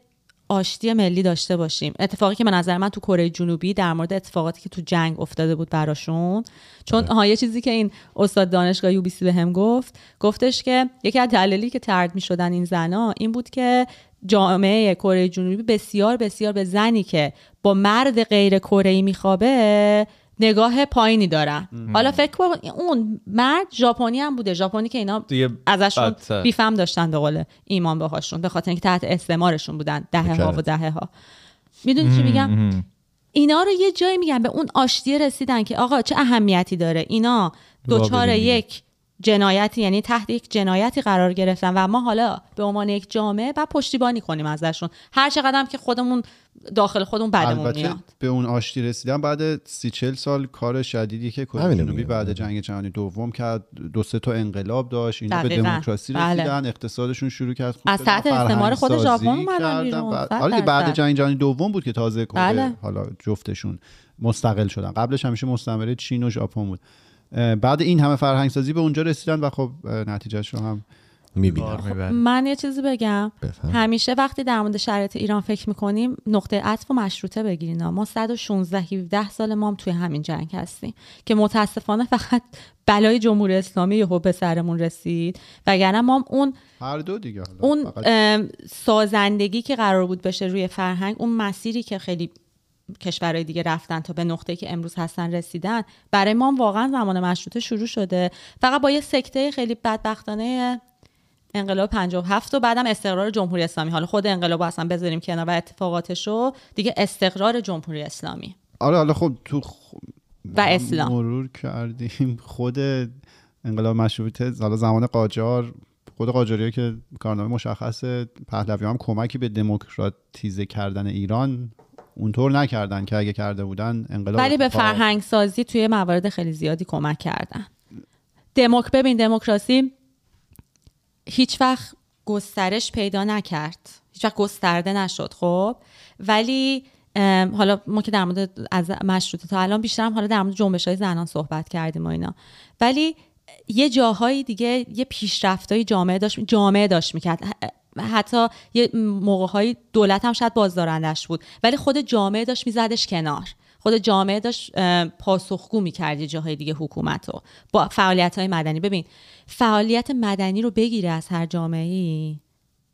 آشتی ملی داشته باشیم. اتفاقی که به نظر من تو کره جنوبی در مورد اتفاقاتی که تو جنگ افتاده بود براشون. چون ها یه چیزی که این استاد دانشگاه یو بی سی بهم گفت گفتش که یکی از دلایلی که ترد می شدن این زنا این بود که جامعه کره جنوبی بسیار بسیار به زنی که با مرد غیر کره ای میخوابه نگاه پایینی دارن. حالا فکر کن اون مرد ژاپنی هم بوده. ژاپنی که اینا ازشون. بیفم داشتن به قول ایمان باهاشون به خاطر اینکه تحت استعمارشون بودن دهه ها و دهه ها. می‌دونی چی میگم؟ اینا رو یه جایی میگن به اون آشتی رسیدن که آقا چه اهمیتی داره. اینا دوچار. یک جنایتی یعنی تحت یک جنایتی قرار گرفتن و ما حالا به عنوان یک جامعه و پشتیبانی کنیم ازشون. هر چقدر که خودمون داخل خودمون البته میاد به اون آشتی رسیدن بعد سی چل سال کار شدیدی که کره جنوبی. بعد جنگ جهانی دوم کرد دو سه تا انقلاب داشت اینا به. دموکراسی بله. رسیدن اقتصادشون شروع کرد خوب از تحت استعمار خود ژاپن اومدن. بیرون. بعد- درصد. جنگ جهانی دوم بود که تازه کره بله. حالا جفتشون مستقل شدن قبلش همیشه مستعمره چین و ژاپن بود بعد این همه فرهنگ سازی به اونجا رسیدن و خب اه، نتیجهش رو هم می‌بینم می‌بره. من یه چیزی بگم بفهم. همیشه وقتی در مورد شرایط ایران فکر می‌کنیم نقطه عطف و مشروطه بگیرین ما 116 17 سال ما هم توی همین جنگ هستیم که متاسفانه فقط بلای جمهوری اسلامی یهو به سرمون رسید وگرنه ما هم اون هر دو دیگه حالا. اون سازندگی که قرار بود بشه روی فرهنگ اون مسیری که خیلی کشورهای دیگه رفتن تا به نقطه که امروز هستن رسیدن برای ما واقعا زمان مشروطه شروع شده فقط با یه سکته خیلی بدبختانه انقلاب 57 و بعدم استقرار جمهوری اسلامی. حالا خود انقلاب رو اصلا بذاریم کنار و اتفاقاتشو دیگه استقرار جمهوری اسلامی. آره حالا خب تو خ... و اسلام. مرور کردیم. خود انقلاب مشروطه حالا زمان قاجار خود قاجاری که کارنامه مشخص پهلوی هم کمکی به دموکراتیزه کردن ایران اونطور نکردن که اگه کرده بودن انقلاب ولی به فرهنگ سازی توی موارد خیلی زیادی کمک کردن. دموک ببین دموکراسی هیچ وقت گسترش پیدا نکرد. هیچ وقت گسترده نشد خب؟ ولی حالا ما که در مورد از مشروطه تا الان بیشتر حالا در مورد جنبش های زنان صحبت کردیم و اینا. ولی یه جاهایی دیگه یه پیشرفتای جامعه داشت جامعه داشت می‌کرد. حتی یه موقعهایی دولت هم شاید بازدارندش بود. ولی خود جامعه داشت میزدش کنار. خود جامعه داشت پاسخگو می‌کرد یه جاهای دیگه حکومت رو با فعالیت های مدنی. ببین فعالیت مدنی رو بگیره از هر جامعه ای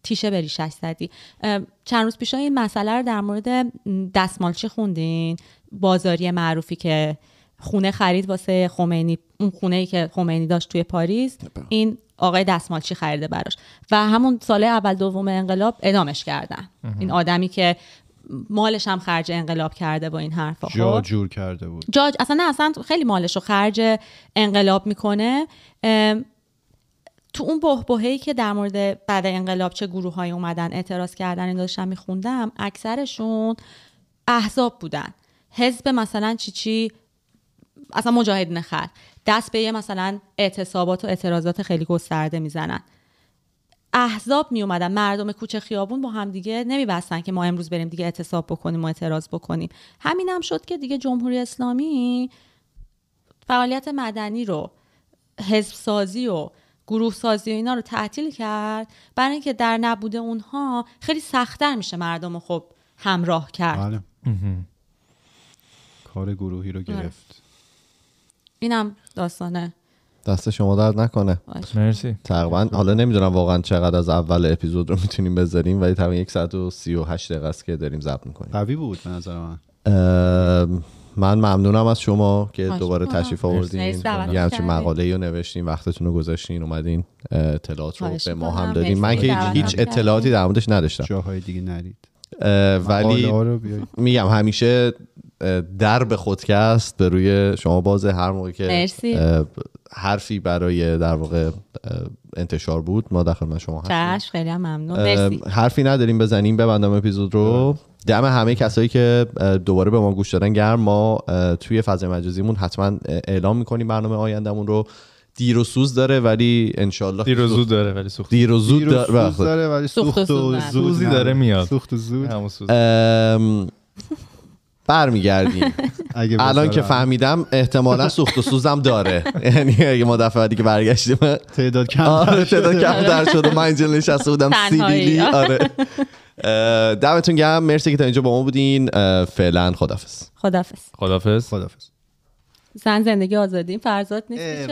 تیشه زدی اه، چند روز پیش این مسئله رو در مورد دستمالچی خوندین؟ بازاری معروفی که خونه خرید واسه خمینی اون خونه ای که خمینی داشت توی پاریس این آقای دستمالچی خریده براش؟ و همون سال اول دوم انقلاب ادامش کردن. این آدمی که مالش هم خرج انقلاب کرده با این حرفا جا خب جور کرده بود. جاج اصلا نه اصلا خیلی مالش رو خرج انقلاب می‌کنه. تو اون بهبهه‌ای که در مورد بعد انقلاب چه گروه های اومدن اعتراض کردن این داشتم میخوندم اکثرشون احزاب بودن. حزب مثلا چی چی؟ اصلا مجاهدین خلق. دست به یه مثلا اعتصابات و اعتراضات خیلی گسترده می‌زنن. احزاب می اومدن مردم کوچه خیابون با هم دیگه نمیبستن که ما امروز بریم دیگه اعتصاب بکنیم و اعتراض بکنیم. همین هم شد که دیگه جمهوری اسلامی فعالیت مدنی رو حزب سازی و گروه سازی و اینا رو تعطیل کرد. برای اینکه در نبود اونها خیلی سختتر میشه مردم رو خب همراه کرد. بله. کار گروهی رو گرفت. اینم داستانه. دست شما درد نکنه. مرسی. تقریبا حالا نمی‌دونم واقعا چقدر از اول اپیزود رو می‌تونیم بذاریم ولی تقریبا 138 دقیقه است که داریم ضبط می‌کنیم. قوی بود به نظر من. من ممنونم از شما که دوباره. تشریف. آوردین. یه همچین. مقاله رو نوشتین وقتتون رو گذاشتین اومدین اطلاعات رو به ما. هم دادین. من که هیچ. اطلاعاتی در موردش نداشتم. جاهای دیگه نرید ولی. میگم همیشه در به خودکست به روی شما بازه هر موقع که مرسی. حرفی برای در واقع انتشار بود ما در خدمت شما هستیم. خیلی هم ممنون. مرسی. حرفی نداریم بزنیم ببندم اپیزود رو. دم همه کسایی که دوباره به ما گوش دادن گرم. ما توی فضای مجازیمون حتما اعلام می‌کنیم برنامه آیندهمون رو. دیر و سوز داره ولی انشالله دیر و زود داره ولی سوخت. دیر و زود دیر و داره سوز داره ولی سوخت و سوخت سوز و نداره. داره. میاد. سوخت و زود. همون سوز. ام، برمیگردیم. [LAUGHS] اگه الان که. فهمیدم احتمالا سوخت و سوزم داره. [LAUGHS] یعنی اگه ما دفعه بعدی که برگشتیم تعداد کم آره تعداد کمتر شده. من اینجا نشسته بودم. سیبیلی [LAUGHS] آره. دمتون گرم. مرسی که تا اینجا با ما بودین. فعلا خدافظ خدافز خدافظ خدافظ زن زندگی آزادی فرزاد نیست